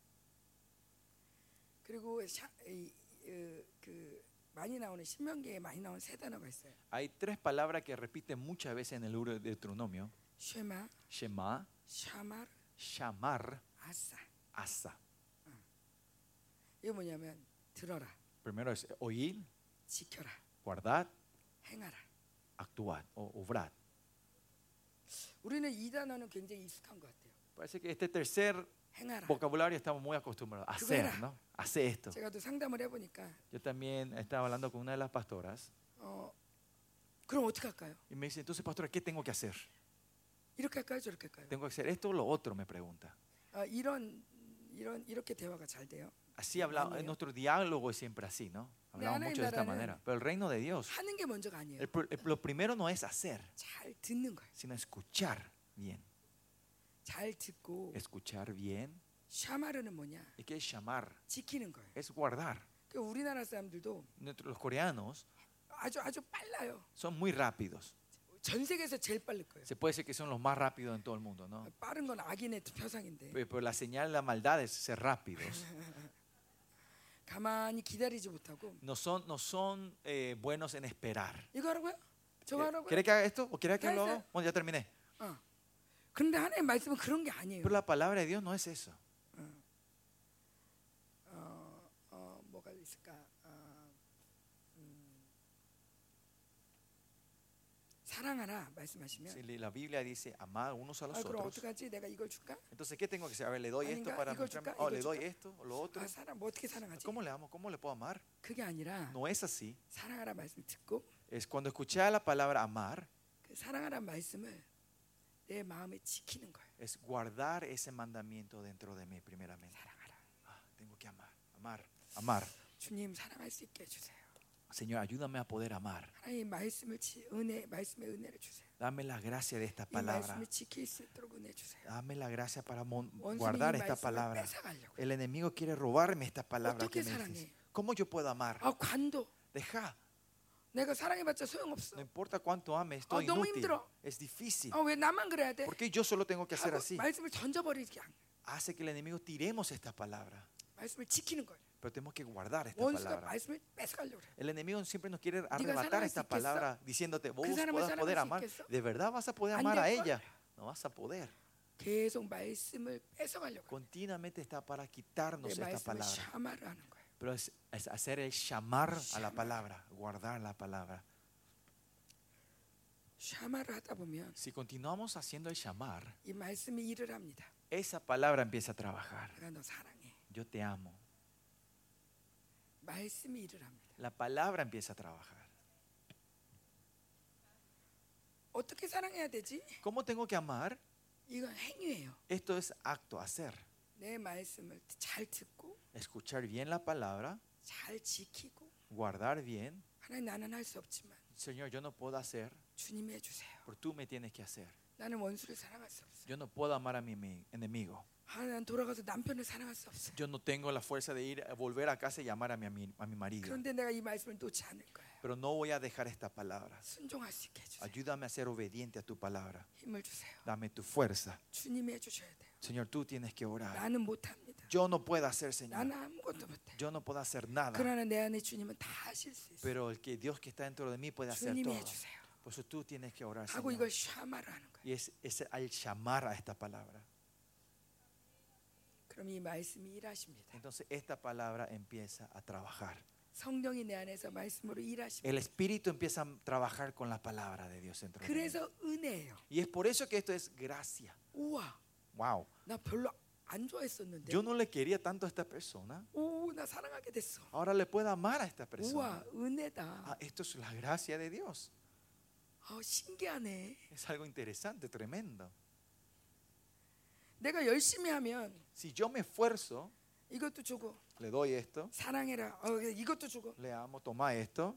그리고 샤, 이, 어, 그 많이 나오는 신명기에 많이 나오는 세 단어가 있어요. Hay tres palabras que repiten muchas veces en el libro de Deuteronomio: 쉐마, Shema, 샤마르, Shamar, 아싸. Asa. 이게 뭐냐면 들어라, Primero es oír, 지켜라, guardar, 행하라. actuar o obrar. 우리는 이 단어는 굉장히 익숙한 것 같아요. Parece que este tercer 행하라. vocabulario estamos muy acostumbrados a Kiko hacer, era. ¿no? Hace esto. 제가 또 상담을 해보니까 Yo también estaba hablando con una de las pastoras 어, 그럼 어떻게 할까요? y me dice, entonces, pastora, ¿qué tengo que hacer? 이렇게 할까요? 저렇게 할까요? ¿Tengo que hacer esto o lo otro? Me pregunta. 아, 이런 이런 이렇게 대화가 잘 돼요. Así hablamos, Año. nuestro diálogo es siempre así, ¿no? Hablamos Ha나님 mucho de esta 나라는 manera. Pero el reino de Dios, 하는 게 먼저가 아니에요. el pr- el- lo primero no es hacer, 잘 듣는 거예요. sino escuchar bien. 잘 듣고 Escuchar bien. 샤마르는 뭐냐? ¿Y qué es llamar? 지키는 거예요. Es guardar. 그 우리나라 사람들도 Nuestro- Los coreanos 아주 아주 빨라요. son muy rápidos. 전 세계에서 제일 빠를 거예요. Se puede decir que son los más rápidos en todo el mundo, ¿no? 빠른 건 악인의 표상인데 Pero pero la señal de la maldad es ser rápidos. 가만히 기다리지 못하고 No son, no son eh, buenos en esperar. 이거 하라고요? 저거 하라고요? ¿Quiere que haga esto o quiere que Ya lo está. haga? Bueno, ya terminé. 어. 그런데 하나님 말씀은 그런 게 아니에요. Pero la palabra de Dios no es eso. 어, 어, 뭐가 있을까? 어, 음, 사랑하라 말씀하시면 Si la Biblia dice amar unos a los 아, 그럼 otros, 어떡하지? 내가 이걸 줄까? entonces ¿qué tengo que hacer? A ver, le doy esto Aninga, para 이거 mostrarme. 줄까? Oh, 이거 le doy 줄까? esto o lo otro. 아, 사랑 뭐 어떻게 사랑하지? ¿Cómo le amo? ¿Cómo le puedo amar? 그게 아니라 No es así. 사랑하라 말씀 듣고 Es cuando escuché la palabra amar, 그 사랑하라 말씀을 내 마음에 지키는 거예요. es guardar ese mandamiento dentro de mí primeramente. 사랑하라. Ah, tengo que amar, amar, amar. 주님 사랑할 수 있게 해주세요. Señor, ayúdame a poder amar. 하나님 말씀을 지, 은혜 말씀의 은혜를 주세요. Dame la gracia de esta 이 palabra. 말씀을 지킬 수 있도록 은혜 주세요. Dame la gracia para mon- 원수는 guardar 이 esta 말씀을 palabra. 뺏어가려고. El enemigo quiere robarme esta palabra que 어떻게 me 사랑해? dices. ¿Cómo yo puedo amar? 아 관도 Deja. 내가 사랑해봤자 소용없어. No importa cuánto ame, estoy 아, 너무 inútil. 힘들어. Es difícil. 아 왜 나만 그래야 돼? ¿Por qué yo solo tengo que hacer 하고 así? 말씀을 던져버리게 안- Hace que el enemigo tiremos esta palabra. 말씀을 지키는 거예요. Pero tenemos que guardar esta 원수가 palabra. 말씀을 뺏어가려고 그래. El enemigo siempre nos quiere 사랑할 arrebatar 수 esta 있겠어? palabra diciéndote, vos 그 사람을 puedas poder 사랑할 수 amar. 있겠어? ¿De verdad vas a poder 안 amar a 될 ella? No vas a poder. 계속 말씀을 뺏어가려고 그래. Continuamente está para quitarnos 내 esta 말씀을 palabra. pero es, hacer el llamar a la palabra, guardar la palabra. Si continuamos haciendo el llamar, esa palabra empieza a trabajar. Yo te amo. La palabra empieza a trabajar. ¿Cómo tengo que amar? Esto es acto, hacer 내 말씀을 잘 듣고 Escuchar bien la palabra, 잘 지키고 guardar bien. 하나님 나는 할 수 없지만 Señor, yo no puedo hacer, 주님이 해주세요. pero tú me tienes que hacer. 나는 원수를 사랑할 수 없어요. Yo no puedo amar a mi mi enemigo. 하나님 돌아가서 남편을 사랑할 수 없어요. Yo no tengo la fuerza de ir a volver a casa y llamar a mi, ami- a mi marido. 그런데 내가 이 말씀을 놓지 않을 거예요. Pero no voy a dejar esta palabra. 순종할 수 있게 해주세요. Ayúdame a ser obediente a tu palabra. 힘을 주세요. Dame tu fuerza. 주님이 해주셔야 돼요. Señor, tú tienes que orar. 나는 못합니다. Yo no puedo hacer, Señor. 나는 아무것도 못해. Yo no puedo hacer nada. 그러나 내 안에 주님은 다 하실 수 있어요. Pero el que Dios que está dentro de mí puede hacer 주님이 todo. 해주세요. Por eso tú tienes que orar, 하고 Señor. 이걸 샤마를 하는 거예요. Y es, es al llamar a esta palabra. 그럼 이 말씀이 일하십니다. Entonces esta palabra empieza a trabajar. 성령이 내 안에서 말씀으로 일하십니다. El Espíritu empieza a trabajar con la palabra de Dios dentro de mí. 그래서 은혜예요. Y es por eso que esto es gracia. 우와, Wow. 나 별로 안 좋아했었는데. Yo no le quería tanto a esta persona. 오, 나 사랑하게 됐어. Ahora le puedo amar a esta persona. 우와, 은혜다. Ah, esto es la gracia de Dios. 아, 신기하네. Es algo interesante, tremendo. 내가 열심히 하면 Si yo me esfuerzo, 이것도 주고 le doy esto, 사랑해라. 어, 이것도 주고 le amo, toma esto.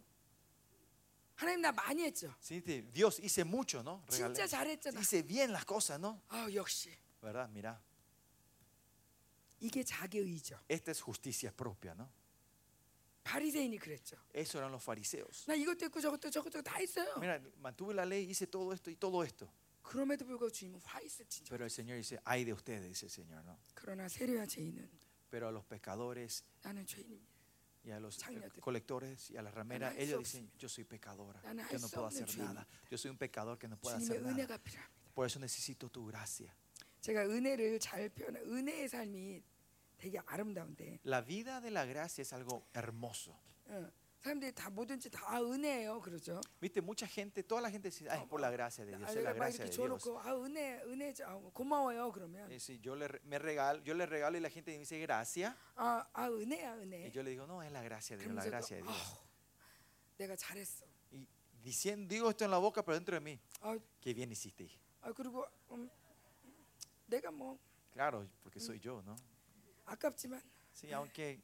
하나님 나 많이 했죠. Sí, te- Dios hice mucho, ¿no? Regalé. 진짜 잘했잖아. Hice bien las cosas, ¿no? 아 역시 ¿Verdad? Mira, 이게 자기 의죠. esta es justicia propia, ¿no? 바리새인이 그랬죠. Eso eran los fariseos. 나 이것도 했고 저것도 저것도 다 했어요. Mira, mantuve la ley, hice todo esto y todo esto. 그럼에도 불구하고 주님은 화 있을 진짜. Pero el Señor dice, ay de ustedes, dice el Señor, ¿no? 그러나 세례와 죄인은 Pero a los pecadores 나는 죄인입니다. y a los eh, 창녀들. colectores y a las rameras, 나는 할수 ellos dicen, 없습니다. yo soy pecadora, 나는 yo 할수 no puedo 없는 hacer nada. Yo soy un pecador que no puede 주님의 hacer nada. 은혜가 필요합니다. Por eso necesito tu gracia. 제가 은혜를 잘 표현. 은혜의 삶이 되게 아름다운데 La vida de la gracia es algo hermoso. 어, 사람들이 다 뭐든지 다 은혜예요, 그러죠. Viste, mucha gente, toda la gente dice, ay, es por la gracia de Dios, es la 막 gracia 이렇게 de Dios. 줘놓고 아 은혜 은혜죠. 아, 고마워요. 그러면 Eh, sí, yo, le, re- me regalo, yo le regalo y la gente me dice gracia. 아, 아 은혜야 Y 은혜. yo le digo, no, es la gracia de Dios, la 그러면서 gracia de 또, Dios. 아우, 내가 잘했어. Y diciendo, digo esto en la boca, pero dentro de mí, 아, qué bien hiciste. 아 그리고 음, 내가 뭐 Claro, porque soy yo, ¿no? 아깝지만 Sí, aunque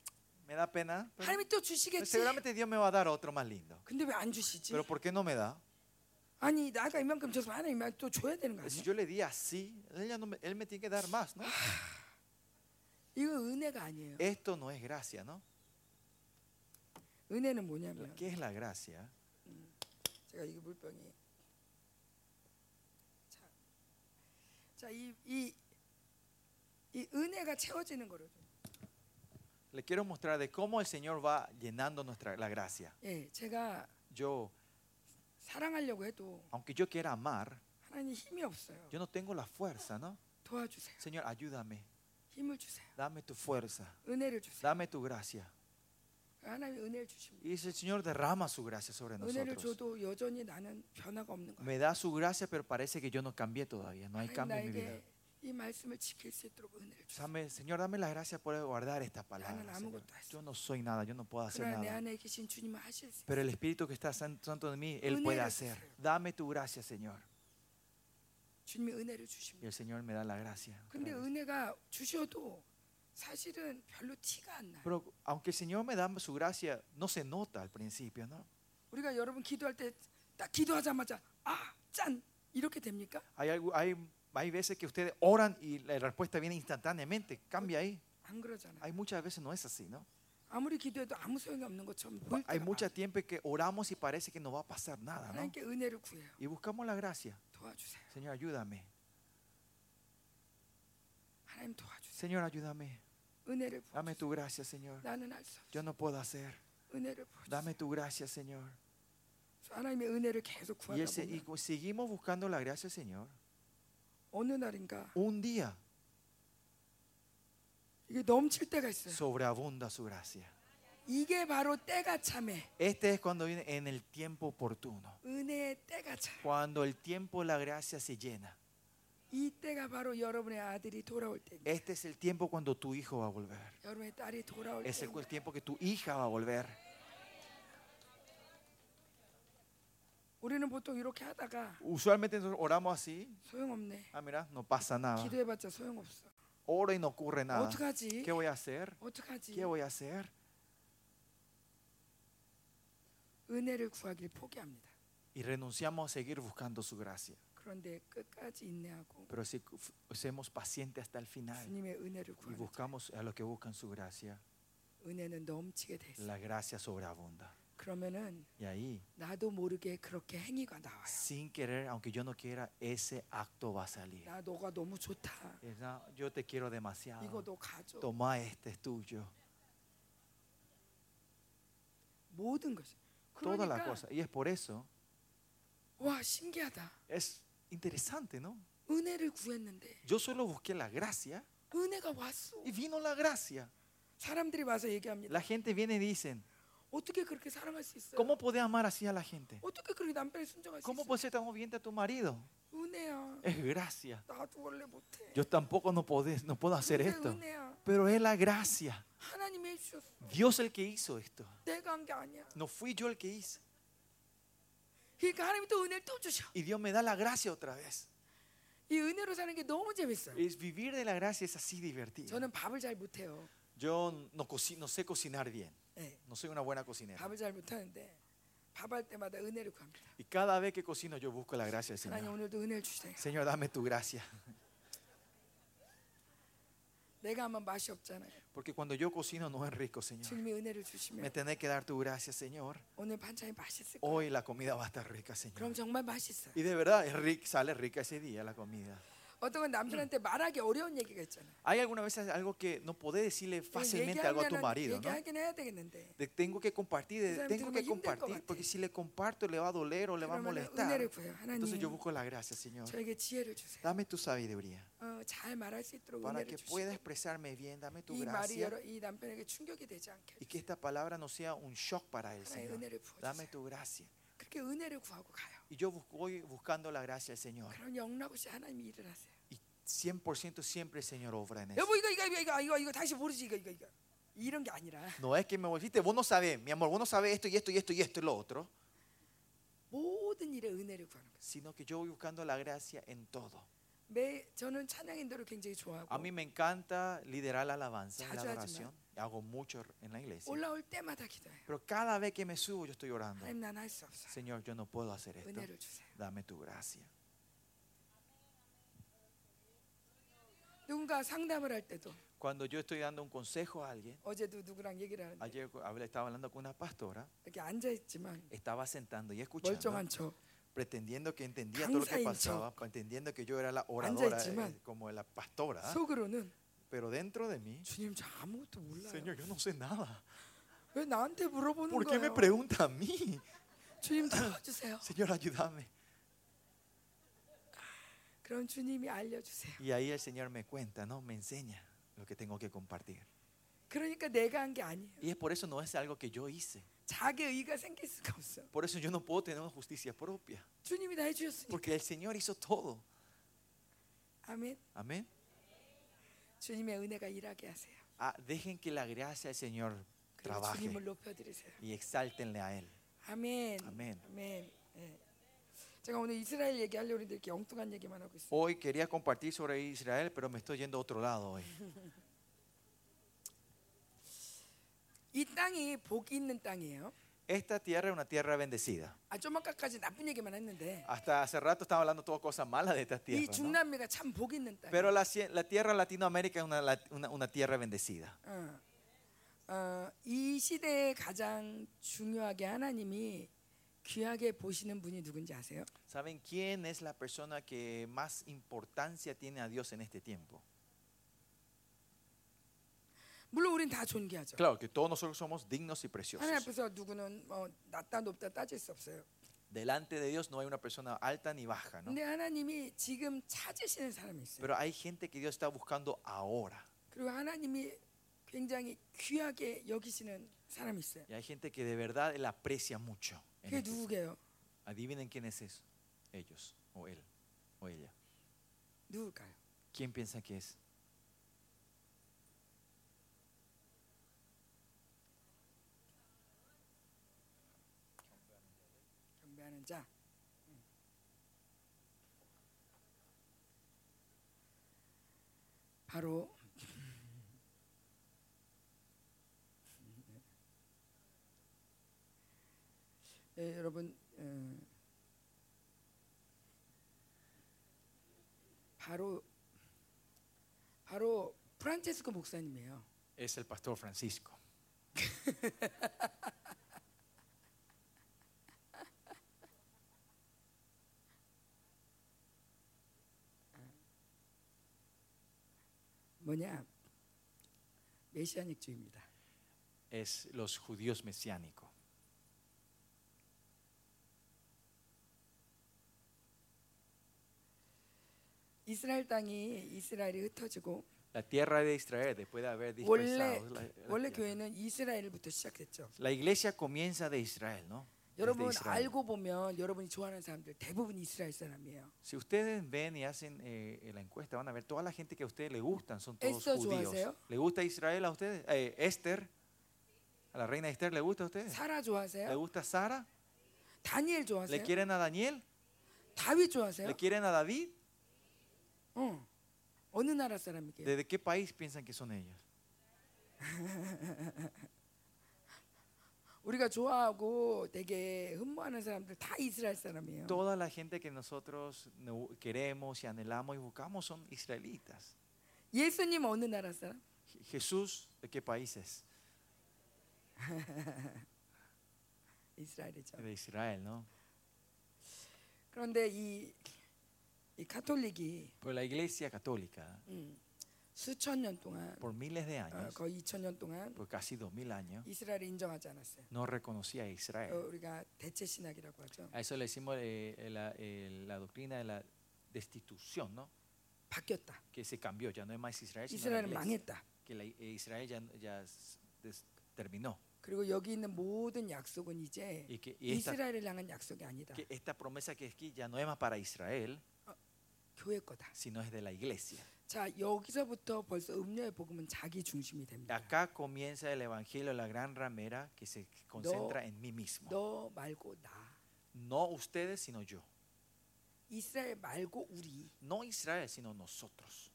me da pena, pero 하나님이 또 주시겠지. seguramente Dios me va a dar otro más lindo. 근데 왜 안 주시지? Pero ¿por qué no me da? 아니 나가 이만큼 줘서 하나님이 또 줘야 되는 거 Si 아니야? yo le di así, él, ya no me, él me tiene que dar más, ¿no? 이거 은혜가 아니에요. Esto no es gracia, ¿no? 은혜는 뭐냐면 ¿Qué es la gracia? 제가 이게 물병이 자이 이 이 은혜가 채워지는 거를 좀. Le quiero mostrar de cómo el Señor va llenando nuestra la gracia. 예, 제가 Yo, 사랑하려고 해도 aunque yo quiera amar, 하나님 힘이 없어요. yo no tengo la fuerza, ¿no? 도와주세요. Señor, ayúdame, 힘을 주세요. dame tu fuerza, 은혜를 주세요. dame tu gracia. Y dice el Señor derrama su gracia sobre nosotros. Me da su gracia, pero parece que yo no cambié todavía. No hay cambio en mi vida. Señor, dame la gracia por guardar estas palabras. Yo no soy nada, yo no puedo hacer nada. Pero el Espíritu que está santo en mí, Él puede hacer. Dame tu gracia, Señor. Y el Señor me da la gracia. 근데 은혜가 주셔도 사실은 별로 티가 안 나요. Pero aunque el Señor me da su gracia, no se nota al principio, ¿no? 우리가 여러분 기도할 때 딱 기도하자마자 아, 짠 이렇게 됩니까? Hay, algo- hay, hay veces que ustedes oran y la respuesta viene instantáneamente. Cambia ahí. 안 그러잖아요. Hay muchas veces no es así, ¿no? 아무리 기도해도 아무 소용이 없는 것처럼 보일 Hay 때가 mucho 많아요. tiempo que oramos y parece que no va a pasar nada, ¿no? 하나님께 은혜를 구해요. Y buscamos la gracia. 도와주세요. Señor, ayúdame. 하나님 도와주세요. Señor, ayúdame. Dame tu gracia, Señor. Yo no puedo hacer. Dame tu gracia, Señor. Y, ese, y seguimos buscando la gracia, Señor. Un día sobreabunda su gracia. Este es cuando viene en el tiempo oportuno. Cuando el tiempo la gracia se llena. Este es el tiempo cuando tu hijo va a volver. Es el tiempo que tu hija va a volver. Usualmente oramos así. Ah, mira, no pasa nada. Oro y no ocurre nada. ¿Qué voy a hacer? ¿Qué voy a hacer? Y renunciamos a seguir buscando su gracia. 그런데 끝까지 인내하고 Pero si seamos pacientes hasta el final 주님의 은혜를 y 구하는 buscamos a los que buscan su gracia, 은혜는 넘치게 돼 있어. la gracia sobreabunda. 그러면은 Y ahí, 나도 모르게 그렇게 행위가 나와요. sin querer, aunque yo no quiera, ese acto va a salir. 나 너가 너무 좋다. Es, "No, yo te quiero 이거 demasiado. 너 가져. Toma este, es tuyo. 모든 것이. Toda la 그러니까 cosa. Y es por eso, 와 신기하다. es interesante, ¿no? 은혜를 구했는데 Yo solo busqué la gracia 은혜가 왔어. y vino la gracia. 사람들이 와서 얘기합니다. La gente viene y dicen, 어떻게 그렇게 사랑할 수 있어요? ¿cómo podés amar así a la gente? 어떻게 그렇게 남편을 순종할 수 ¿Cómo 있어요? puedes ser tan obediente a tu marido? 은혜야. Es gracia. 나도 원래 못해. Yo tampoco no, podés, no puedo hacer 근데 esto. 은혜야. Pero es la gracia. 하나님이 해주셨어. Dios el que hizo esto. 내가 한 게 아니야. No fui yo el que hice. 그러니까 하나님이 또 은혜를 또 주셔. Y Dios me da la gracia otra vez. 이 은혜로 사는 게 너무 재밌어요. Es vivir de la gracia es así divertido. 저는 밥을 잘 못해요. Yo no, coci- no sé cocinar bien. 예, No soy una buena cocinera. 밥을 잘 못하는데 밥할 때마다 은혜를 구합니다. Y cada vez que cocino yo busco la gracia del 하나님 Señor. 오늘도 은혜를 주세요. Señor, dame tu gracia. 내가 하면 맛이 없잖아요. Porque cuando yo cocino no es rico, Señor. 주님이 은혜를 Me 주시면 tenés que dar tu gracia, Señor. 오늘 반찬이 맛있을 거예요. Hoy la comida va a estar rica, 그럼 Señor. 정말 맛있어요. Y de verdad es rica, sale rica ese día la comida. 어떤 건 남편한테 말하기 어려운 얘기가 있잖아요. Hay algunas veces algo que no podés decirle fácilmente algo a tu 얘기하면은 marido, ¿no? 얘기하긴 해야 되겠는데 De- tengo que compartir, de- 그 사람 tengo que 들으면 힘들 것 compartir, 같아. porque si le comparto le va a doler o le va a 그러면 molestar. 은혜를 구해요. Entonces yo 하나님 busco la gracia, Señor. 저에게 지혜를 주세요. Dame tu sabiduría 어, 잘 말할 수 있도록 para 은혜를 que pueda 주시고 expresarme bien. Dame tu 이 말이 gracia 여러, 이 남편에게 충격이 되지 않게 y que esta palabra no sea un shock para él, 하나의 Señor. 은혜를 Dame 부어주세요. tu gracia. 그렇게 은혜를 구하고 가요. Y yo busco- voy buscando la gracia del Señor. 그럼 영락없이 하나님이 일을 하세요. Y 100% siempre el Señor obra en eso. 여보 이거 이거 이거 이거 이거 이거 다시 모르지 이거 이거 이거 이런 게 아니라 No es que me volviste, vos no sabés, mi amor, vos no sabés esto y esto y esto y esto y lo otro, 모든 일에 은혜를 구하는 거예요. sino que yo voy buscando la gracia en todo. 매 저는 찬양 인도를 굉장히 좋아하고 A mí me encanta liderar la alabanza, la 자주 adoración. hago mucho en la iglesia. Pero cada vez que me subo yo estoy orando. Señor, yo no puedo hacer esto. Dame tu gracia. Cuando yo estoy dando un consejo a alguien, ayer estaba hablando con una pastora, estaba sentando y escuchando, pretendiendo que entendía todo lo que pasaba, pretendiendo que yo era la oradora, eh, como la pastora. pero dentro de mí, 주님 저 아무것도 몰라요. Señor, yo no sé nada. 왜 나한테 물어보는 ¿Por qué me 거예요? pregunta a mí? 주님 도와주세요. Señor, ayúdame. 그럼 주님이 알려주세요. Y ahí el Señor me cuenta, ¿no? Me enseña lo que tengo que compartir. 그러니까 내가 한 게 아니에요. Y es por eso no es algo que yo hice. 자기 의가 생길 수가 없어. Por eso yo no puedo tener una justicia propia. 주님이 다 해주셨으니까. Porque el Señor hizo todo. 아멘. Amén. 주님의 은혜가 일하게 하세요. Ah, dejen que la gracia del Señor 그리고 trabaje 주님을 높여드리세요. y exáltenle a Él. 아멘. 아멘. 아멘. 예. 제가 오늘 이스라엘 얘기하려고 했는데 이렇게 엉뚱한 얘기만 하고 있어요. Hoy quería compartir sobre Israel, pero me estoy yendo a otro lado hoy. 이 땅이 복이 있는 땅이에요. Esta tierra es una tierra bendecida. 아, 좀 아까까지 나쁜 얘기만 했는데 Hasta hace rato estaba hablando todas cosas malas de esta 이 tierra. ¿no? 중남미가 참 복 있는 땅. Pero la, cie- la tierra Latinoamérica es una, la- una- una tierra bendecida. 어, 어, 이 시대에 가장 중요하게 하나님이 귀하게 보시는 분이 누군지 아세요? ¿Saben quién es la persona que más importancia tiene a Dios en este tiempo? 물론 우린 다 존귀하죠. Claro que todos nosotros somos dignos y 하나님 preciosos. 앞에서 누구는 뭐 낮다 높다 따질 수 없어요. Delante de Dios no hay una persona alta ni baja, ¿no? 근데 하나님이 지금 찾으시는 사람이 있어요. Pero hay gente que Dios está buscando ahora. 그리고 하나님이 굉장히 귀하게 여기시는 사람이 있어요. Y hay gente que de verdad Él aprecia mucho. en 그게 este- 누구게요? Adivinen quién es eso. Ellos, o él, o ella. 누굴까요? ¿Quién piensa que es? 바로 예, 여러분 어, 바로 바로 프란체스코 목사님이에요. Es el pastor Francisco. 뭐냐? 메시아닉주의입니다. Es los judíos mesiánicos. 이스라엘 땅이 이스라엘이 흩어지고 La tierra de Israel, después de haber 원래 dispersado. La, la 원래 tierra. 교회는 이스라엘부터 시작됐죠. La iglesia comienza de Israel, ¿no? Desde 여러분 Israel. 알고 보면 여러분이 좋아하는 사람들 대부분 이스라엘 사람이에요. Si ustedes ven y hacen eh, la encuesta, van a ver toda la gente que a ustedes les gustan son todos ¿Esto judíos. 좋아하세요? ¿Le gusta Israel a ustedes? Eh, Esther, a la reina Esther, ¿le gusta a ustedes? 사라 ¿Le 좋아하세요? gusta Sara? 다니엘 ¿Le 좋아하세요? quieren a Daniel? 다윗 좋아하세요? ¿Le quieren a David? 어. 어느 나라 사람이게요? ¿Desde qué país piensan que son ellos? 우리가 좋아하고 되게 흠모하는 사람들 다 이스라엘 사람이에요. Toda la gente que nosotros no- queremos y anhelamos y buscamos son israelitas. 예수님 어느 나라 사람? Je- Jesús, ¿de qué país es? 이스라엘이죠. De Israel, ¿no? 그런데 이, 이 카톨릭이 Pero la iglesia católica, 음, 수천 년 동안 por miles de 어, años, 거의 2천 년 동안 por casi dos mil años, 이스라엘을 인정하지 않았어요. no reconocía a 어, Israel. 우리가 대체 신학이라고 하죠. A eso le decimos eh, eh, la, eh, la doctrina de la destitución, ¿no? 바뀌었다. Que se cambió, ya no es más Israel, sino la 이스라엘은 iglesia. 망했다. Que la- eh, Israel ya, ya s- des- terminó. 그리고 여기 있는 모든 약속은 이제 Y que, y esta, 이스라엘을 향한 약속이 아니다. que esta promesa que es aquí ya no es más para Israel, 교회 거다. sino es de la iglesia. 자 여기서부터 벌써 음료의 복음은 자기 중심이 됩니다. Acá comienza el evangelio, la gran ramera que se concentra en mí mismo. 너 말고 나. No ustedes, sino yo. 이스라엘 말고 우리. No Israel, sino nosotros.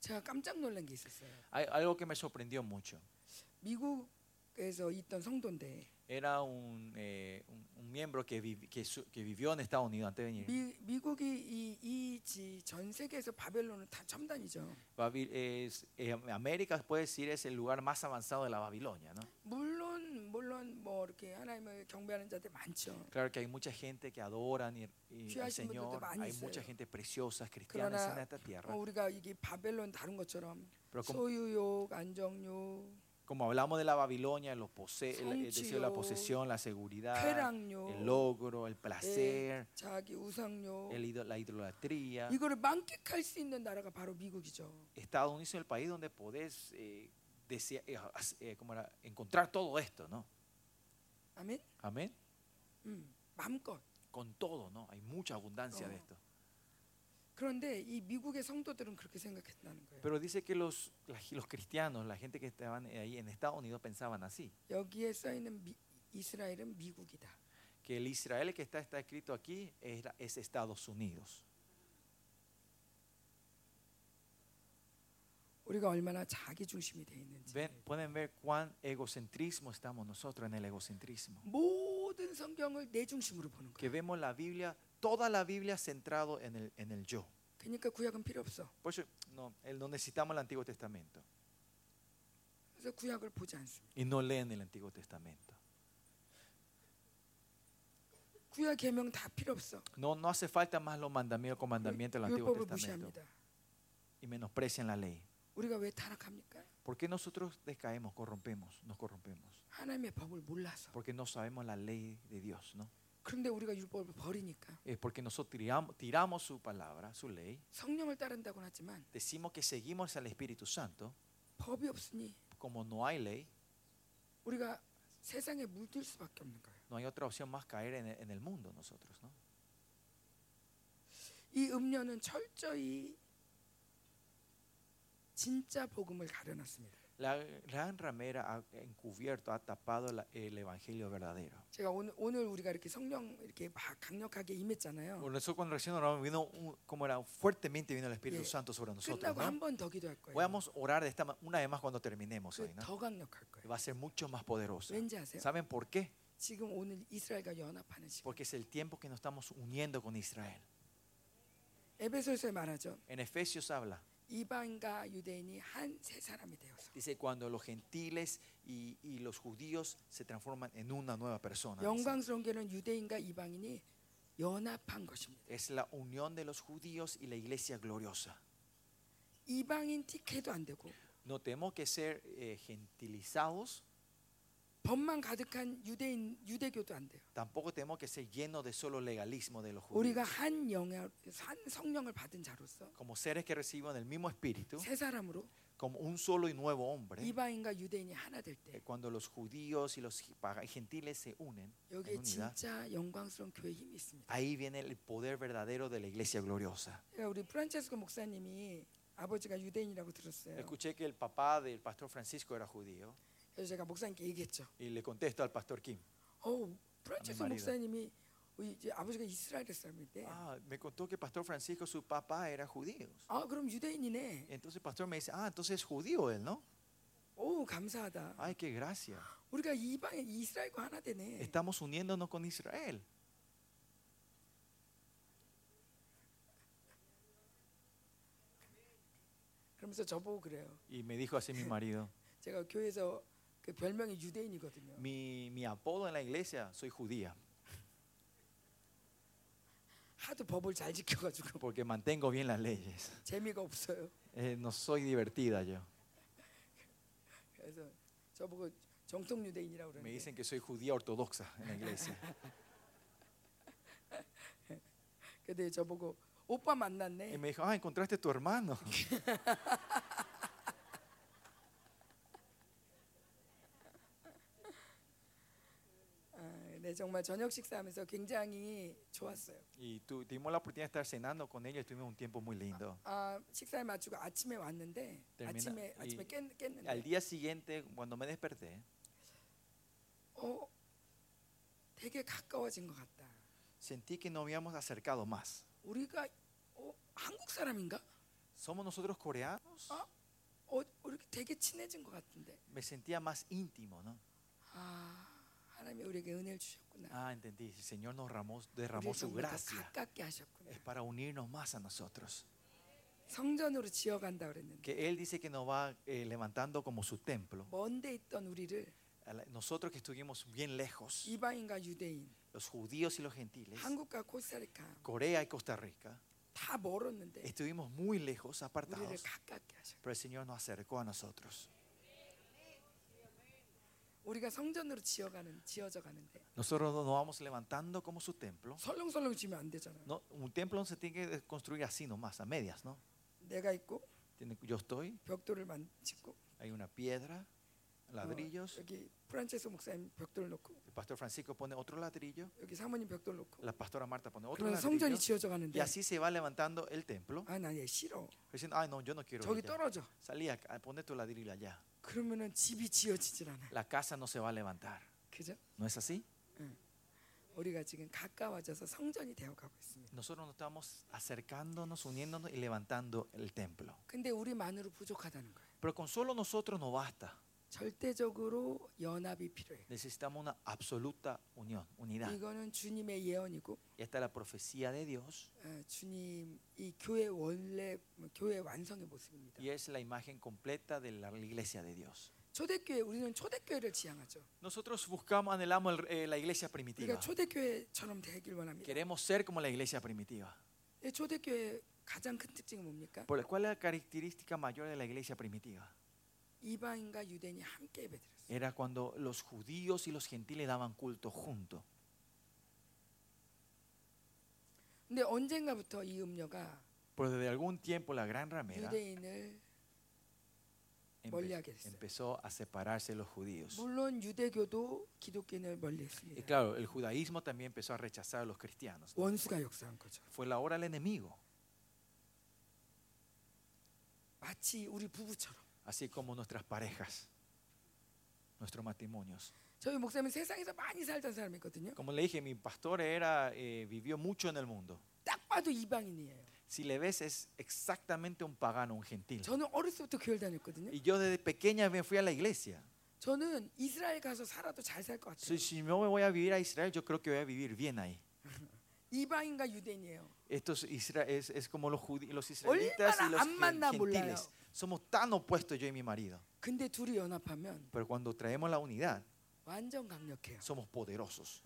제가 깜짝 놀란 게 있었어요. Hay algo que me sorprendió mucho. 미국에서 있던 성도인데 Era un, eh, un, un miembro que, vivi- que, su- que vivió en Estados Unidos antes de venir. 미, 미국이 이이전 세계에서 바벨론은 다 첨단이죠. Babi- es- eh, América, puede decir, es el lugar más avanzado de la Babilonia. ¿no? 물론 물론 뭐 이렇게 하나님을 경배하는 자들 많죠. Claro que hay mucha gente que adoran y, y al 귀하신 분들도 Señor. 많이 Hay mucha 있어요. gente preciosa, cristianas en 그러나 esta tierra. 어, 우리가 이게 바벨론 다룬 것처럼 Pero como, 소유욕, 안정욕, como hablamos de la Babilonia, los pose- el, el deseo de la 성취욕, posesión, la seguridad, 쾌락욕, el logro, el placer, 자기 우상욕 el ido- la idolatría. 이거를 만끽할 수 있는 나라가 바로 미국이죠. Estados Unidos es el país donde podés eh, desea- eh, as- eh, ¿cómo era? encontrar todo esto, ¿no? 아멘. Amén. 음, 마음껏. Con todo, ¿no? Hay mucha abundancia de Oh. esto. 그런데 이 미국의 성도들은 그렇게 생각했다는 거예요. Pero dice que los, la- los cristianos, la gente que estaban ahí en Estados Unidos pensaban así, 여기에 써 있는 미, 이스라엘은 미국이다. que el Israel que está, está escrito aquí es, la- es Estados Unidos. 우리가 얼마나 자기 중심이 돼 있는지. Ven- pueden ver cuán egocentrismo estamos nosotros en el egocentrismo. 모든 성경을 내 중심으로 보는 Que 거예요. vemos la Biblia, toda la Biblia centrado en el, en el yo. 그러니까 구약은 필요 없어. Por eso no, el- no necesitamos el Antiguo Testamento 그래서 구약을 보지 않습니다. y no leen el Antiguo Testamento. 구약 계명 다 필요 없어. No, no hace falta más los mandamientos, comandamientos del Antiguo 율법을 Testamento 무시합니다. y menosprecian la ley. 우리가 왜 타락합니까? ¿Por qué nosotros decaemos, corrompemos, nos corrompemos? 하나님의 법을 몰라서. Porque no sabemos la ley de Dios, ¿no? 그런데 우리가 율법을 버리니까 Es porque nosotros tiramos, tiramos su palabra, su ley, 성령을 따른다고는 하지만 decimos que seguimos al Espíritu Santo, 법이 없으니 como no hay ley, 우리가 세상에 물들 수밖에 없는 거예요. no hay otra opción más caer en el, en el mundo nosotros, ¿no? 이 음료는 철저히 진짜 복음을 가려놨습니다. La gran ramera ha encubierto, ha tapado la- el evangelio verdadero. 제가 오늘, 오늘 우리가 이렇게 성령 이렇게 막 강력하게 임했잖아요. Por eso cuando recién oramos vino un- como era fuertemente vino el Espíritu Yeah. Santo sobre nosotros. 끝나고 ¿no? 한 번 더 기도할 거예요. Podemos orar de esta ma- una vez más cuando terminemos hoy, ¿no? 더 강력할 거예요. Va a ser mucho más poderosa. 왠지 아세요? ¿Saben por qué? 지금 오늘 이스라엘과 연합하는 시간. Porque es el tiempo que nos estamos uniendo con Israel. 에베소서에 말하죠. En Efesios habla, Dice cuando los gentiles y, los judíos se transforman en una nueva persona. Es la unión de los judíos y la iglesia gloriosa. No tenemos que ser eh, gentilizados. 법만 가득한 유대인 유대교도 안 돼요. tampoco tenemos que ser llenos de solo legalismo de los 우리가 judíos. 한 영향, 한 성령을 받은 자로서 Como seres que reciben el mismo espíritu, 세 사람으로 como un solo y nuevo hombre, 이방인과 유대인이 하나 될 eh, 때 cuando los judíos y los paga- gentiles se unen en 여기에 unidad, 진짜 영광스러운 교회 힘이 있습니다. ahí viene el poder verdadero de la iglesia gloriosa. 그러니까 우리 프란체스코 목사님이 아버지가 유대인이라고 들었어요. Escuché que el papá del pastor Francisco era judío 그래서 제가 목사님께 얘기했죠. y le contesto al pastor Kim. 어, 프란체스코 marido. 목사님이 우리 이제 아버지가 이스라엘 사람인데 Ah, me contó que Pastor Francisco, su papá, era judío. 아 그럼 유대인이네. Entonces el pastor me dice, ah, entonces es judío él, ¿no? 오 감사하다. Ay, qué gracia. 우리가 이방에 이스라엘과 하나 되네. Estamos uniéndonos con Israel. 그러면서 저보고 그래요. Y me dijo así mi marido, 제가 교회에서 그 별명이 유대인이거든요. mi, mi apodo en la iglesia, soy judía, 하도 법을 잘 지켜가지고 porque mantengo bien las leyes. 재미가 없어요. Eh, no soy divertida yo. 그래서 저보고 정통 유대인이라고 Me 그러는데 dicen que soy judía ortodoxa en la iglesia. 근데 저보고 오빠 Y 만났네. me dijo, ah, encontraste a tu hermano. 정말 저녁 식사하면서 굉장히 좋았어요. Y tu- tuvimos la oportunidad de estar cenando con ellos, tuvimos un tiempo muy lindo. 아 식사에 맞추고 아침에 왔는데 termina- 아침에 y 아침에 깼, Al 깼는데 día siguiente, cuando me desperté, 어 되게 가까워진 것 같다. sentí que nos habíamos acercado más. 우리가 어, 한국 사람인가? ¿Somos nosotros coreanos? 어? 어 우리 되게 친해진 것 같은데. Me sentía más íntimo, ¿no? 아 하나님이 우리에게 은혜를 주셨구나. Ah, entendí. El Señor nos derramó, derramó 우리를 su 정말 더 gracia. 가깝게 하셨구나. Es para unirnos más a nosotros. 성전으로 지어간다 그랬는데 Que Él dice que nos va eh, levantando como su templo. 먼데 있던 우리를 A la- Nosotros que estuvimos bien lejos, 이방인과 유대인, los judíos y los gentiles, 한국과 코스타리카 Corea y Costa Rica, 다 멀었는데 estuvimos muy lejos, 우리를 apartados, 가깝게 하셨. pero el Señor nos acercó a nosotros. 우리가 성전으로 지어가는 지어져 가는데 Nosotros nos vamos levantando como su templo. 설렁설렁 지면 안 되잖아. No, un templo no se tiene que construir así nomás, a medias, ¿no? 내가 있고 Tiene- yo estoy, 벽돌을 만 짓고 hay una piedra, ladrillos, 어, 여기 프란체스 목사님 벽돌 놓고 el pastor Francisco pone otro ladrillo, 여기 사모님 벽돌 놓고 la pastora Marta pone otro 그러면 성전이 ladrillo, 지어져 y 가는데 así se va levantando el templo. 아나얘 싫어. Diciendo, ay, no, yo no quiero 저기 ir allá. 떨어져. Salí acá, pone tu ladrillo allá. 그러면은 집이 지어지질 않아. La casa no se va a levantar. 그죠? ¿No es así? 우리가 지금 가까워져서 성전이 되어 가고 있습니다. Nosotros nos estamos acercándonos, uniéndonos y levantando el templo. 근데 우리만으로 부족하다는 거예요. Pero con solo nosotros no basta. 절대적으로 연합이 필요해요. Necesitamos una absoluta unión, unidad. 이거는 주님의 예언이고 Y esta es la profecía de Dios 어, 주님 이 교회 원래 뭐 교회 완성의 모습입니다. y es la imagen completa de la iglesia de Dios. 초대교회 우리는 초대교회를 지향하죠. Nosotros buscamos, anhelamos el- eh, la iglesia primitiva. 우리가 초대교회처럼 되길 원합니다. Queremos ser como la iglesia primitiva. 이 초대교회 가장 큰 특징이 뭡니까? ¿Por ¿Cuál es la característica mayor de la iglesia primitiva? Era cuando los judíos y los gentiles daban culto juntos. 근데 언젠가부터 이 음녀가 Pero desde algún tiempo la gran ramera 유대인을 empe- 멀리하게 됐어요. empezó a separarse de los judíos. 물론 유대교도 기독교인을 Y 멀리했습니다. claro, el judaísmo también empezó a rechazar a los cristianos. 원수가 역사한 거죠. Fue la hora del enemigo, 마치 우리 부부처럼. así como nuestras parejas, nuestros matrimonios. 저희 목사님 세상에서 많이 살던 사람이거든요. Como le dije, mi pastor era, eh, vivió mucho en el mundo. 딱 봐도 이방인이에요. Si le ves, es exactamente un pagano, un gentil. 저는 어렸을 때부터 교회를 다녔거든요. Y yo desde pequeña me fui a la iglesia. 저는 이스라엘 가서 살아도 잘 살 것 같아요. Si, si no me voy a vivir a Israel, yo creo que voy a vivir bien ahí. 이방인과 유대인이에요. Esto es, Isra- es, es como los, judí- los israelitas y 얼마나 los 안 만나 gen- 몰라요. gentiles. Somos tan opuestos yo y mi marido. 근데 둘이 연합하면 Pero cuando traemos la unidad, 완전 강력해요. somos poderosos.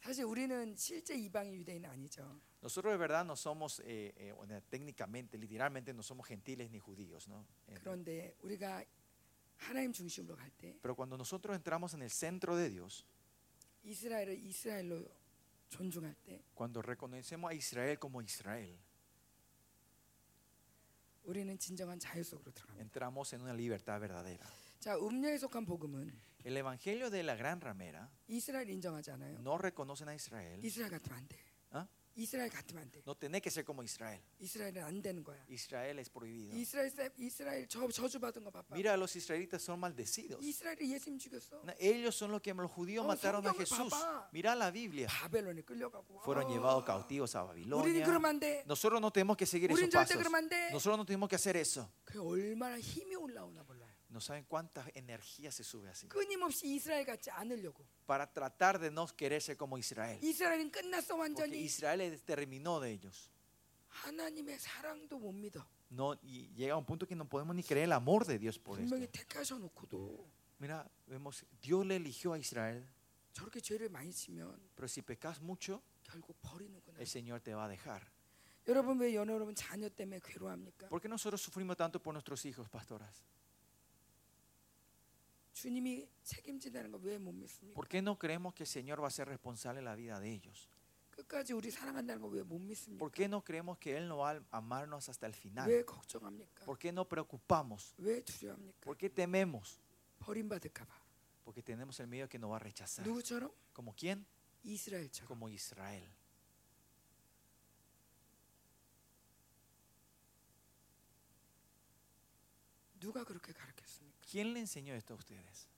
사실 우리는 실제 이방인 유대인은 아니죠. Nosotros de verdad no somos, eh, eh, bueno, técnicamente, literalmente, no somos gentiles ni judíos. ¿no? Eh, 그런데 우리가 하나님 중심으로 갈 때 Pero cuando nosotros entramos en el centro de Dios, 이스라엘을 이스라엘로 존중할 때 cuando reconocemos a Israel como Israel, 우리는 진정한 자유 속으로 들어갑니다. entramos en una libertad verdadera. 자, 음녀에 속한 복음은 El evangelio de la gran ramera 이스라엘 인정하지 않아요. no reconocen a Israel. 이스라엘 같으면 안 돼. ¿ah? 이스라엘 같으면 안 돼. No tenés que ser como Israel. 이스라엘은 안 되는 거야. Israel es prohibido. 이스라엘 세- 이스라엘 저 저주 받은 거 봐봐. Mira, los israelitas son maldecidos. 이스라엘이 예수님 죽였어. No, Ellos son los que los judíos Oh, mataron a 성경을 Jesús. 봐봐. Mira la Biblia. 바벨론에 끌려가고. Fueron 아, llevados cautivos a 우리는 Babilonia. 그러면 안 돼. Nosotros no tenemos que seguir esos 우리는 절대 pasos. 그러면 안 돼. Nosotros no tenemos que hacer eso. 그 얼마나 힘이 올라오나 몰라요. No saben cuánta energía se sube así. 끊임없이 이스라엘 같지 않으려고. Para tratar de no querer ser como Israel. 이스라엘은 끝났어 Porque 완전히. Israel terminó de ellos. 하나님의 사랑도 못 믿어. No, y llega un punto que no podemos ni creer el amor de Dios por esto. 분명히 택하셔놓고도 Mira, vemos, Dios le eligió a Israel, 저렇게 죄를 많이 지면 pero si pecas mucho, 결국 버리는구나. el Señor te va a dejar. 여러분 왜 연애 여러분 자녀 때문에 괴로워합니까? ¿Por qué nosotros sufrimos tanto por nuestros hijos, pastoras? ¿Por qué no creemos que el Señor va a ser responsable de la vida de ellos? ¿Por qué no creemos que Él no va a amarnos hasta el final? ¿Por qué no preocupamos? ¿Por qué tememos? Porque tenemos el miedo que nos va a rechazar. ¿Como quién? Como Israel. ¿Quién le enseñó esto a ustedes?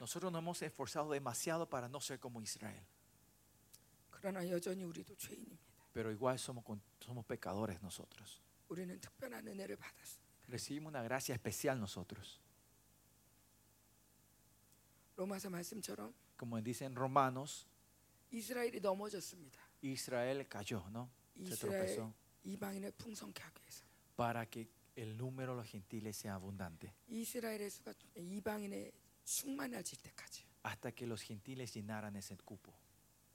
Nosotros nos hemos esforzado demasiado para no ser como Israel. Pero igual somos, somos pecadores nosotros. Recibimos una gracia especial nosotros 로마서 말씀처럼 Como dicen Romanos, 이스라엘이 넘어졌습니다. Israel cayó, ¿no? Se 이스라엘 tropezó 이방인을 풍성케 하기 위해서. para que el número de los gentiles sea abundante. 이스라엘의 수가 이방인의 충만해질 때까지. Hasta que los gentiles llenaran ese cupo.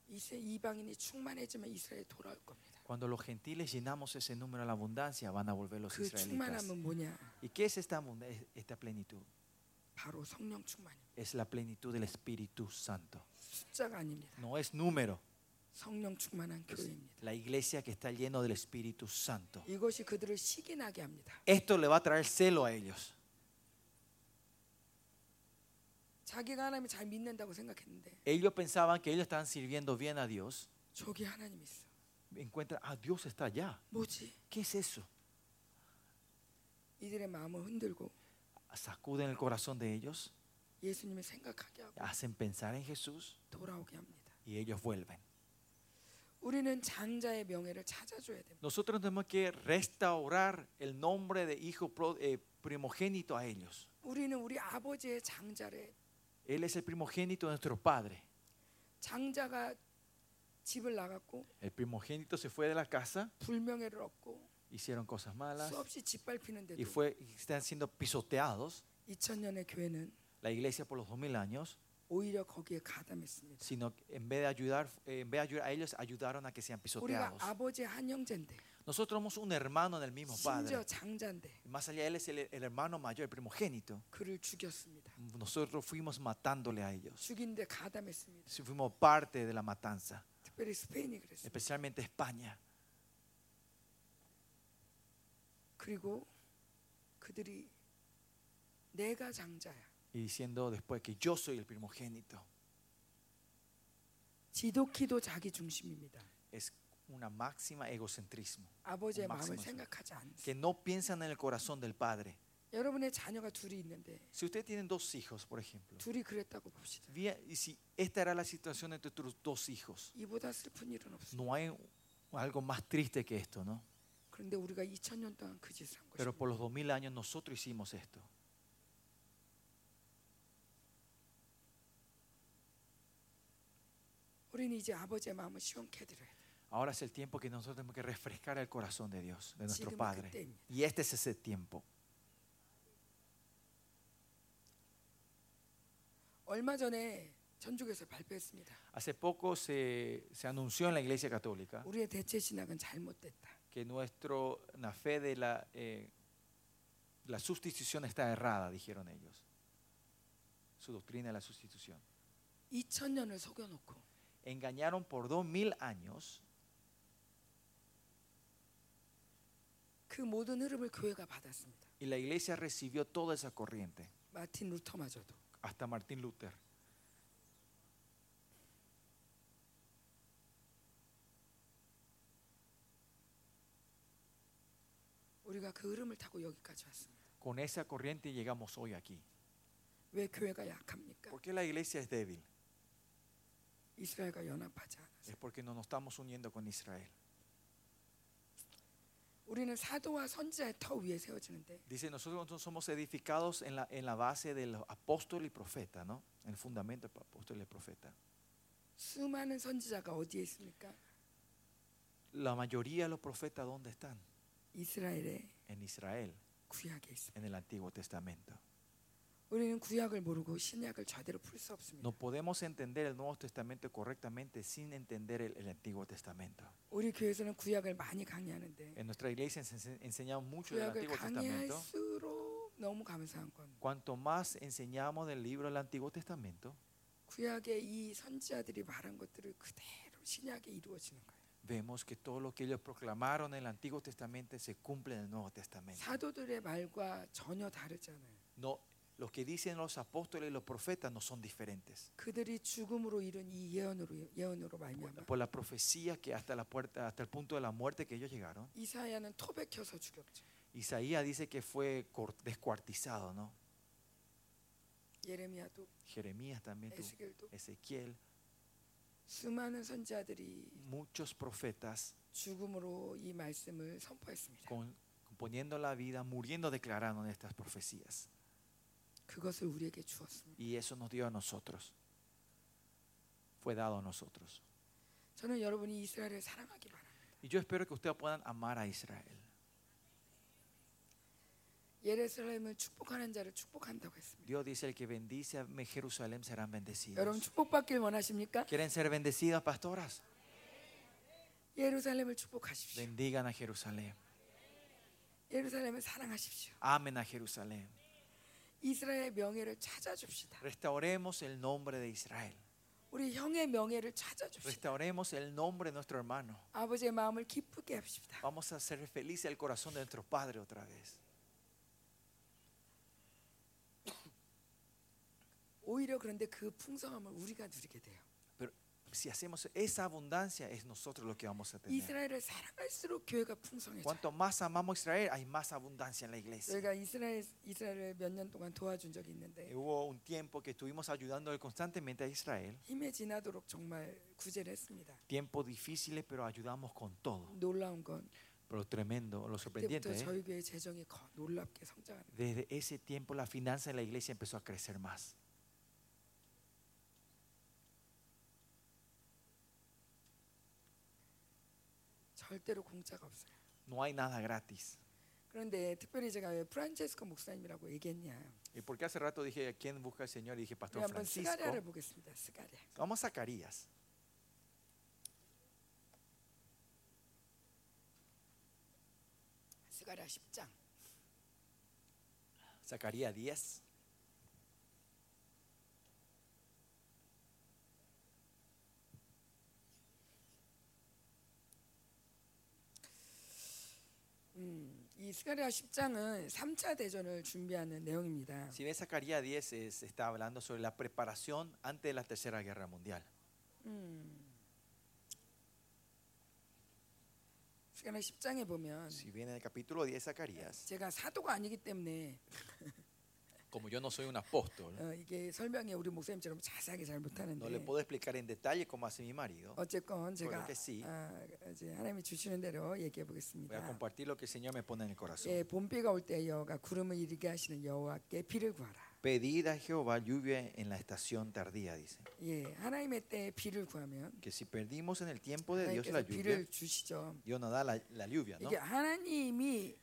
이세 이방인이 충만해지면 이스라엘 돌아올 겁니다. Cuando los gentiles llenamos ese número a la abundancia, van a volver los 그 israelitas. 충만함은 뭐냐? ¿Y qué es esta, abund- esta plenitud? Es la plenitud del Espíritu Santo. No es número. La iglesia que está llena del Espíritu Santo. Esto le va a traer celo a ellos. Ellos pensaban que ellos estaban sirviendo bien a Dios. Encuentran, ah, Dios está allá. ¿Qué es eso? Sacuden el corazón de ellos, 예수님을 생각하게 하고 hacen pensar en Jesús 돌아오게 합니다. y ellos vuelven. 우리는 장자의 명예를 찾아줘야 됩니다. Nosotros tenemos que restaurar el nombre de hijo pro- eh, primogénito a ellos. 우리는 우리 아버지의 장자를 Él es el primogénito de nuestro padre. 장자가 집을 나갔고 El primogénito se fue de la casa, 불명예를 얻고 hicieron cosas malas 수없이 짓밟히는데도 y fue, y están siendo pisoteados. 2000년의 교회는 La iglesia por los dos mil años, 오히려 거기에 가담했습니다. sino que en vez de ayudar, eh, en vez de ayudar a ellos, ayudaron a que sean 우리가 pisoteados. 아버지의 한 형제인데 Nosotros somos un hermano del mismo padre. 심지어 장자인데 Más allá, él es el, el hermano mayor, el primogénito. 그를 죽였습니다. Nosotros fuimos matándole a ellos. 죽인데 가담했습니다. Sí, Fuimos parte de la matanza, 특별히 스페인이 그랬습니다. especialmente España. 그리고 그들이 내가 장자야. Y diciendo después que yo soy el primogénito. 지독히도 자기 중심입니다. Es una máxima egocentrismo. 아버지의 un 마음을 máximo 생각하지 않습니다. Que no piensan en el corazón del padre. 여러분의 자녀가 둘이 있는데 Si usted tiene dos hijos, por ejemplo, 둘이 그랬다고 봅시다. vi- y si esta era la situación entre tus dos hijos, 이보다 슬픈 일은 없습니다. no hay algo más triste que esto, ¿no? 그런데 우리가 2000년 동안 그 짓을 한 Pero 것입니다. por los dos mil años nosotros hicimos esto. 우리는 이제 아버지의 마음을 시원케 해드려야 돼요. Ahora es el tiempo que nosotros tenemos que refrescar el corazón de Dios, de nuestro 지금은 Padre. 그때입니다. Y este es ese tiempo. 얼마 전에 전국에서 발표했습니다. Hace poco se, se anunció en la Iglesia Católica que nuestro, la fe de la, eh, la sustitución está errada, dijeron ellos. Su doctrina de la sustitución. Engañaron por dos mil años y la iglesia recibió toda esa corriente, hasta Martín Luther. 우리가 그 흐름을 타고 여기까지 왔습니다. Con esa corriente llegamos hoy aquí. 왜 교회가 약합니까? ¿Por qué la iglesia es débil? 이스라엘과 연합하지 않아서. Es porque no nos estamos uniendo con Israel. 우리는 사도와 선지자의 터 위에 세워지는데 Dice, nosotros no somos edificados en la, en la base del apóstol y profeta, ¿no? En el fundamento del apóstol y profeta. 수많은 선지자가 어디에 있습니까? La mayoría de los profetas, ¿dónde están? en Israel, en el Antiguo Testamento. No podemos entender el Nuevo Testamento correctamente sin entender el, Antiguo Testamento. En nuestra iglesia enseñamos mucho del Antiguo Testamento. Cuanto más enseñamos del libro del Antiguo Testamento, 구약의 이 선지자들이 말한 것들을 그대로 신약에 이루어지는 거예요. vemos que todo lo que ellos proclamaron en el Antiguo Testamento se cumple en el Nuevo Testamento. 사도들의 말과 전혀 다르잖아요. No, lo que dicen los apóstoles y los profetas no son diferentes. 그들이 죽음으로 이룬 이 예언으로 예언으로 말미암아 Por la profecía que hasta la puerta, hasta el punto de la muerte que ellos llegaron, 이사야는 토백혀서 죽였죠. Isaías dice que fue cor- descuartizado, ¿no? 예레미야도 Jeremías también, tuvo- 에스겔도 Ezequiel, 수많은 선지자들이 muchos profetas 죽음으로 이 말씀을 선포했습니다. con, poniendo la vida, muriendo, declararon estas profecías. 그것을 우리에게 주었습니다. Y eso nos dio a nosotros. Fue dado a nosotros. 저는 여러분이 이스라엘을 사랑하기 바랍니다. Y yo espero que ustedes puedan amar a Israel. 예루살렘을 축복하는 자를 축복한다고 했습니다. Dios dice, el que bendice a Jerusalén serán bendecidos. 여러분 축복받길 원하십니까? ¿Quieren ser bendecidas, pastoras? 예루살렘을 축복하십시오. Bendigan a Jerusalén. 예루살렘을 사랑하십시오. Amen a Jerusalén. 이스라엘의 명예를 찾아줍시다. Restauremos el nombre de Israel. 우리 형의 명예를 찾아줍시다. Restauremos el nombre de nuestro hermano. 아버지의 마음을 기쁘게 합시다. Vamos a hacer feliz el corazón de nuestro Padre otra vez. 오히려 그런데 그 풍성함을 우리가 누리게 돼요. Pero si hacemos esa abundancia, es nosotros lo que vamos a tener. 이스라엘을 사랑할수록 교회가 풍성해져요. Cuanto más amamos a Israel, hay más abundancia en la iglesia. 저희가 이스라엘 이스라엘을 몇 년 동안 도와준 적이 있는데 Hubo un tiempo que estuvimos ayudando constantemente a Israel. 힘에 지나도록 정말 구제를 했습니다. Tiempos difíciles, pero ayudamos con todo. 놀라운 건 Pero tremendo, lo sorprendente. 그때부터 ¿eh? 저희 교회 재정이 거- 놀랍게 성장하는. 거예요. Desde ese tiempo la finanza de la iglesia empezó a crecer más. 절대로 공짜가 없어요. No hay nada gratis. 그런데 특별히 제가 왜 프란체스코 목사님이라고 얘기했냐? ¿Y por qué hace rato dije, ¿quién busca al Señor? Y dije, 우리 Pastor 한번 스가랴를 Francisco. 보겠습니다. 스가랴. Vamos a Zacarías. 스가랴 10장. Zacarías 10. 음, 이 스가랴 10장은 3차 대전을 준비하는 내용입니다. Si ves Zacarías 10, es- está hablando sobre la preparación antes de la Tercera Guerra Mundial. 음. 스가랴 10장에 보면 Si viene en el capítulo 10 Zacarías, 제가 사도가 아니기 때문에 como yo no soy un apóstol, 어, 이게 설명이 우리 목사님처럼 자세하게 잘 no le 못하는데 puedo explicar en detalle cómo hace mi marido. 어쨌건 제가 그렇게 sí. 아, 이제 하나님이 주시는 대로 얘기해 Voy a 보겠습니다. compartir lo que el Señor me pone en el corazón. 예, 봄비가 올 때 여호와가 구름을 이르게 하시는 여호와께 비를 구하라. Pedid a Jehová lluvia en la estación tardía, dice. 예, 하나님의 때에 비를 구하면 Que si perdimos en el tiempo de Dios la 하나님께서 lluvia, 비를 주시죠. Dios nos da la, la lluvia, ¿no? 이게 하나님이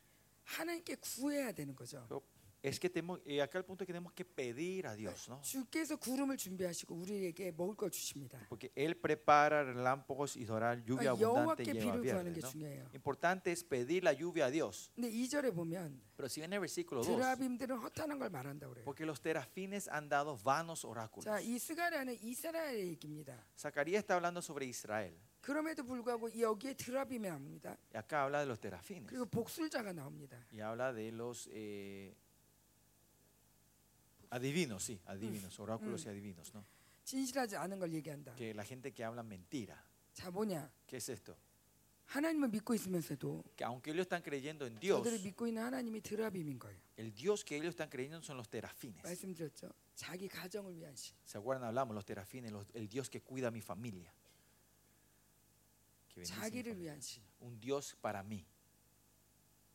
하나님께 구해야 되는 거죠. Pero es que tenemos, y acá el punto es que tenemos que pedir a Dios, ¿no? 주께서 구름을 준비하시고 우리에게 먹을 걸 주십니다. Porque Él prepara relámpagos y dorar lluvia 그러니까 abundante 여호와께 y lleva 비를 구하는 viernes, 게 ¿no? 중요해요. Importante es pedir la lluvia a Dios. 근데 2절에 보면 Pero si viene el versículo 2, 드라빔들은 허탄한 걸 말한다고 그래요. porque los terafines han dado vanos oráculos. 자, 이 스가랴는 이스라엘의 얘기입니다. Zacarías está hablando sobre Israel. 그럼에도 불구하고 여기에 드라빔이 나옵니다. Y acá habla de los terafines. 그리고 복술자가 나옵니다. Y habla de los eh, adivinos, sí, adivinos, oráculos y adivinos, ¿no? 진실하지 않은 걸 얘기한다. Que la gente que habla mentira. 자, 뭐냐? ¿Qué es esto? 하나님을 믿고 있으면서도 Que aunque ellos están creyendo en Dios, 저들이 믿고 있는 하나님이 드라빔인 거예요. el Dios que ellos están creyendo son los terafines. 말씀드렸죠. 자기 가정을 위한 신. ¿Se acuerdan? Hablamos los terafines, los- el Dios que cuida a mi familia. Que bendice mi 자기를 familia. 위한 신. Un Dios para mí.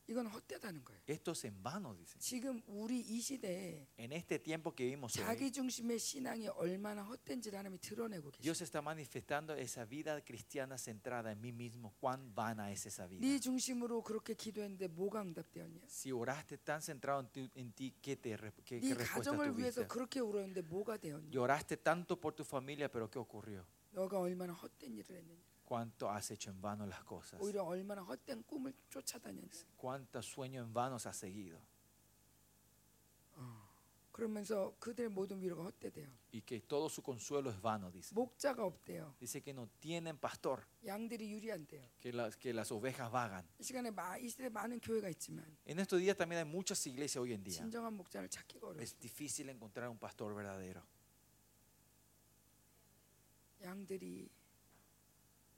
이건 헛되다는 거예요. Esto es en vano, dicen. 지금 우리 이 시대에 En este tiempo que vivimos 자기 hoy, 중심의 신앙이 얼마나 헛된지를 하나님이 드러내고 계시죠. Dios está manifestando esa vida cristiana centrada en mí mismo. Cuán vana es esa vida. 네 중심으로 그렇게 기도했는데 뭐가 응답되었냐? Si oraste tan centrado en ti, en ti ¿qué, te, re- qué, qué 네 respuesta 가정을 위해서 tuviste? 그렇게 울었는데 뭐가 되었냐? Lloraste tanto por tu familia, pero ¿qué ocurrió? 너가 얼마나 헛된 일을 했느냐? ¿Cuánto has hecho en vano las cosas? 오히려 얼마나 헛된 꿈을 쫓아다녔냐? ¿Cuántos sueños en vano has seguido? 그러면서 그들의 모든 위로가 헛되대요. Y que todo su consuelo es vano, dice. 목자가 없대요. Dice que no tienen pastor, 양들이 유리한대요. que las, que las ovejas vagan. 이 시간에 마, 이 시대에 많은 교회가 있지만 En estos días también hay muchas iglesias hoy en día. 진정한 목자를 찾기가 어려워요. Es difícil encontrar un pastor verdadero. 양들이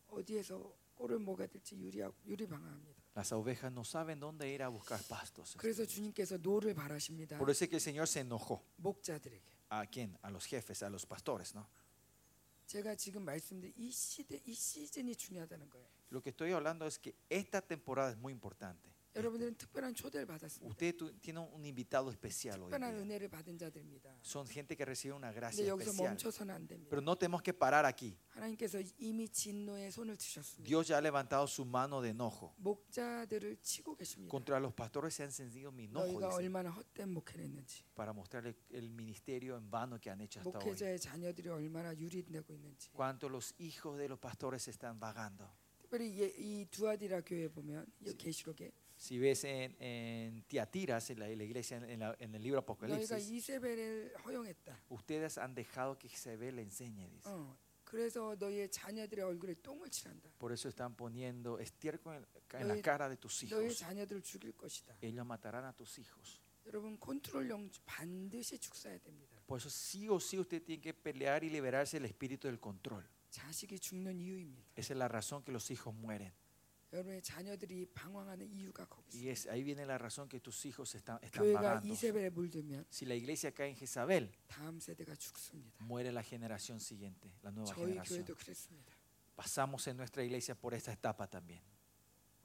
어디에서 꼴을 먹어야 될지 유리하고 유리방황합니다. Las ovejas no saben dónde ir a buscar pastos. 그래서 주님께서 노를 바라십니다. Por eso es que el Señor se enojó. 목자들에게. ¿A quién? A los jefes, a los pastores, ¿no? 제가 지금 말씀드린 이 시대 이 시즌이 중요하다는 거예요. Lo que estoy hablando es que esta temporada es muy importante. 여러분들은 특별한 초대를 받았습니다. Usted tu- tiene un invitado especial hoy. en 특별한 día. 은혜를 받은 자들입니다. Son gente que recibe una 근데 gracia 여기서 especial. 멈춰서는 안 됩니다. Pero no tenemos que parar aquí. 하나님께서 이미 진노의 손을 드셨습니다. Dios ya ha levantado su mano de enojo. 목자들을 치고 계십니다. Contra los pastores se ha encendido mi enojo 너희가 dice, 얼마나 헛된 목회를 했는지, para mostrarle el ministerio en vano que han hecho hasta hoy. 목회자의 자녀들이 얼마나 유리되고 있는지. Cuánto los hijos de los pastores están vagando. 특별히 이 두아디라 교회 보면 이 계시록에 Si ves en, en Tiatiras, en la, la iglesia, en, la- en el libro 너희가 Apocalipsis, 이세벨을 허용했다. ustedes han dejado que Jezebel le enseñe, dice. 어, 그래서 너희의 자녀들의 얼굴에 똥을 칠한다. Por eso están poniendo estiércol en, en la 너희- cara de tus 너희 hijos. 자녀들을 죽일 것이다. Ellos matarán a tus hijos. 여러분 컨트롤령 반드시 축사해야 됩니다. Por eso sí o sí usted tiene que pelear y liberarse del espíritu del control. 자식이 죽는 이유입니다. Esa es la razón que los hijos mueren. 여러분의 자녀들이 방황하는 이유가 거기 Y 있어요. es, ahí viene la razón que tus hijos están, están 교회가 vagando. 이세벨에 물들면 Si la iglesia cae en Jezabel, 다음 세대가 죽습니다. muere la generación siguiente, la nueva 저희 generación. 교회도 그랬습니다. Pasamos en nuestra iglesia por esta etapa también.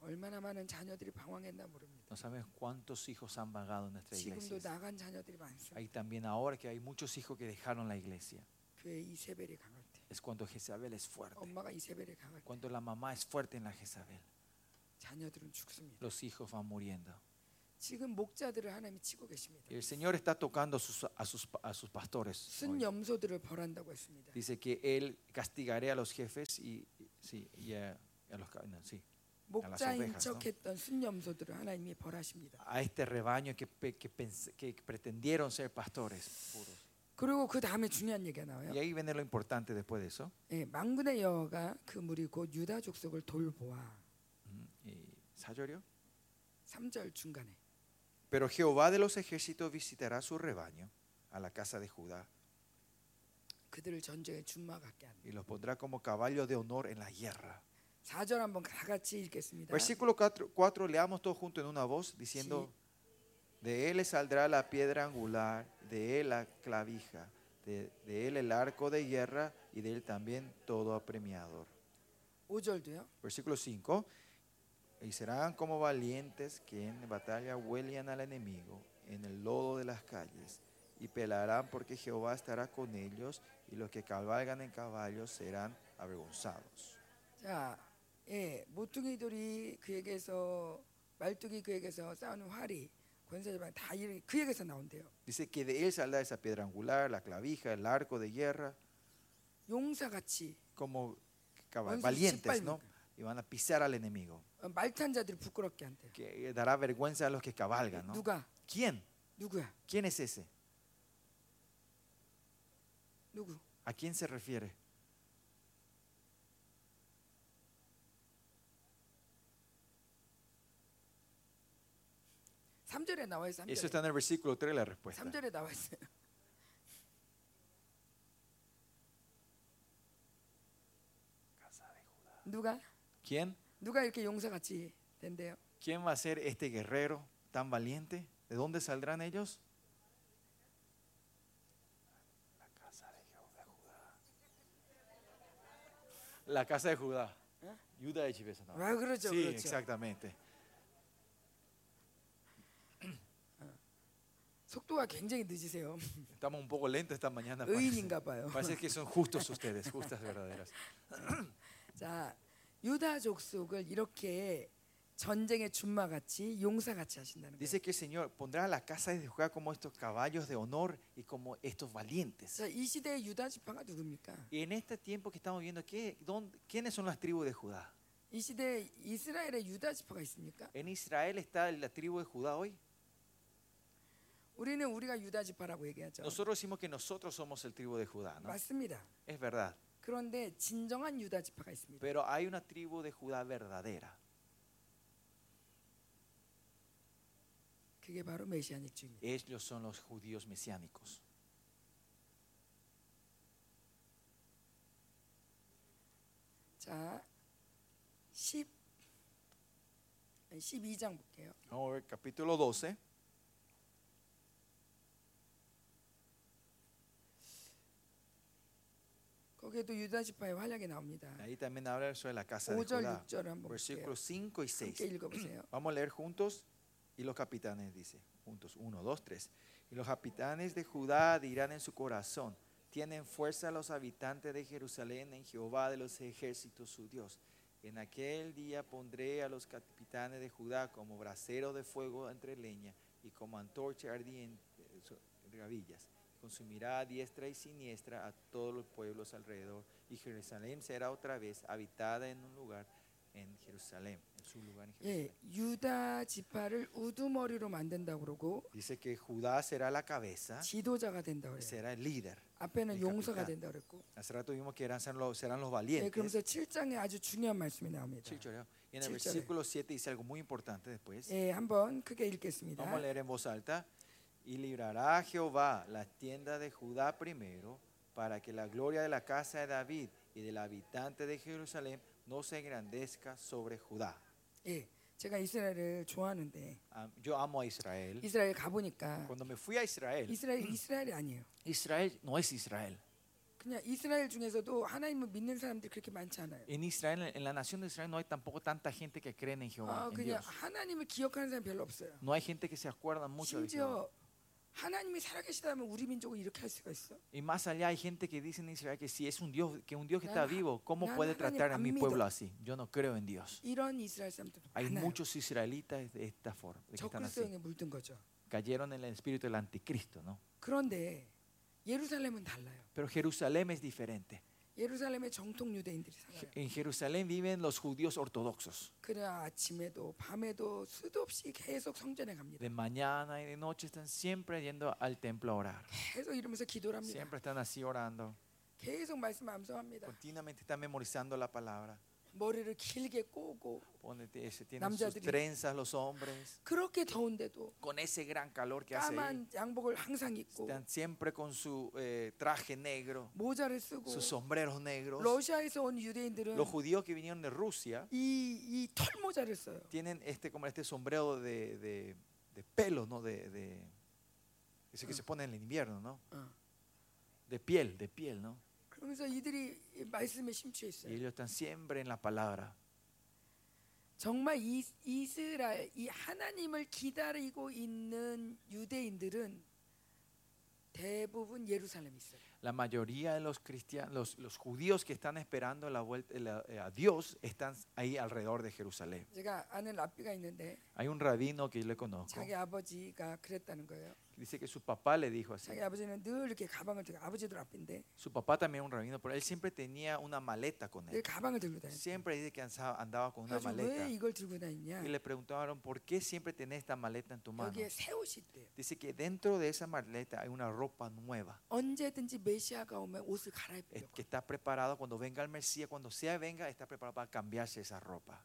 얼마나 많은 자녀들이 방황했나 모릅니다. No sabemos cuántos hijos han vagado en nuestra 지금도 iglesia. 나간 자녀들이 많습니다. Hay también ahora que hay muchos hijos que dejaron la iglesia. 교회 이세벨이 강할 때, Es cuando Jezabel es fuerte. 엄마가 이세벨이 강할 때 Cuando la mamá es fuerte en la Jezabel. 자녀들은 죽습니다. Los hijos van muriendo. 지금 목자들을 하나님이 치고 계십니다. Y el Señor está tocando a sus, a sus, a sus pastores. 순 hoy. 염소들을 벌한다고 했습니다. Dice que Él castigaré a los jefes y, y- sí, y a, a los, ca- no, sí, 목자인 ovejas, ¿no? 척했던 순 염소들을 하나님이 벌하십니다. a este rebaño que, pe- que, pens- que pretendieron ser pastores puros. 그리고 그 다음에 중요한 얘기가 나와요. Y ahí viene lo importante después de eso. 예, 망군의 여호가 그 무리 곧 유다 족속을 돌보아 Ujú. Y, ¿Sayorio? 3절 중간에 Pero Jehová de los ejércitos visitará su rebaño a la casa de Judá 그들을 전쟁에 준마하게 한다. y los pondrá como caballo de honor en la guerra. 4절 한번 다 같이 읽겠습니다. Versículo 4, leamos todos juntos en una voz diciendo, de él le saldrá la piedra angular, de él la clavija, de, de él el arco de guerra y de él también todo apremiador. 5절도요. Versículo 5, y serán como valientes que en batalla huelgan al enemigo en el lodo de las calles y pelarán porque Jehová estará con ellos y los que cabalgan en caballos serán avergonzados. 자, 예, 모퉁이들이 그에게서 말뚝이 그에게서 싸우는 활이 권세자방 다 이렇게 그 얘기에서 나온대요. Dice que de él saldrá esa piedra angular, la clavija, el arco de guerra, 용사같이 como caba- 원수 valientes, ¿no? 짓밟으니까. Y van a pisar al enemigo. 어, 말탄 자들이 부끄럽게 한대요. Que dará vergüenza a los que cabalgan, ¿no? 누가 ¿Quién? 누구야? ¿Quién es ese? 누구? ¿A quién se refiere? 삼절에 나와 있어요. Eso 3절에. está en el versículo 3 la respuesta. 3절에 나와 있어요. 누가 ¿Quién? 누가 이렇게 용사같이 된대요? ¿Quién va a ser este guerrero tan valiente? ¿De dónde saldrán ellos? La casa de Judá. La casa de Judá. ¿Eh? Judá de Chivesa, ¿no? 아 그렇죠, Sí, 그렇죠. exactamente. 속도가 굉장히 늦으세요. Estamos un poco lentos esta mañana. 의인인가 Parece, 봐요. parece que son justos ustedes, justas verdaderas. 자, 유다 족속을 이렇게 전쟁의 준마같이 용사같이 하신다는 거예요. Dice que el Señor pondrá a la casa de Judá como estos caballos de honor y como estos valientes. 자, 이 시대의 유다 지파가 누굽니까? Y en este tiempo que estamos viendo, ¿qué, dónde- ¿quiénes son las tribus de Judá? 이 시대에 이스라엘의 유다 지파가 있습니까? ¿En Israel está la tribu de Judá hoy? 우리는 우리가 유다 지파라고 얘기하죠. Nosotros decimos que nosotros somos el tribu de Judá, ¿no? 맞습니다. Es verdad. 그런데 진정한 유다 지파가 있습니다. Pero hay una tribu de Judá verdadera. 그게 바로 메시아닉 주입니다. Ellos son los judíos mesiánicos. 자, 10 아니, 12장 볼게요. Vamos a ver capítulo 12. 거기에도 유다 지파의 활약이 나옵니다. Ahí también habla sobre la casa de 5절, Judá. 6절을 한번 볼게요. Versículos 5 y 6. 함께 읽어보세요. Vamos a leer juntos. Y los capitanes dice, juntos, 1, 2, 3. Y los capitanes de Judá dirán en su corazón, tienen fuerza los habitantes de Jerusalén en Jehová de los ejércitos su Dios. En aquel día pondré a los capitanes de Judá como brasero de fuego entre leña y como antorcha ardiente eh, so- de gavillas. Consumirá a diestra y siniestra a todos los pueblos alrededor. Y Jerusalén será otra vez habitada en un lugar en Jerusalén, en su lugar en Jerusalén. 예, 유다 지파를 우두머리로 만든다고 그러고 Dice que Judá será la cabeza, 지도자가 된다 그래요. será el líder. 앞에는 el 용서가 capitán. 된다 그랬고. Hace rato vimos que eran, serán los, serán los 예, valientes. 그러면서 7장에 아주 중요한 말씀이 나옵니다. Sí, choreo. Y en el Sí, choreo. versículo 7 dice algo muy importante después. 예, 한번 크게 읽겠습니다. Vamos a leer en voz alta. Y librará a Jehová la tienda de Judá primero, para que la gloria de la casa de David y del habitante de Jerusalén no se engrandezca sobre Judá. 예, 제가 이스라엘을 좋아하는데 Am- Yo amo a Israel. 이스라엘 가보니까 Cuando me fui a Israel, 이스라엘 이스라엘이 아니에요. Israel no es Israel. 그냥 이스라엘 중에서도 하나님을 믿는 사람들이 그렇게 많지 않아요. En Israel, en la nación de Israel, no hay tampoco tanta gente que cree en Jehová. 아, en 그냥 Dios. 하나님을 기억하는 사람 별로 없어요. No hay gente que se acuerda mucho de Jehová. 심지어 하나님이 살아계시다면 우리 민족을 이렇게 할 수가 있어? Y más allá hay gente que dice en Israel que si es un Dios, que un Dios que está Nanan- vivo, ¿cómo nanan puede 하나님 tratar a mi 안 pueblo 믿어. así? Yo no creo en Dios. 이런 이스라엘 사람들도 Hay 많아요. muchos israelitas de esta forma, de que están así. 적그리스도에 물든 거죠. Cayeron en el espíritu del anticristo, ¿no? 그런데 예루살렘은 달라요. Pero Jerusalén es diferente. 예루살렘의 정통 유대인들이 살아요. En Jerusalén viven los judíos ortodoxos. 그래 아침에도 밤에도 수도 없이 계속 성전에 갑니다. De mañana y de noche están siempre yendo al templo a orar. 계속 이러면서 기도를 합니다. Siempre están así orando. 계속 말씀 암송합니다. Continuamente están memorizando la palabra. 머리를 길게 꼬고 Ponete ese, tienen sus 남자들이 trenzas los hombres. 그렇게 더운데도 Con ese gran calor que hace ahí. 까만 양복을 항상 입고 Están siempre con su eh, traje negro, 모자를 쓰고 sus sombreros negros. 러시아에서 온 유대인들은 Los judíos que vinieron de Rusia 이, 이 털모자를 써요. tienen este como este sombrero de, de, de pelo, ¿no? De, de ese que se pone en el invierno, ¿no? 어. De piel, de piel, ¿no? 그러면서 이들이 이 말씀에 심취해 Y 있어요. ellos están siempre en la palabra. 정말 이, 이스라엘 이 하나님을 기다리고 있는 유대인들은 대부분 예루살렘에 있어요. La mayoría de los cristianos, los, los judíos que están esperando la vuelta la- eh, a Dios están ahí alrededor de Jerusalén. 제가 아는 랍비가 있는데 Hay un rabino que yo le conozco. 자기 아버지가 그랬다는 거예요. Dice que su papá le dijo así. 자기 아버지는 늘 이렇게 가방을 들고 아버지도 랍비인데 Su papá también era un rabino, pero él siempre tenía una maleta con 늘 él. 가방을 들고 다녔어요. Siempre dice que andaba, andaba con una 그래서 왜 maleta. 이걸 들고 다니냐? Y le preguntaron, ¿por qué siempre tenés esta maleta en tu mano? 여기에 새 옷이 있대요. Dice que dentro de esa maleta hay una ropa nueva, 언제든지 메시아가 오면 옷을 eh, 갈아입으려고. que está preparado cuando venga el Mesías, cuando sea venga, está preparado para cambiarse esa ropa.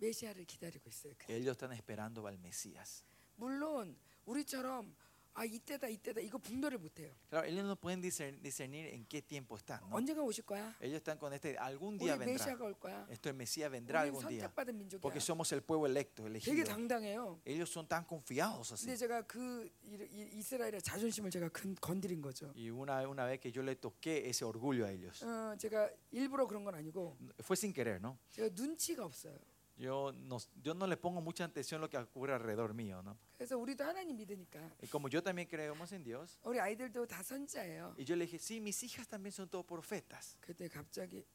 메시아를 기다리고 있어요. Ellos están esperando al Mesías. 물론 우리처럼 아 이때다 이때다 이거 분별을 못해요. Claro, ellos no pueden discern- discernir en qué tiempo están. ¿no? 언제가 오실 거야? Ellos están con este, algún día vendrá. 메시아가 올 거야. Esto el Mesías vendrá algún día. 민족이야. Porque somos el pueblo electo, 되게 elegido. 당당해요. Ellos son tan confiados así. 근데 제가 그 이- 이스라엘의 자존심을 제가 건, 건드린 거죠. Y una, una vez que yo le toqué ese orgullo a ellos, 어, 제가 일부러 그런 건 아니고 fue sin querer, ¿no? 제가 눈치가 없어요. Yo no, yo no le pongo mucha atención a lo que ocurre alrededor mío, ¿no? 그래서 우리도 하나님 믿으니까 Y como yo también creemos en Dios, 우리 아이들도 다 선자예요. y yo le dije, sí, mis hijas también son todos profetas. 그때 갑자기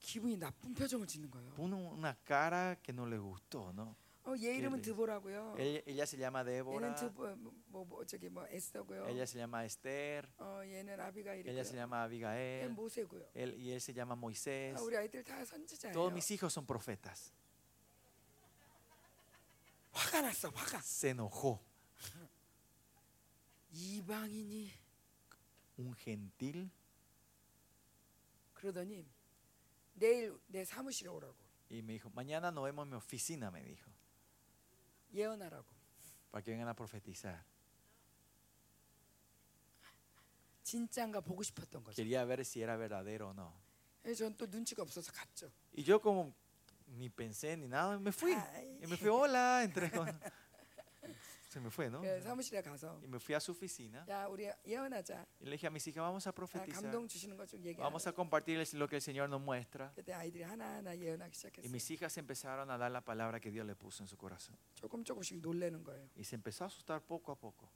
기분이 나쁜 표정을 짓는 거예요. Pone una cara que no le gustó, ¿no? 어, 얘 이름은 le- 드보라고요. Ella, ella se llama 얘는 Débora, 드보 뭐, 뭐 저기 뭐 에스더고요. ella se llama Esther, 어, 얘는 아비가일이고요. ella se llama 얘는 Abigail, 모세고요. él, y él se llama Moisés. 아, 우리 아이들 다 선지자예요. Todos mis hijos son profetas. 화가 났어, 화가. Se enojó. 이방인이 Un gentil 그러더니 내일 내 사무실에 오라고 y me dijo, mañana nos vemos en mi oficina, me dijo, 예언하라고. para que vengan a profetizar. 진짜인가 보고 싶었던 거죠. Quería ver si era verdadero o no. 그래서 저는 또 눈치가 없어서 갔죠. Y yo como ni pensé ni nada, me fui. Ay. Y me fui, hola, entré con... Se me fue, ¿no? 그 사무실에 가서 Y me fui a su oficina 야 우리 예언하자. y le dije a mis hijas, vamos a 아, profetizar. 감동 주시는 거 좀 얘기하자. Vamos a compartir el- lo que el Señor nos muestra. 그때 아이들이 하나하나 예언하기 Y 시작했어요. mis hijas empezaron a dar la palabra que Dios le puso en su corazón. 조금 조금씩 놀래는 거예요. Y se empezó a asustar poco a poco.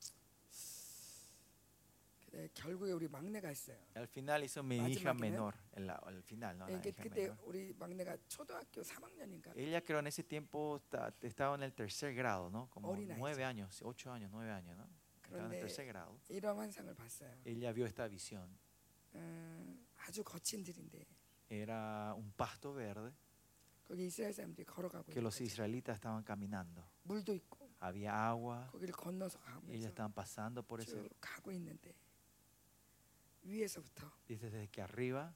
근데 결국에 우리 막내가 있어요. Y al final hizo mi Machi hija máquina. menor. en la- al final, ¿no? La 이게 hija 그때 menor. 우리 막내가 초등학교 3학년인가 Ella creo en ese tiempo esta- estaba en el tercer grado, ¿no? Como 어린아이죠. nueve años, ocho años, nueve años, ¿no? Estaba en el 그런데 tercer grado. 이런 환상을 봤어요. Ella vio esta visión. 음, 아주 거친 들인데 Era un pasto verde 거기 이스라엘 사람들이 걸어가고 que 있는 los 거죠. israelitas estaban caminando. 물도 있고 Había agua 거기를 건너서 y ellas 가면서 estaban pasando por ese. 쭉 가고 있는데 위에서부터 Dice desde que arriba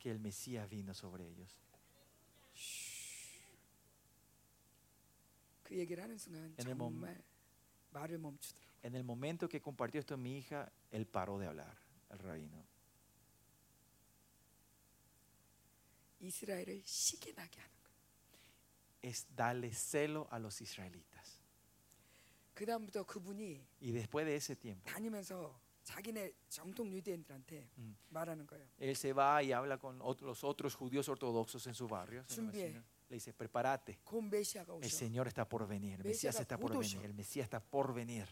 que el Mesías vino sobre ellos. En el, momento que compartió esto mi hija, él paró de hablar, el rabino. Es darle celo a los israelitas. Y después de ese tiempo, 자기네 정통 유대인들한테 Mm. 말하는 거예요. él se va y habla con ot- los otros judíos ortodoxos en su barrio. en la 준비해. vecina. Le dice, prepárate, 곧 메시아가 el 오셔. Señor está por venir, el Mesías Mesías está por 곧 venir, 오셔. el Mesías está por venir.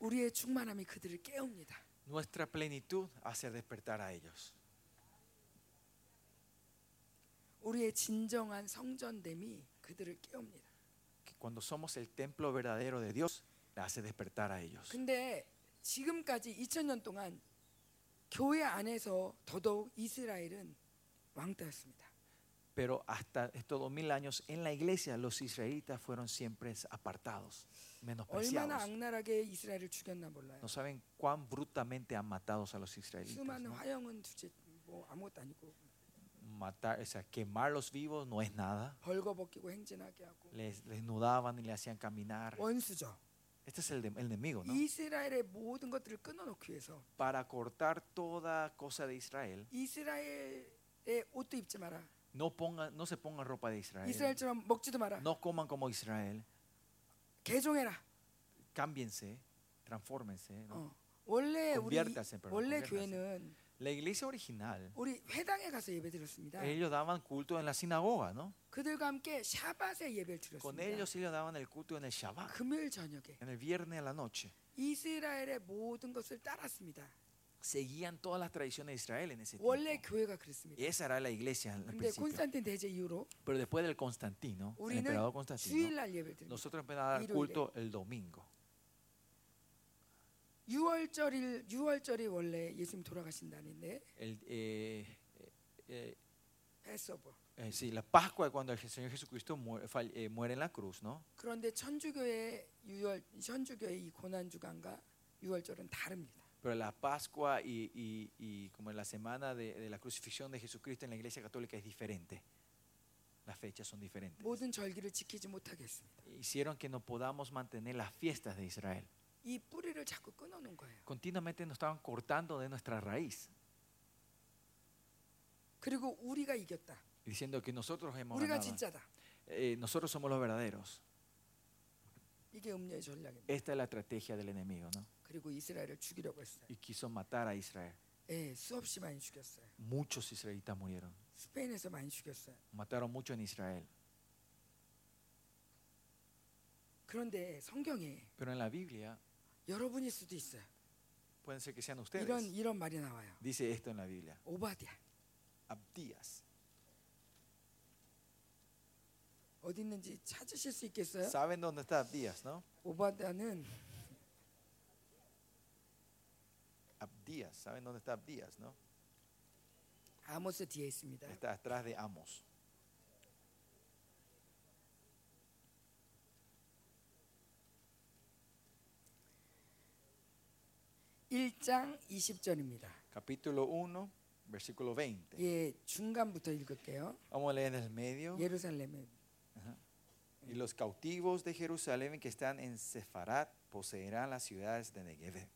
우리의 충만함이 그들을 깨웁니다. Nuestra plenitud hace despertar a ellos. 우리의 진정한 성전됨이 그들을 깨웁니다. Que cuando somos el templo verdadero de Dios, le hace despertar a ellos. 근데 지금까지 2000년 동안 교회 안에서 더더욱 이스라엘은 왕따였습니다. Pero hasta estos dos mil años en la iglesia los israelitas fueron siempre apartados, 얼마나 menospreciados. 악랄하게 이스라엘을 죽였나 몰라요. No saben cuán brutamente han matado a los israelitas. 수많은 ¿no? 화형은 두째 뭐 아무것도 아니고 Matar, o sea, quemarlos vivos no es nada. 벌거벗기고 행진하게 하고 Les desnudaban y le hacían caminar. 원수죠. Este es el, de- el enemigo, ¿no? 이스라엘의 모든 것들을 끊어놓기 위해서 Para cortar toda cosa de Israel, 이스라엘의 옷도 입지 마라. no, pongan, no se pongan ropa de Israel. 이스라엘처럼 먹지도 마라. No coman como Israel. 개종해라. cámbiense, transfórmense. ¿no? 어. 원래 우리 Conviértase, perdón, 원래 conviértase. 교회는 La iglesia original, 우리 회당에 가서 예배 드렸습니다. ellos daban culto en la sinagoga, ¿no? 그들과 함께 샤밧에 예배를 Con 드렸습니다. ellos ellos daban el culto en el Shabbat, 금요일 저녁에 en el viernes a la noche. 이스라엘의 모든 것을 따랐습니다. Seguían todas las tradiciones de Israel en ese 원래 tiempo. 교회가 그랬습니다. Esa era la iglesia al 근데 principio. 콘스탄틴 대제 이후로 Pero después del Constantino, el 우리는 emperador Constantino, 주일날 예배를 드립니다. nosotros empezamos a dar 일요일에. culto el domingo. 6월절일 6월절이 원래 예수님 돌아가신다는데 El, eh, eh, 패스오버. eh, sí, la Pascua cuando el Señor Jesucristo muere, fall- eh, muere en la cruz, ¿no? 그런데 천주교의 6월 천주교의 이 고난 주간과 6월절은 다릅니다. Pero la Pascua y, y- y como la semana de, de la crucifixión de Jesucristo en la Iglesia Católica es diferente. Las fechas son diferentes. 모든 절기를 지키지 못하게 했습니다. Hicieron que no podamos mantener las fiestas de Israel. 이 뿌리를 자꾸 끊어놓은 거예요. Continuamente nos estaban cortando de nuestra raíz, 그리고 우리가 이겼다. diciendo que nosotros hemos 우리가 ganado. 진짜다. Eh, nosotros somos los verdaderos. 이게 음녀의 전략입니다. Esta es la estrategia del enemigo, ¿no? 그리고 이스라엘을 죽이려고 했어요. Y quiso matar a Israel. 예, 수없이 많이 죽였어요. Muchos israelitas murieron. 스페인에서 많이 죽였어요. Mataron mucho en Israel. 그런데 성경에 Pero en la Biblia, 여러분일 수도 있어요. pueden ser que sean 이런 ustedes. 이런 말이 나와요. Dice esto en la Biblia. 오바디아 Abdías. 어디 있는지 찾으실 수 있겠어요? ¿Saben dónde está Abdías, no? 오바디아는 Abdías. ¿Saben dónde está Abdías, no? 아모스 뒤에 있습니다. Está atrás de Amos. 일장 20절입니다. Capítulo 1, versículo 20. 예, 중간부터 읽을게요. Vamos a leer en el medio. 예루살렘에 Y los cautivos de Jerusalén que están en Sefarat poseerán las ciudades de Negev.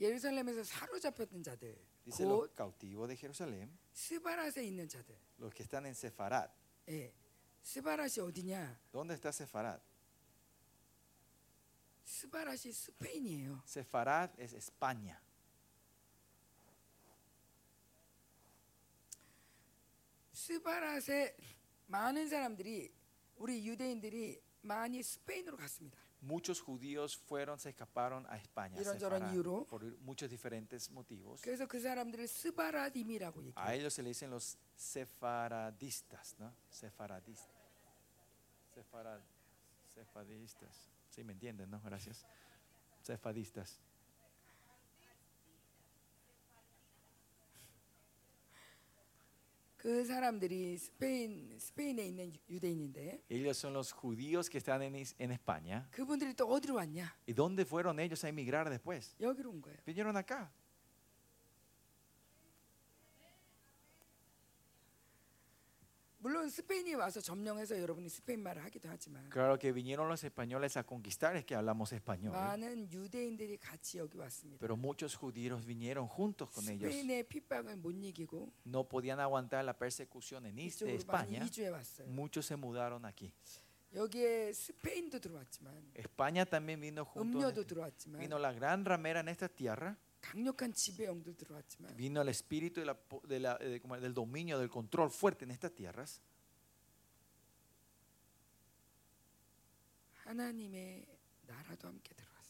예루살렘에서 사로잡혔던 자들, Dice los 곧 cautivos de Jerusalén, 스바랏에 있는 자들. los que están en Sefarat. 예, 스바랏이 어디냐? ¿Dónde está Sefarat? 스바랏이 스페인이에요. Sefarat es España. 스바랏에 많은 사람들이 우리 유대인들이 많이 스페인으로 갔습니다. Muchos judíos fueron, se escaparon a España, a 이런저런 Sefarat, 이유로. por muchos diferentes motivos. 그래서 그 사람들을 스바라딤이라고 A 얘기해요. ellos se le dicen los sefaradistas, ¿no? Sefaradistas. Sefarad, sefadistas. Sí, me entienden, ¿no? Gracias. Sefadistas. 그 사람들이 스페인 스페인에 있는 유- 유대인인데 Ellos son los judíos que están en, Is- en España. 그분들이 또 어디로 왔냐? ¿Y dónde fueron ellos a emigrar después? 여기로 온 거예요. Vinieron acá. 물론 스페인이 와서 점령해서 여러분이 스페인 말을 하기도 하지만 Claro que vinieron los españoles a conquistar, es que hablamos español. 많은 유대인들이 같이 여기 왔습니다. Pero muchos judíos vinieron juntos con ellos. 스페인의 핍박을 못 이기고 No podían aguantar la persecución en Is- de 이쪽으로 많이 España. 이주해 왔어요. Muchos se mudaron aquí. 여기에 스페인도 들어왔지만 España también vino junto. 음료도 들어왔지만 Vino la gran ramera en esta tierra. Vino el espíritu eh, del dominio, del control fuerte en estas tierras.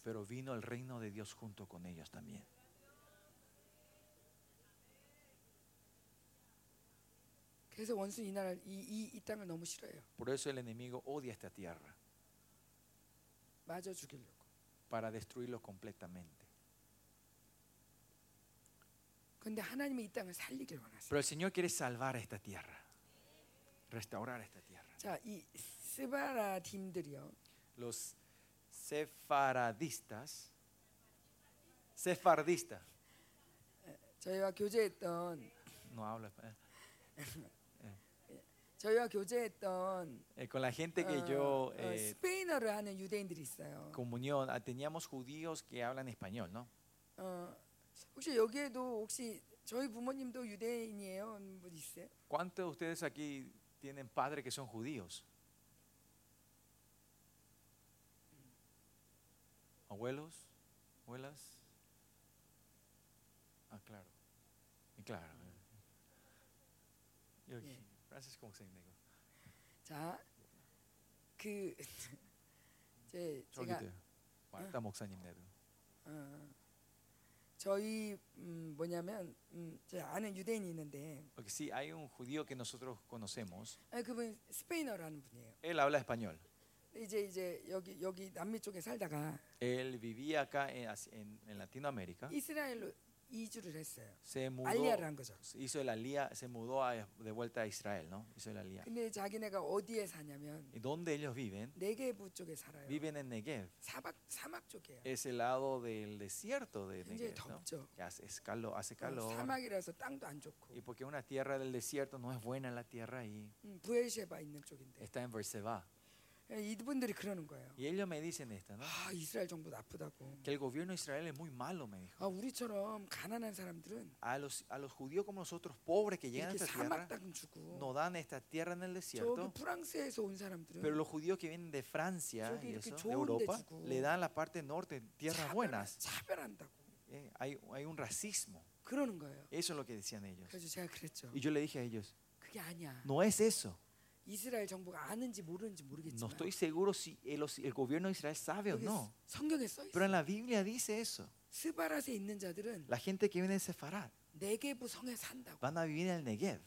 Pero vino el reino de Dios junto con ellos también. Por eso el enemigo odia esta tierra. Para destruirlo completamente. Pero el Señor quiere salvar esta tierra, restaurar esta tierra. 자, 이 스바라딤들이요. Los sefaradistas, sefardistas, 저희와 교제했던 no habla español. 저희와 교제했던 Eh, con la gente que 어, yo 어, eh, 스페인어를 하는 유대인들이 있어요. comunión, ah, teníamos judíos que hablan español, ¿no? 어, 혹시 여기에도 혹시 저희 부모님도 유대인이에요? 하는 분 있어요? ¿Cuántos de ustedes aquí tienen padres que son judíos? abuelos, abuelas. Ah, claro. Y claro. 여기 예. 프란시스 목사님 이거. 자, 그 이제 제가 저기도 말다 목사님네도. 어, 저희 음, 뭐냐면 음, 제 아는 유대인이 있는데 Porque sí, hay un judío que nosotros conocemos. 아, 그분 스페인어라는 분이에요. Él habla español. 이제 이제 여기 여기 남미 쪽에 살다가 Él vivía acá en, en- en Latinoamérica. 이스라엘로 이주를 했어요. Se mudó, 알리아를 한 거죠. hizo la lía, se mudó a- de vuelta a Israel, ¿no? Hizo la lía. 근데 자기네가 어디에 사냐면 ¿Y dónde ellos viven? 네게부 쪽에 살아요. Viven en Negev. 사막 사막 쪽이에요. Es el lado del desierto de 굉장히 Negev, ¿no? 덥죠. Que hace, es calor, hace 어, calor. 사막이라서 땅도 안 좋고 Y porque una tierra del desierto no es buena la tierra ahí. 음, 부엘셰바 있는 쪽인데 Está en Berseba. 예, 이분들이 그러는 거예요. Y ellos me dicen esto, ¿no? 아 이스라엘 정부 나쁘다고. Que el gobierno de Israel es muy malo, me dijo. 아 우리처럼 가난한 사람들은 A los, a los judíos como nosotros, pobres que llegan a 이렇게 esta tierra, 사막 땅 주고 nos dan esta tierra en el 저기 desierto. 프랑스에서 온 사람들은 Pero los judíos que vienen de Francia 저기 y 이렇게 eso, de 좋은 데 Europa, 주고 le dan la parte norte tierras 차별, buenas. 차별한다고 Eh, hay, hay un racismo. 그러는 거예요. Eso es lo que decían ellos. 그래서 제가 그랬죠. Y yo le dije a ellos, 그게 아니야. no es eso. 이스라엘 정부가 아는지 모르는지 No 모르겠지만 estoy seguro si el, el gobierno de Israel sabe o 여기 no. 성경에 써 Pero en 있어. la Biblia dice eso. 스바라에 있는 자들은 La gente que viene de Sefarad 네게부 성에 산다고. van a vivir en el Negev.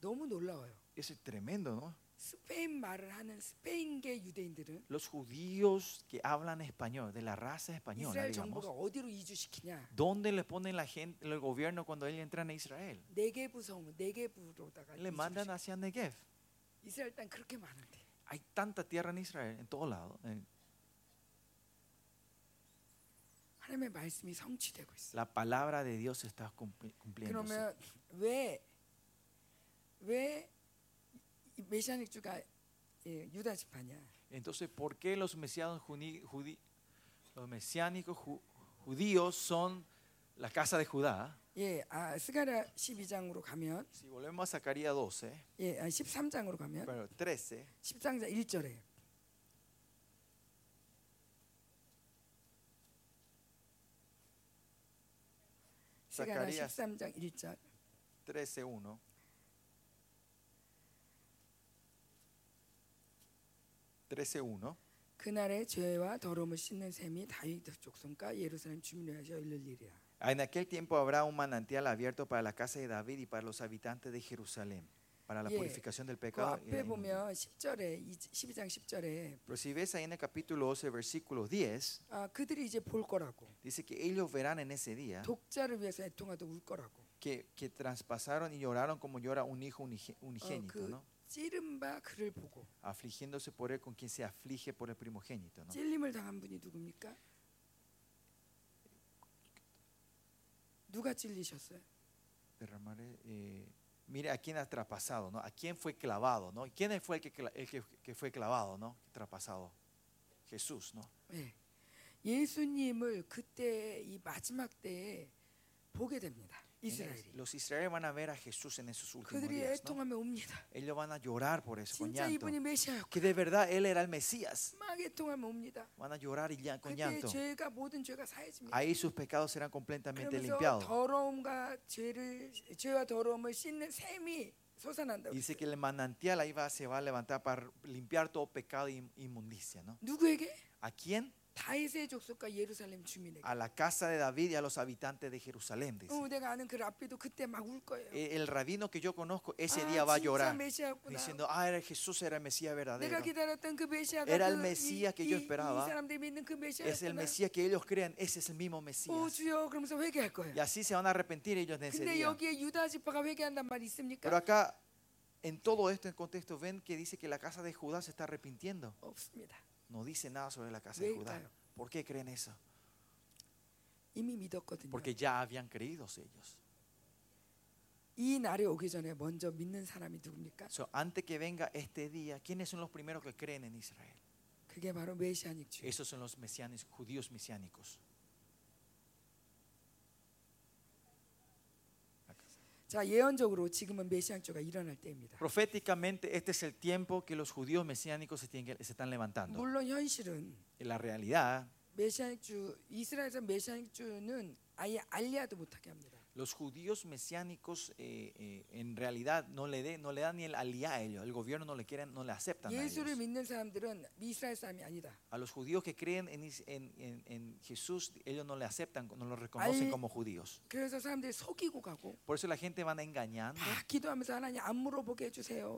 너무 놀라워요. Eso es tremendo, ¿no? 스페인 말을 하는 스페인계 유대인들은 Los judíos que hablan español, de la raza española, 이스라엘 digamos, 정부가 어디로 이주시키냐? ¿dónde le ponen la gente, el gobierno cuando ellos entran a Israel? 네게부 성, 네게부로다가 Le mandan 이주시키- hacia Negev. 이스라엘 땅 그렇게 많은데 Hay tanta tierra en Israel, en todos lados. Eh, 하나님의 말씀이 성취되고 있어. La palabra de Dios está cumpli- cumpliéndose. 그러면 왜왜 Entonces, ¿por qué los mesianos juni- judí- los mesiánicos ju- judíos son la casa de Judá? 예, 아 스가랴 12장으로 가면 Si volvemos a Zacarías 12, 예, 아, 13장으로 가면 bueno, 13, 13장 1절에 스가랴 Zacarías 13장 1절 13, 1. Trece uno. 그날의 죄와 더러움을 씻는 셈이 다윗 족속과 예루살렘 주민을 하여 이를 일이라. En aquel tiempo habrá un manantial abierto para la casa de David y para los habitantes de Jerusalén, para la Yeah. purificación del 그 pecado. y la 앞에 inmundicia. 보면 10절에 12장 10절에 Pero si ves ahí en el capítulo 12, versículo 10, 아, 그들이 이제 볼 거라고. dice que ellos verán en ese día 독자를 위해서 애통하도 울 거라고. que, que traspasaron y lloraron como llora un hijo unige- 어, unigénito, 그 ¿no? 찌른 바 그를 보고 afligiéndose por él con quien se aflige por el primogénito. ¿no? 찔림을 당한 분이 누굽니까? 누가 찔리셨어요? Derramaré, eh, mire a quién ha traspasado, ¿no? A quién fue clavado, ¿no? ¿Quién fue el que, cla- el que, que fue clavado, ¿no? Traspasado. Jesús, ¿no? 예. 예수님을 그때 이 마지막 때에 보게 됩니다. 이스라엘이. Los israelíes van a ver a Jesús en esos últimos 그들이 días, ¿no? 애통하며 옵니다. Ellos van a llorar por eso, con 진짜 llanto. 이분이 메시아였고 Que de verdad Él era el Mesías. 막 애통하며 옵니다. Van a llorar y llan- con 그때 llanto. 죄가 모든 죄가 사해집니다. Ahí sus pecados serán completamente 그러면서 limpiados. 더러움과 죄를 죄와 더러움을 씻는 샘이 솟아난다고. Y dice 그랬어요. que el manantial ahí va, se va a levantar para limpiar todo pecado e inmundicia, ¿no? 누구에게? ¿A quién? a la casa de David y a los habitantes de Jerusalén. E, el, rabino que yo conozco ese día va a llorar diciendo, ah, era Jesús era el Mesías verdadero. Era el Mesías que yo esperaba. Es el Mesías que ellos crean, ese es el mismo Mesías. Y así se van a arrepentir ellos de ese día. Pero acá, en todo esto, en contexto, ven que dice que la casa de Judá se está arrepintiendo no dice nada sobre la casa de Judá. ¿Por qué creen eso? Porque ya habían creído ellos. So, antes que venga este día, ¿quiénes son los primeros que creen en Israel? Esos son los mesiánicos, judíos mesiánicos. 자 예언적으로 지금은 메시안주가 일어날 때입니다. Proféticamente, este es el tiempo que los judíos mesiánicos se, tienen que- se están levantando. 물론 현실은 En la realidad, 메시안주 이스라엘에서 메시안주는 아예 알리아도 못하게 합니다. los judíos mesiánicos eh, eh, en realidad no le, de, no le dan ni el aliá a ellos. El gobierno no le quieren, no le aceptan. A, ellos. a los judíos que creen en, en, en, Jesús, ellos no le aceptan, no lo reconocen como judíos. Por eso la gente van engañando.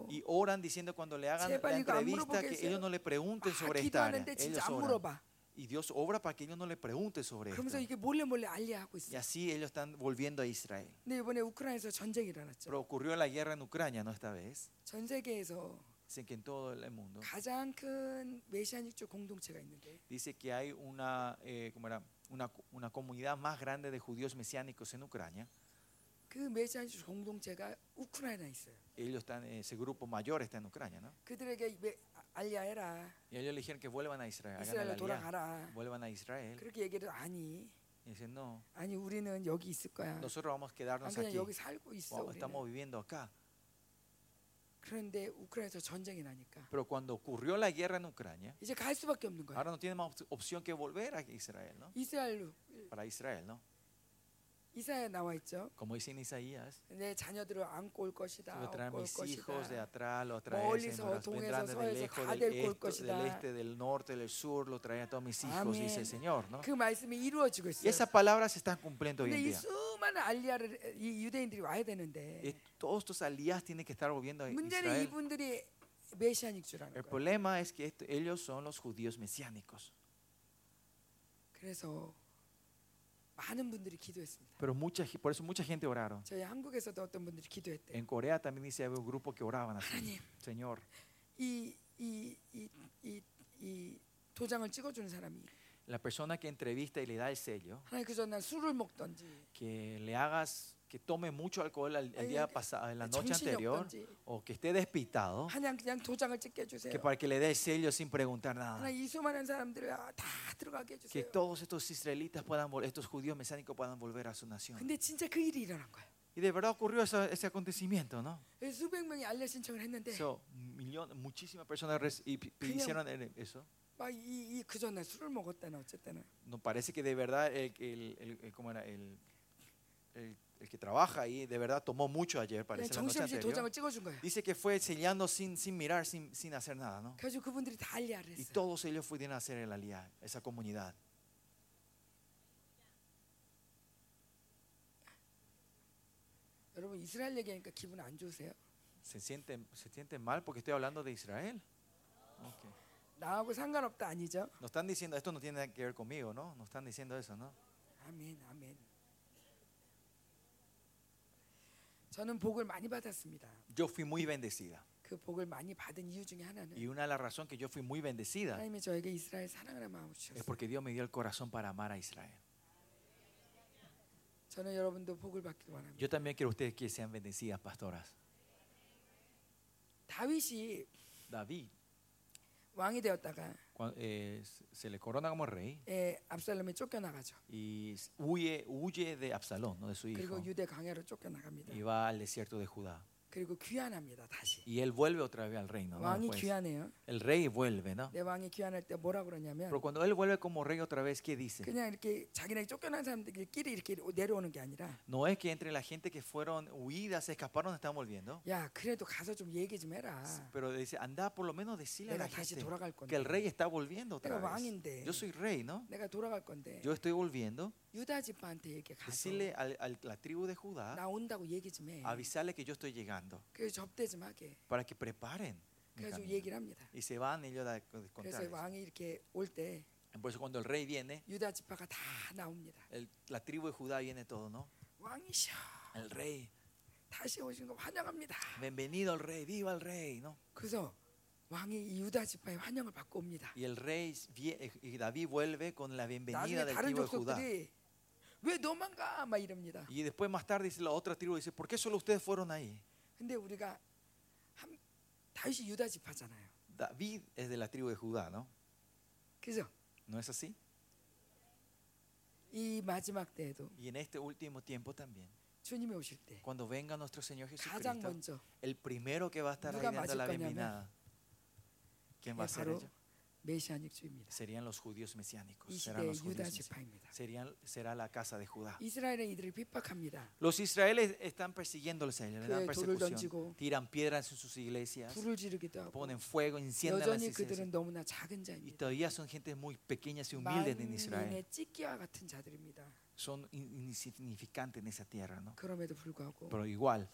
Y oran diciendo cuando le hagan la entrevista que ellos no le pregunten sobre esta área. Ellos oran 물어봐. Y Dios obra para que ellos no le pregunten sobre esto. 그러면서 이게 몰래 몰래 알리하고 Y 있어. así ellos están volviendo a Israel. 근데 이번에 우크라이나에서 전쟁이 일어났죠. Pero ocurrió la guerra en Ucrania, ¿no? Esta vez. 전 세계에서 Dicen que en todo el mundo. 가장 큰 메시아닉적 공동체가 있는데 Dice que hay una, eh, ¿cómo era? Una, una comunidad más grande de judíos mesiánicos en Ucrania. 그 메시아닉적 공동체가 우크라이나에 있어요. Ellos están, eh, ese grupo mayor está en Ucrania, ¿no? 그들에게 메- 알리아해라. Y ellos le dijeron que vuelvan a Israel. hagan el 이스라엘로 aliyah, 돌아가라. Vuelvan a Israel. 그렇게 얘기를 아니. Y dicen, no, 아니 우리는 여기 있을 거야. nosotros vamos a 아, quedarnos 그냥 aquí. 여기 살고 있어. Vamos- 우리는. estamos viviendo acá. 그런데 우크라이나에서 전쟁이 나니까 Pero cuando ocurrió la guerra en Ucrania, 이제 갈 수밖에 없는 거야. ahora no tienen más op- opción que volver a Israel, ¿no? 이스라엘로 Para Israel, ¿no? 이사야 나와 있죠. Como dice en Isaías, 내 자녀들을 안고 올 것이다. voy a traer 업고 올 mis hijos de 것이다. atrás, los traeré, 멀리서, vendrán 동에서, desde 서에서 lejos, 다 del 데리고 올 este, 것이다. del este, del norte, del sur, lo traeré a todos mis hijos, dice 아멘. el Señor, ¿no? 그 말씀이 이루어지고 Y 있어요. esas palabras se están cumpliendo hoy 근데 en 이 día. 수많은 알리아를 이 유대인들이 와야 Y 되는데 todos estos alías tienen que estar volviendo a 문제는 Israel. 이분들이 메시아닉 주라는 El 거예요. problema es que esto- ellos son los judíos mesiánicos. 그래서 많은 분들이 기도했습니다. Pero mucha, ge- por eso mucha gente oraron. 저희 한국에서도 어떤 분들이 기도했대요. En Corea también dice había un grupo que oraban así. 하나님, Señor, 이 이 이 이 이 도장을 찍어주는 사람이 la persona que entrevista y le da el sello, 하나님 그 전날 술을 먹던지 que le hagas que tome mucho alcohol el, el día pasado, en la noche 정신이 anterior, 없던지 o que esté despistado, 그냥 그냥 도장을 찍게 해주세요. que para que le dé el sello sin preguntar nada. 하나님 이 수많은 사람들을 다 들어가게 Que 해주세요. todos estos israelitas puedan, vol- estos judíos mesiánicos puedan volver a su nación. 근데 진짜 그 일이 일어난 거예요. Y de verdad ocurrió ese, ese acontecimiento, ¿no? 그래서 수백 명이 알려 신청을 했는데 So, millón- muchísimas personas res- y pi- 그냥- hicieron el- eso. 막이그 전날 술을 먹었다나 어쨌든 No parece que de verdad el, el- el- el- ¿cómo era? El, el- el que trabaja ahí de verdad tomó mucho ayer, 그냥 parece la noche 정신없이 anterior. 도장을 찍어준 거예요. Dice que fue sellando sin, sin mirar, sin, sin hacer nada, ¿no? 그래서 그분들이 다 알리아를 Y 했어요. todos ellos pudieron hacer el alía, esa comunidad. 여러분 이스라엘 얘기하니까 기분 안 좋으세요? ¿Se sienten, ¿Se sienten mal porque estoy hablando de Israel? Ok. 나하고 상관없다 아니죠? No están diciendo, esto no tiene nada que ver conmigo, ¿no? No están diciendo eso, ¿no? 아멘 아멘. 저는 복을 많이 받았습니다. Yo fui muy bendecida. 그 복을 많이 받은 이유 중에 하나는 Y una de las razones que yo fui muy bendecida 하나님이 저에게 이스라엘 사랑하는 마음을 es 주셨어요. porque Dios me dio el corazón para amar a Israel. 저는 여러분도 복을 받기를 원합니다. Yo también quiero ustedes que sean bendecidas, pastoras. 다윗이 David, 왕이 되었다가 cuan- eh, se le corona como rey 예, 압살롬이 쫓겨나가죠. y huye, huye de Absalón, ¿no? de su hijo, 그리고 유대 강야로 쫓겨나갑니다. y va al desierto de Judá. 그리고 귀환합니다. 다시. Y él vuelve otra vez al reino. ¿no? 왕이 Después. 귀환해요. El rey vuelve, ¿no? 내 왕이 귀환할 때 뭐라 그러냐면 Pero cuando él vuelve como rey otra vez, ¿qué dice? 그냥 이렇게 자기네 쫓겨난 사람들끼리 이렇게 내려오는 게 아니라 No es que entre la gente que fueron huidas, se escaparon, están volviendo. 야 그래도 가서 좀 얘기 좀 해라. Pero dice, anda por lo menos decirle a 내가 la 다시 gente 돌아갈 que 건데. el rey está volviendo otra 내가 vez. 왕인데. Yo soy rey, ¿no? 내가 돌아갈 건데 Yo estoy volviendo. 유다 지파한테 이렇게 가서 Decirle a la tribu de Judá, 나 온다고 얘기 좀 해. avisarle que yo estoy llegando 그래서 접대 좀 하게. para que preparen. mi 그래서 camino. 얘기를 합니다. Y se van ellos a 그래서 contarles. 왕이 이렇게 올 때 Por eso cuando el rey viene, 유다 지파가 다 나옵니다. el- la tribu de Judá viene todo, ¿no? 왕이셔. El rey, 다시 오신 거 환영합니다. bienvenido el rey, viva el rey, ¿no? 그래서 왕이 이 유다 지파의 환영을 받고 옵니다. Y el rey, vie- y David vuelve con la bienvenida 나중에 del 다른 tribu de Judá. 족속들이 왜 너만 가? 막 이럽니다. Y después más tarde dice la otra tribu, dice, ¿por qué solo ustedes fueron ahí? 근데 우리가 한 다윗이 유다 지파잖아요. David es de la tribu de Judá, ¿no? 그죠? ¿No es así? 이 마지막 때에도 Y en este último tiempo también, 주님이 오실 때 Cuando venga nuestro Señor 가장 Jesucristo, 먼저 el primero que va a estar ahí 누가 dando 맞을 la 거냐면 bienvenida, ¿quién va a 그게 ser 바로 ellos? 메시아닉주입니다. Serían los judíos mesiánicos. 이 Serán 시대의 los 유다 judíos mesiánicos. 지파입니다. Serían, será la casa de Judá. 이스라엘은 이들을 핍박합니다. Los israelíes están persiguiéndoles a ellos, le dan 교회에 돌을 persecución, 던지고 tiran piedras en sus iglesias, 불을 지르기도 하고 ponen fuego, encienden las 여전히 iglesias. 그들은 너무나 작은 Y 자입니다. todavía son gente muy pequeñas y humildes en Israel. 만민의 찢기와 같은 자들입니다. Son in- insignificantes en esa tierra, ¿no? 그럼에도 불구하고 Pero igual,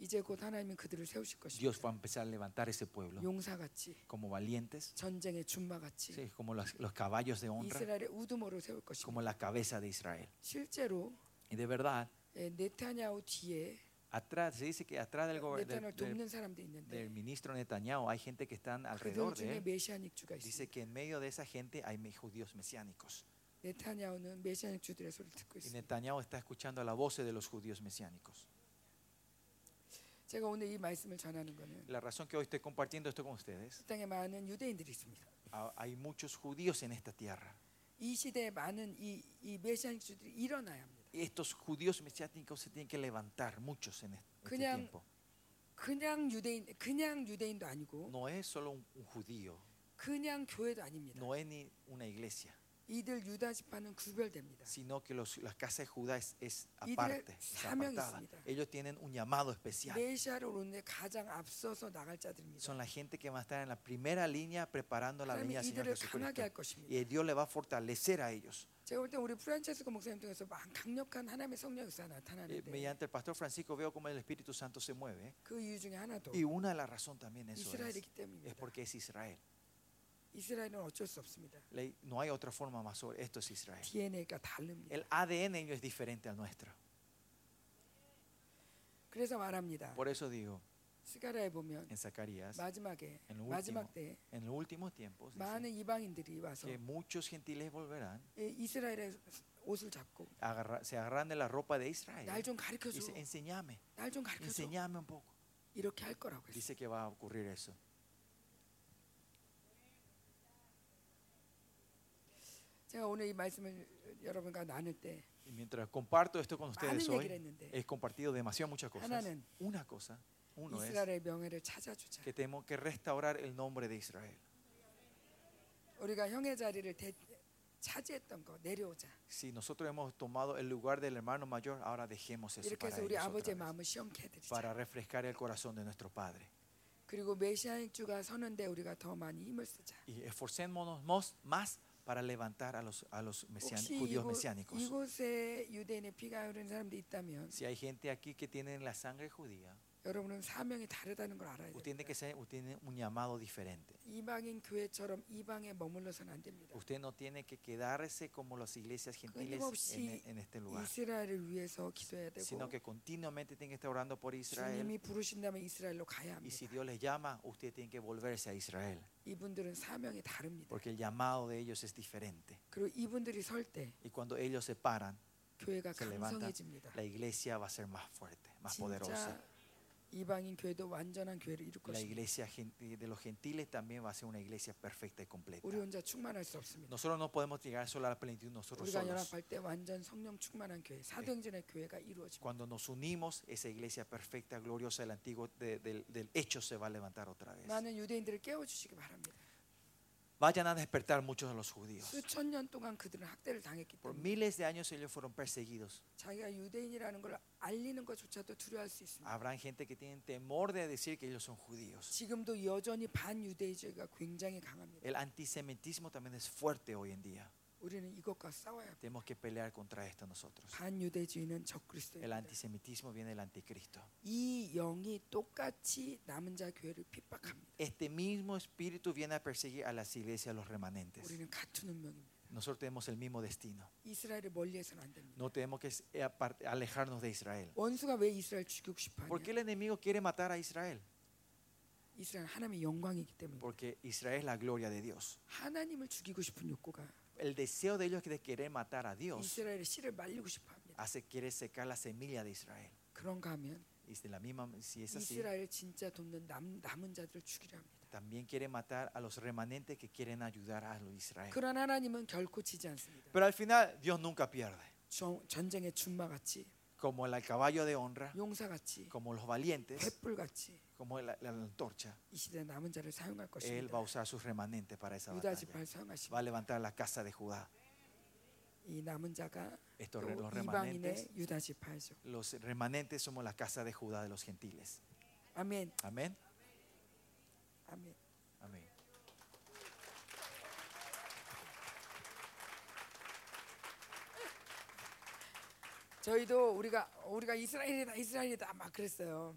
이제 곧 하나님은 그들을 세우실 Dios 것입니다. va a empezar a levantar ese pueblo 용사같이 como valientes, 전쟁의 준마같이 sí, como los, los caballos de honra, 이스라엘의 우두머로 세울 것입니다. como la cabeza de Israel. 실제로 Y de verdad, 예, 네타냐후 뒤에 atrás, se dice que atrás del, gober- del- 네타냐를 del- 돕는 사람도 있는데 del ministro Netanyahu hay gente que están 그들 alrededor de 중에 él. 메시아닉 주가 Dice 있습니다. que en medio de esa gente hay me- judíos mesiánicos. 네타냐후는 메시아닉 주들의 소리를 듣고 Y 있습니다. Netanyahu está escuchando la voz de los judíos mesiánicos. 제가 오늘 이 말씀을 전하는 거는 La razón que hoy estoy compartiendo esto con ustedes, 이 땅에 많은 유대인들이 있습니다. ha- hay muchos judíos en esta tierra. 이 시대에 많은 이, 이 메시아닉 주들이 일어나야 합니다. Y estos judíos mesiánicos se tienen que levantar, muchos en este, este 그냥 tiempo. 그냥 유대인 그냥 유대인도 아니고 No es solo un, un judío, 그냥 교회도 아닙니다. no es ni una iglesia, 이들 유다 지파는 구별됩니다. sino que los, la casa de Judá es, es 이들의 aparte, es 사명이 apartada. 있습니다. Ellos tienen un llamado especial. 메시아를 오는데 가장 앞서서 나갈 자들입니다. Son la gente que va a estar en la primera línea preparando la 하나님이 venida del Señor 이들을 강하게 Jesucristo. 할 것입니다. Y Dios le va a fortalecer a ellos. 제가 볼 때 우리 프란체스코 목사님 통해서 막 강력한 하나님의 성령 역사 Eh, 나타나는데 mediante el pastor Francisco veo como el Espíritu Santo se mueve. 그 이유 중에 하나도 Y una de las razones también eso es, 이스라엘이기 es 때문입니다. porque es Israel. 이스라엘은 어쩔 수 없습니다. Le- No hay otra forma más sobre esto es Israel. DNA가 다릅니다. El ADN ellos es diferente al nuestro. 그래서 말합니다. Por eso digo, 스가랴에 보면 en Zacarías, 마지막에 en lo 마지막 último, 때 en los últimos tiempos, dice 많은 이방인들이 와서 que muchos gentiles volverán, 이- 이스라엘의 옷을 잡고 agarra- se agarran de la ropa de Israel 날 좀 y 가르쳐줘, dice, enséñame, 날 좀 가르쳐줘 enséñame un poco. 이렇게 할 거라고 했어요. Dice que va a ocurrir eso. 제가 오늘 이 말씀을 여러분과 나눌 때 Y mientras comparto esto con ustedes 많은 얘기를 hoy, 했는데 he compartido demasiado muchas cosas. 하나는 Una cosa, uno es 이스라엘의 명예를 찾아주자. que tenemos que restaurar el nombre de Israel. 우리가 형의 자리를 대, 차지했던 거 내려오자. Si nosotros hemos tomado el lugar del hermano mayor, ahora dejemos eso 이렇게 para, 해서 우리 ellos otra 아버지의 vez, 마음을 시험케 해드리자. para refrescar el corazón de nuestro Padre. 그리고 메시아닉 주가 서는데 우리가 더 많이 힘을 쓰자. Y esforcémonos mos- más para levantar a los, a los mesián- 혹시 judíos 이곳, mesiánicos. 이곳에 유대인의 피가 흐르는 사람도 있다면 Si hay gente aquí que tiene la sangre judía, 여러분은 사명이 다르다는 걸 알아야 usted tiene 됩니다. que ser, usted tiene un llamado diferente. 이방인 교회처럼 이방에 머물러서는 안 됩니다. Usted no tiene que quedarse como las iglesias gentiles en, 끊임없이 en este lugar, 이스라엘을 위해서 기도해야 sino 되고 que continuamente tiene que estar orando por Israel. 주님이 부르신다면 이스라엘로 가야 Y si 합니다. Dios les llama, usted tiene que volverse a Israel, 이분들은 사명이 다릅니다. porque el llamado de ellos es diferente. 그리고 이분들이 설 때 Y cuando ellos se paran, 교회가 se levanta, 강성해집니다. la iglesia va a ser más fuerte, más poderosa. 진짜 La iglesia de los gentiles también va a ser una iglesia perfecta y completa. Nosotros no podemos llegar solo a la plenitud nosotros solos. Cuando nos unimos, esa iglesia perfecta, gloriosa del antiguo, del hecho se va a levantar otra vez Vayan a despertar muchos de los judíos. 수천 년 동안 그들은 학대를 당했기 Por 때문에 miles de años ellos fueron perseguidos. 자기가 유대인이라는 걸 알리는 것조차도 두려워할 수 있습니다. Habrán gente que tienen temor de decir que ellos son judíos. 지금도 여전히 반유대주의가 굉장히 강합니다. El antisemitismo también es fuerte hoy en día. Tenemos que pelear contra esto nosotros. El antisemitismo viene del anticristo. Este mismo espíritu viene a perseguir a las iglesias, a los remanentes. Nosotros tenemos el mismo destino. No tenemos que eh, alejarnos de Israel. ¿Por qué el enemigo quiere matar a Israel? Porque Israel es la gloria de Dios 하나님을 죽이고 싶은 욕구가 El deseo de ellos de querer matar a Dios 이스라엘의 씨를 말리고 싶어 합니다. hace quiere secar la semilla de Israel. 그런가 하면 Y de la misma, si es así, 이스라엘 진짜 돕는 남, 남은 자들을 죽이려 합니다. también quiere matar a los remanentes que quieren ayudar a los Israel. 그런 하나님은 결코 지지 않습니다. Pero al final Dios nunca pierde. 전- 전쟁의 준마같이 como el caballo de honra, 용사같이 como los valientes, 횃불같이 como la, la antorcha. 이 시대 남은 자를 사용할 Él va a 것입니다. usar sus remanentes para esa 유다 batalla. 지파를 Va a 사용하십니다. levantar la casa de Judá. 이 남은 자가 Estos 또 re- los remanentes, 이방인의 유다 지파죠. los remanentes somos la casa de Judá de los gentiles. 아멘. Amén. 아멘. Amén. 저희도 우리가 우리가 이스라엘이다 이스라엘이다 막 그랬어요.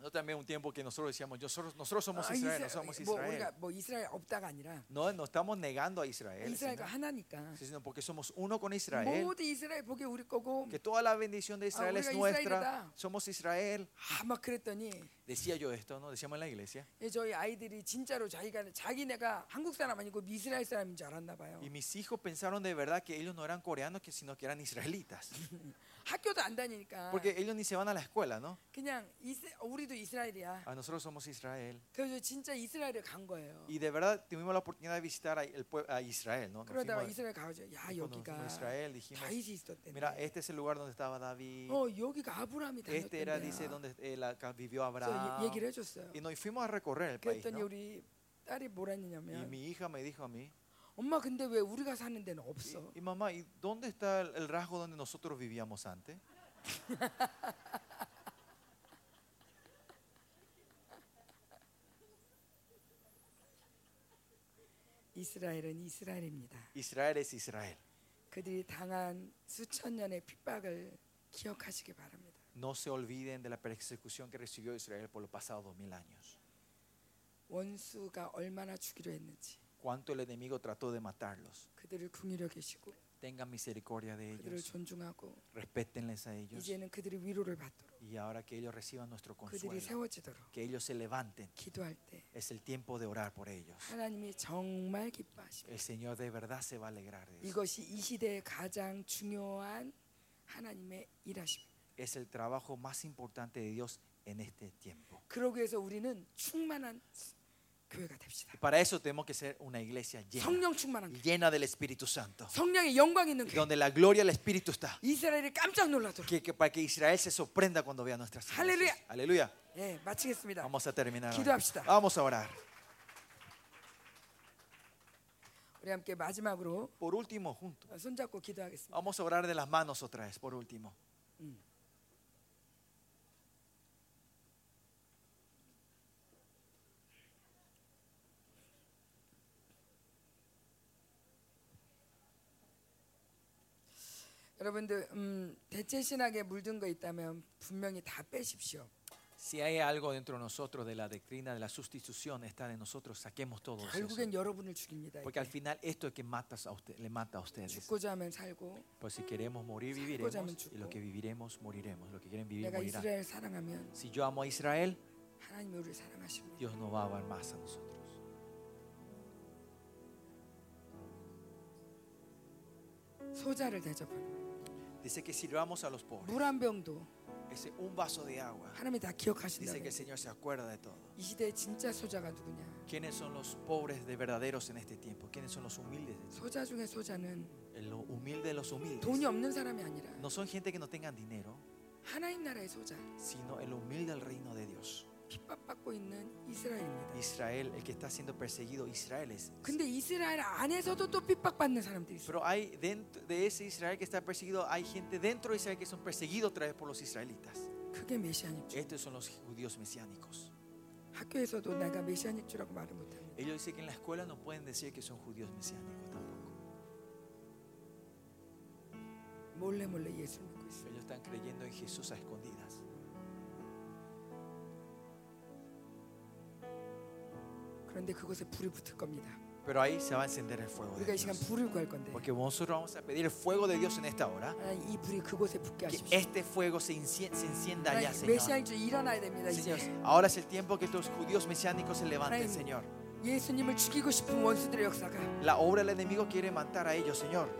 No también un tiempo que nosotros decíamos, nosotros, nosotros somos 아, Israel, no 이스라엘- somos 뭐 Israel. 우리가 뭐 이스라엘 없다가 아니라 No, no estamos negando a Israel, 이스라엘과 sino, 하나니까 sino porque somos uno con Israel. 모든 이스라엘 복이 우리 거고 Que toda la bendición de Israel es 우리가 nuestra. 이스라엘이다. Somos Israel. 아막 그랬더니 Decía yo esto, ¿no? Decíamos en la iglesia. 예, 저희 아이들이 진짜로 자기가 자기네가 한국 사람 아니고 이스라엘 사람인 줄 알았나 봐요. Y mis hijos pensaron de verdad que ellos no eran coreanos, que- sino que eran israelitas. 학교도 안 다니니까 Porque ellos ni se van a la escuela, ¿no? 그냥 이스, 우리도 이스라엘이야. Ah, nosotros somos Israel. 그래서 진짜 이스라엘에 간 거예요. Y de verdad tuvimos la oportunidad de visitar a, el pue- a Israel, ¿no? Nos 그러다가 fuimos- 이스라엘 가서 야 y cuando 여기가 fuimos a Israel dijimos, 다윗이 있었대. mira, este es el lugar donde estaba David. 어 여기가 아브라함이 Este era, dice, 다녔던 donde eh, la- acá vivió 그래서 Abraham. 얘- 얘기를 해줬어요. Y nos fuimos a recorrer el país, 그랬더니 ¿no? 우리 딸이 뭐라 Y 했냐면 mi hija me dijo a mí, 엄마 근데 왜 우리가 사는 데는 y, 없어? y mamá, ¿y dónde está el, el rasgo donde nosotros vivíamos antes? 이스라엘은 이스라엘입니다. Israel es Israel. 그들이 당한 수천 년의 핍박을 기억하시기 바랍니다. No se olviden de la persecución que recibió Israel por los pasados dos mil años. 원수가 얼마나 주기로 했는지 Cuánto el enemigo trató de matarlos. 그들을 궁히려 계시고 Tengan misericordia de 그들을 ellos. 존중하고 Respétenles a ellos. 이제는 그들이 위로를 받도록 Y ahora que ellos reciban nuestro 그들이 consuelo, 세워지도록 que ellos se levanten, 기도할 때 es el tiempo de orar por ellos. 하나님이 정말 기뻐하십니다. El Señor de verdad se va a alegrar de eso. 이것이 이 시대의 가장 중요한 하나님의 일하십니다. Es el trabajo más importante de Dios en este tiempo. 그러기 위해서 우리는 충만한 교회가 됩시다. Y para eso tenemos que ser una iglesia llena, 성령 충만한 교회. llena del Espíritu Santo, 성령의 영광 있는 교회. donde la gloria del Espíritu está. 이스라엘이 깜짝 놀라도록. Que, que para que Israel se sorprenda cuando vea nuestras Aleluya. iglesias. Aleluya. 예, 마치겠습니다. Vamos a terminar. ahora. 기도합시다. Vamos a orar. 우리 함께 마지막으로 Por último, juntos. 손잡고 기도하겠습니다. Vamos a orar de las manos otra vez, por último. 여러분들 음, 대체 신학에 물든 거 있다면 분명히 다 빼십시오. Si hay algo dentro de nosotros de la doctrina de la sustitución, está de nosotros, saquemos todo eso. 결국엔 여러분을 죽입니다. Porque al final esto es que matas a usted, le mata a ustedes. 죽고자 하면 살고 Pues si queremos morir, viviremos. Y lo que viviremos, moriremos. Lo que quieren vivir, 내가 morirán. 이스라엘 사랑하면 Si yo amo a Israel, 하나님이 우리를 사랑하십니다. Dios no va a amar más a nosotros. 소자를 대접하는 Dice que sirvamos a los pobres. 물 한 병도 Ese un vaso de agua. 하나님이 다 기억하신다. Dice que el Señor se acuerda de todo. 이 시대의 진짜 소자가 누구냐? ¿Quiénes son los pobres de verdaderos en este tiempo? ¿Quiénes son los humildes? de- 소자 중에 소자는 El lo humilde de los humildes. 돈이 없는 사람이 아니라 No son gente que no tengan dinero, 하나님 나라의 소자, sino el humilde del reino de Dios. 핍박받고 있는 이스라엘입니다. Israel, el que está siendo perseguido, Israel es. 근데 이스라엘 안에서도 또 핍박받는 사람들이 있어요. Pero hay dentro de ese Israel que está perseguido, hay gente dentro de Israel que son perseguidos otra vez por los israelitas. 그게 메시아닉 주. Estos son los judíos mesiánicos. 학교에서도 내가 메시아닉 주라고 말을 못합니다. Ellos dicen que en la escuela no pueden decir que son judíos mesiánicos tampoco. 몰래 몰래 예수 믿고 있어요. Ellos están creyendo en Jesús a escondidas. 그런데 그곳에 불이 붙을 겁니다. Pero ahí se va a encender el fuego 우리가 de 이 시간 Dios. 불을 구할 건데 Porque nosotros vamos a pedir el fuego de Dios en esta hora. 하나님 이 불이 그곳에 붙게 Que 하십시오. este fuego se, encie- se encienda allá, 하나님 Señor. 메시아닉 주 일어나야 됩니다. Señor, 이제 ahora es el tiempo que estos judíos mesiánicos se levanten, Amén. Señor. 예수님을 죽이고 싶은 원수들의 역사가 La obra del enemigo quiere matar a ellos, Señor.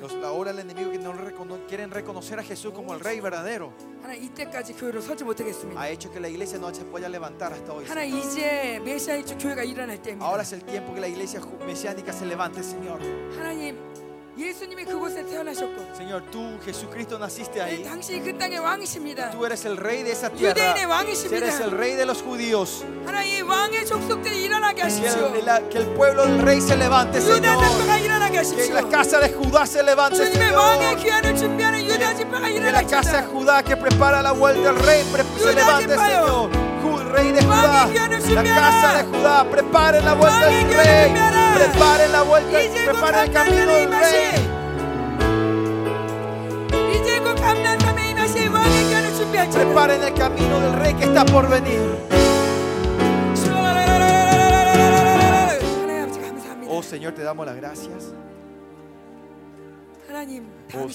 Los- la obra del enemigo que no recono- quieren reconocer a Jesús como el Rey verdadero 하나님 이때까지 교회로 서지 못하겠습니다. ha hecho que la iglesia no se pueda levantar hasta hoy. 하나님 이제 메시아닉 주 교회가 일어날 때입니다. Ahora es el tiempo que la iglesia ju- mesiánica se levante, Señor. 하나님 예수님이 그곳에 태어나셨고 Señor, tú, Jesucristo, naciste 네, ahí. 당신이 그 땅의 왕이십니다. Tú eres el rey de esa 유대인의 tierra. 왕이십니다. Eres el rey de los judíos. 하나님 왕의 족속들이 일어나게 Que 하십시오. el, la- que el pueblo del rey se levante, 유다 Señor. 지파가 일어나게 Que 하십시오. la casa de Judá se levante, 주님의 왕의 Señor. 귀환을 준비하는 유다 지파가 Que la casa de 일어나게 Judá que prepara la vuelta al rey pre- se Judá levante, 지파요. Señor. Ju- Rey de Judá. 왕의 귀환을 La 준비하라. casa de Preparen la vuelta del rey. Preparen la vuelta, preparen el camino del rey. Preparen el camino del rey que está por venir. Oh Señor, te damos las gracias. Oh,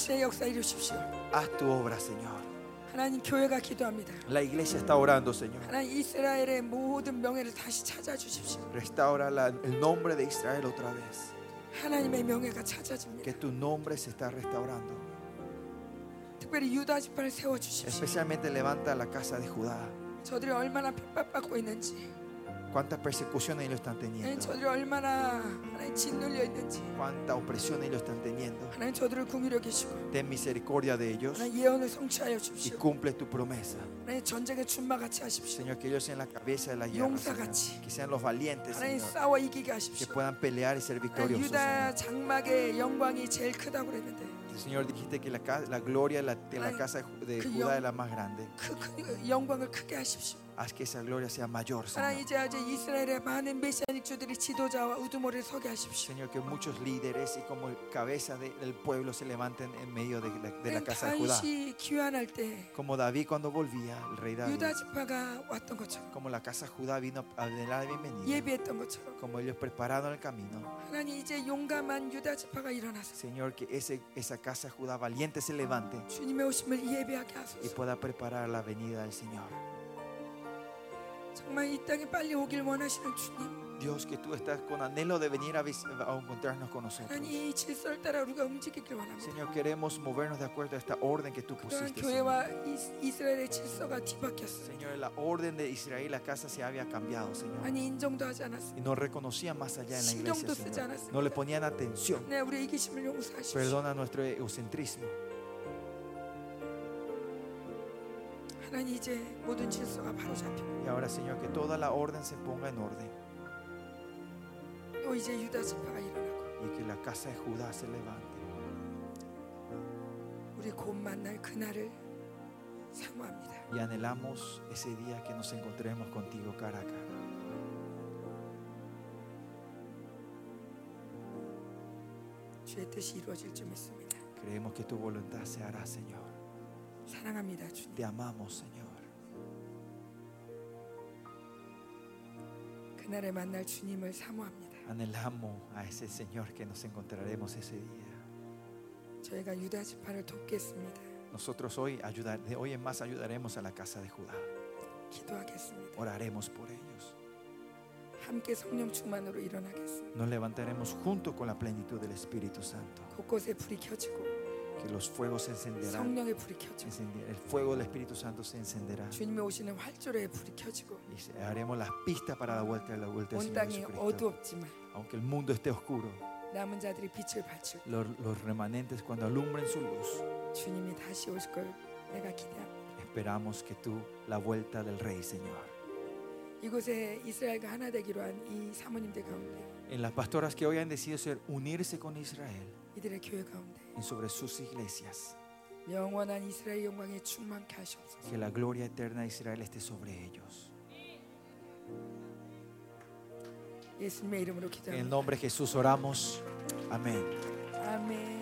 haz tu obra, Señor. 하나님 교회가 기도합니다 La iglesia está orando, Señor. 하나님 이스라엘의 모든 명예를 다시 찾아주십시오 Restaura la- el nombre de Israel otra vez. 하나님의 명예가 찾아집니다 Que tu nombre se está restaurando. 특별히 유다 지파를 세워주십시오 Especialmente levanta la casa de Judá. 저들이 얼마나 핍박받고 있는지 cuántas persecuciones ellos están teniendo. Cuánta opresión ellos están teniendo. Ten misericordia de ellos y cumple tu promesa. Señor, que ellos sean la cabeza de la guerra. Que sean los valientes, Que puedan pelear y ser victoriosos. Señor. El Señor dijiste que la, gloria de la casa de Judá es la más grande 그, 그 영광을 크게 하십시오 Haz que esa gloria sea mayor, 하나님 Señor. 이제 아주 이스라엘의 많은 메시아닉주들이 지도자와 우두머리를 서게 하십시오 Señor, que muchos líderes y como cabeza de- del pueblo se levanten en medio de la, de la 하나님 casa de Judá. 다윗이 귀환할 때 Como David cuando volvía, el rey David. 유다 지파가 왔던 것처럼 Como la casa de Judá vino a dar la bienvenida. 예비했던 것처럼 Como ellos prepararon el camino. 하나님 이제 용감한 유다 지파가 일어나서 Señor, que ese, esa casa de Judá valiente se levante 주님의 오심을 예배하게 y 하소서 pueda preparar la venida del Señor. 정말 이 땅에 빨리 오길 원하시는 주님 Dios, que tú estás con anhelo de venir a, vis- a encontrarnos con nosotros. 하나님 이 질서를 따라 우리가 움직이길 원합니다 Señor, queremos movernos de acuerdo a esta orden que tú 그동안 pusiste. Señor. 교회와 이- 이스라엘의 질서가 뒤바뀌었어요 Señor, la orden de Israel, la casa se había cambiado, Señor. 아니 인정도 하지 않았어요 Y no reconocían más allá en la iglesia, 신경도 쓰지 Señor. 않았습니다. No le ponían atención. 네 우리 이기심을 용서하십시오 Perdona nuestro egocentrismo. Y ahora, Señor, que toda la orden se ponga en orden. Y que la casa de Judá se levante. Y anhelamos ese día que nos encontremos contigo cara a cara. Creemos que tu voluntad se hará, Señor. Te amamos, Señor. Anhelamos a ese Señor que nos encontraremos ese día. Nosotros hoy, ayudar, hoy en más ayudaremos a la casa de Judá. Oraremos por ellos. Nos levantaremos junto con la plenitud del Espíritu Santo 곳곳에 불이 켜지고 Que los fuegos se encenderán. 성령의 불이 켜지고 Encendi- El fuego del Espíritu Santo se encenderá. 주님이 오시는 활주로에 불이 켜지고 Y se- haremos las pistas para la vuelta de la vuelta del 온 Señor 땅이 Jesucristo. 어두웠지만 Aunque el mundo esté oscuro, 남은 자들이 빛을 발치고 los, los remanentes cuando alumbren su luz, 주님이 다시 오실 걸 내가 기대합니다. esperamos que tú la vuelta del Rey, Señor. 이곳에 이스라엘과 하나 되기로 한 이 사모님들 가운데 En las pastoras que hoy han decidido ser unirse con Israel 이들의 교회 가운데 y sobre sus iglesias, 영원한 이스라엘 영광에 충만케 하시옵소서. que la gloria eterna de Israel esté sobre ellos. 예수님의 이름으로 En el 기도합니다. nombre de Jesús oramos. Amén. 아멘. Amén, amén.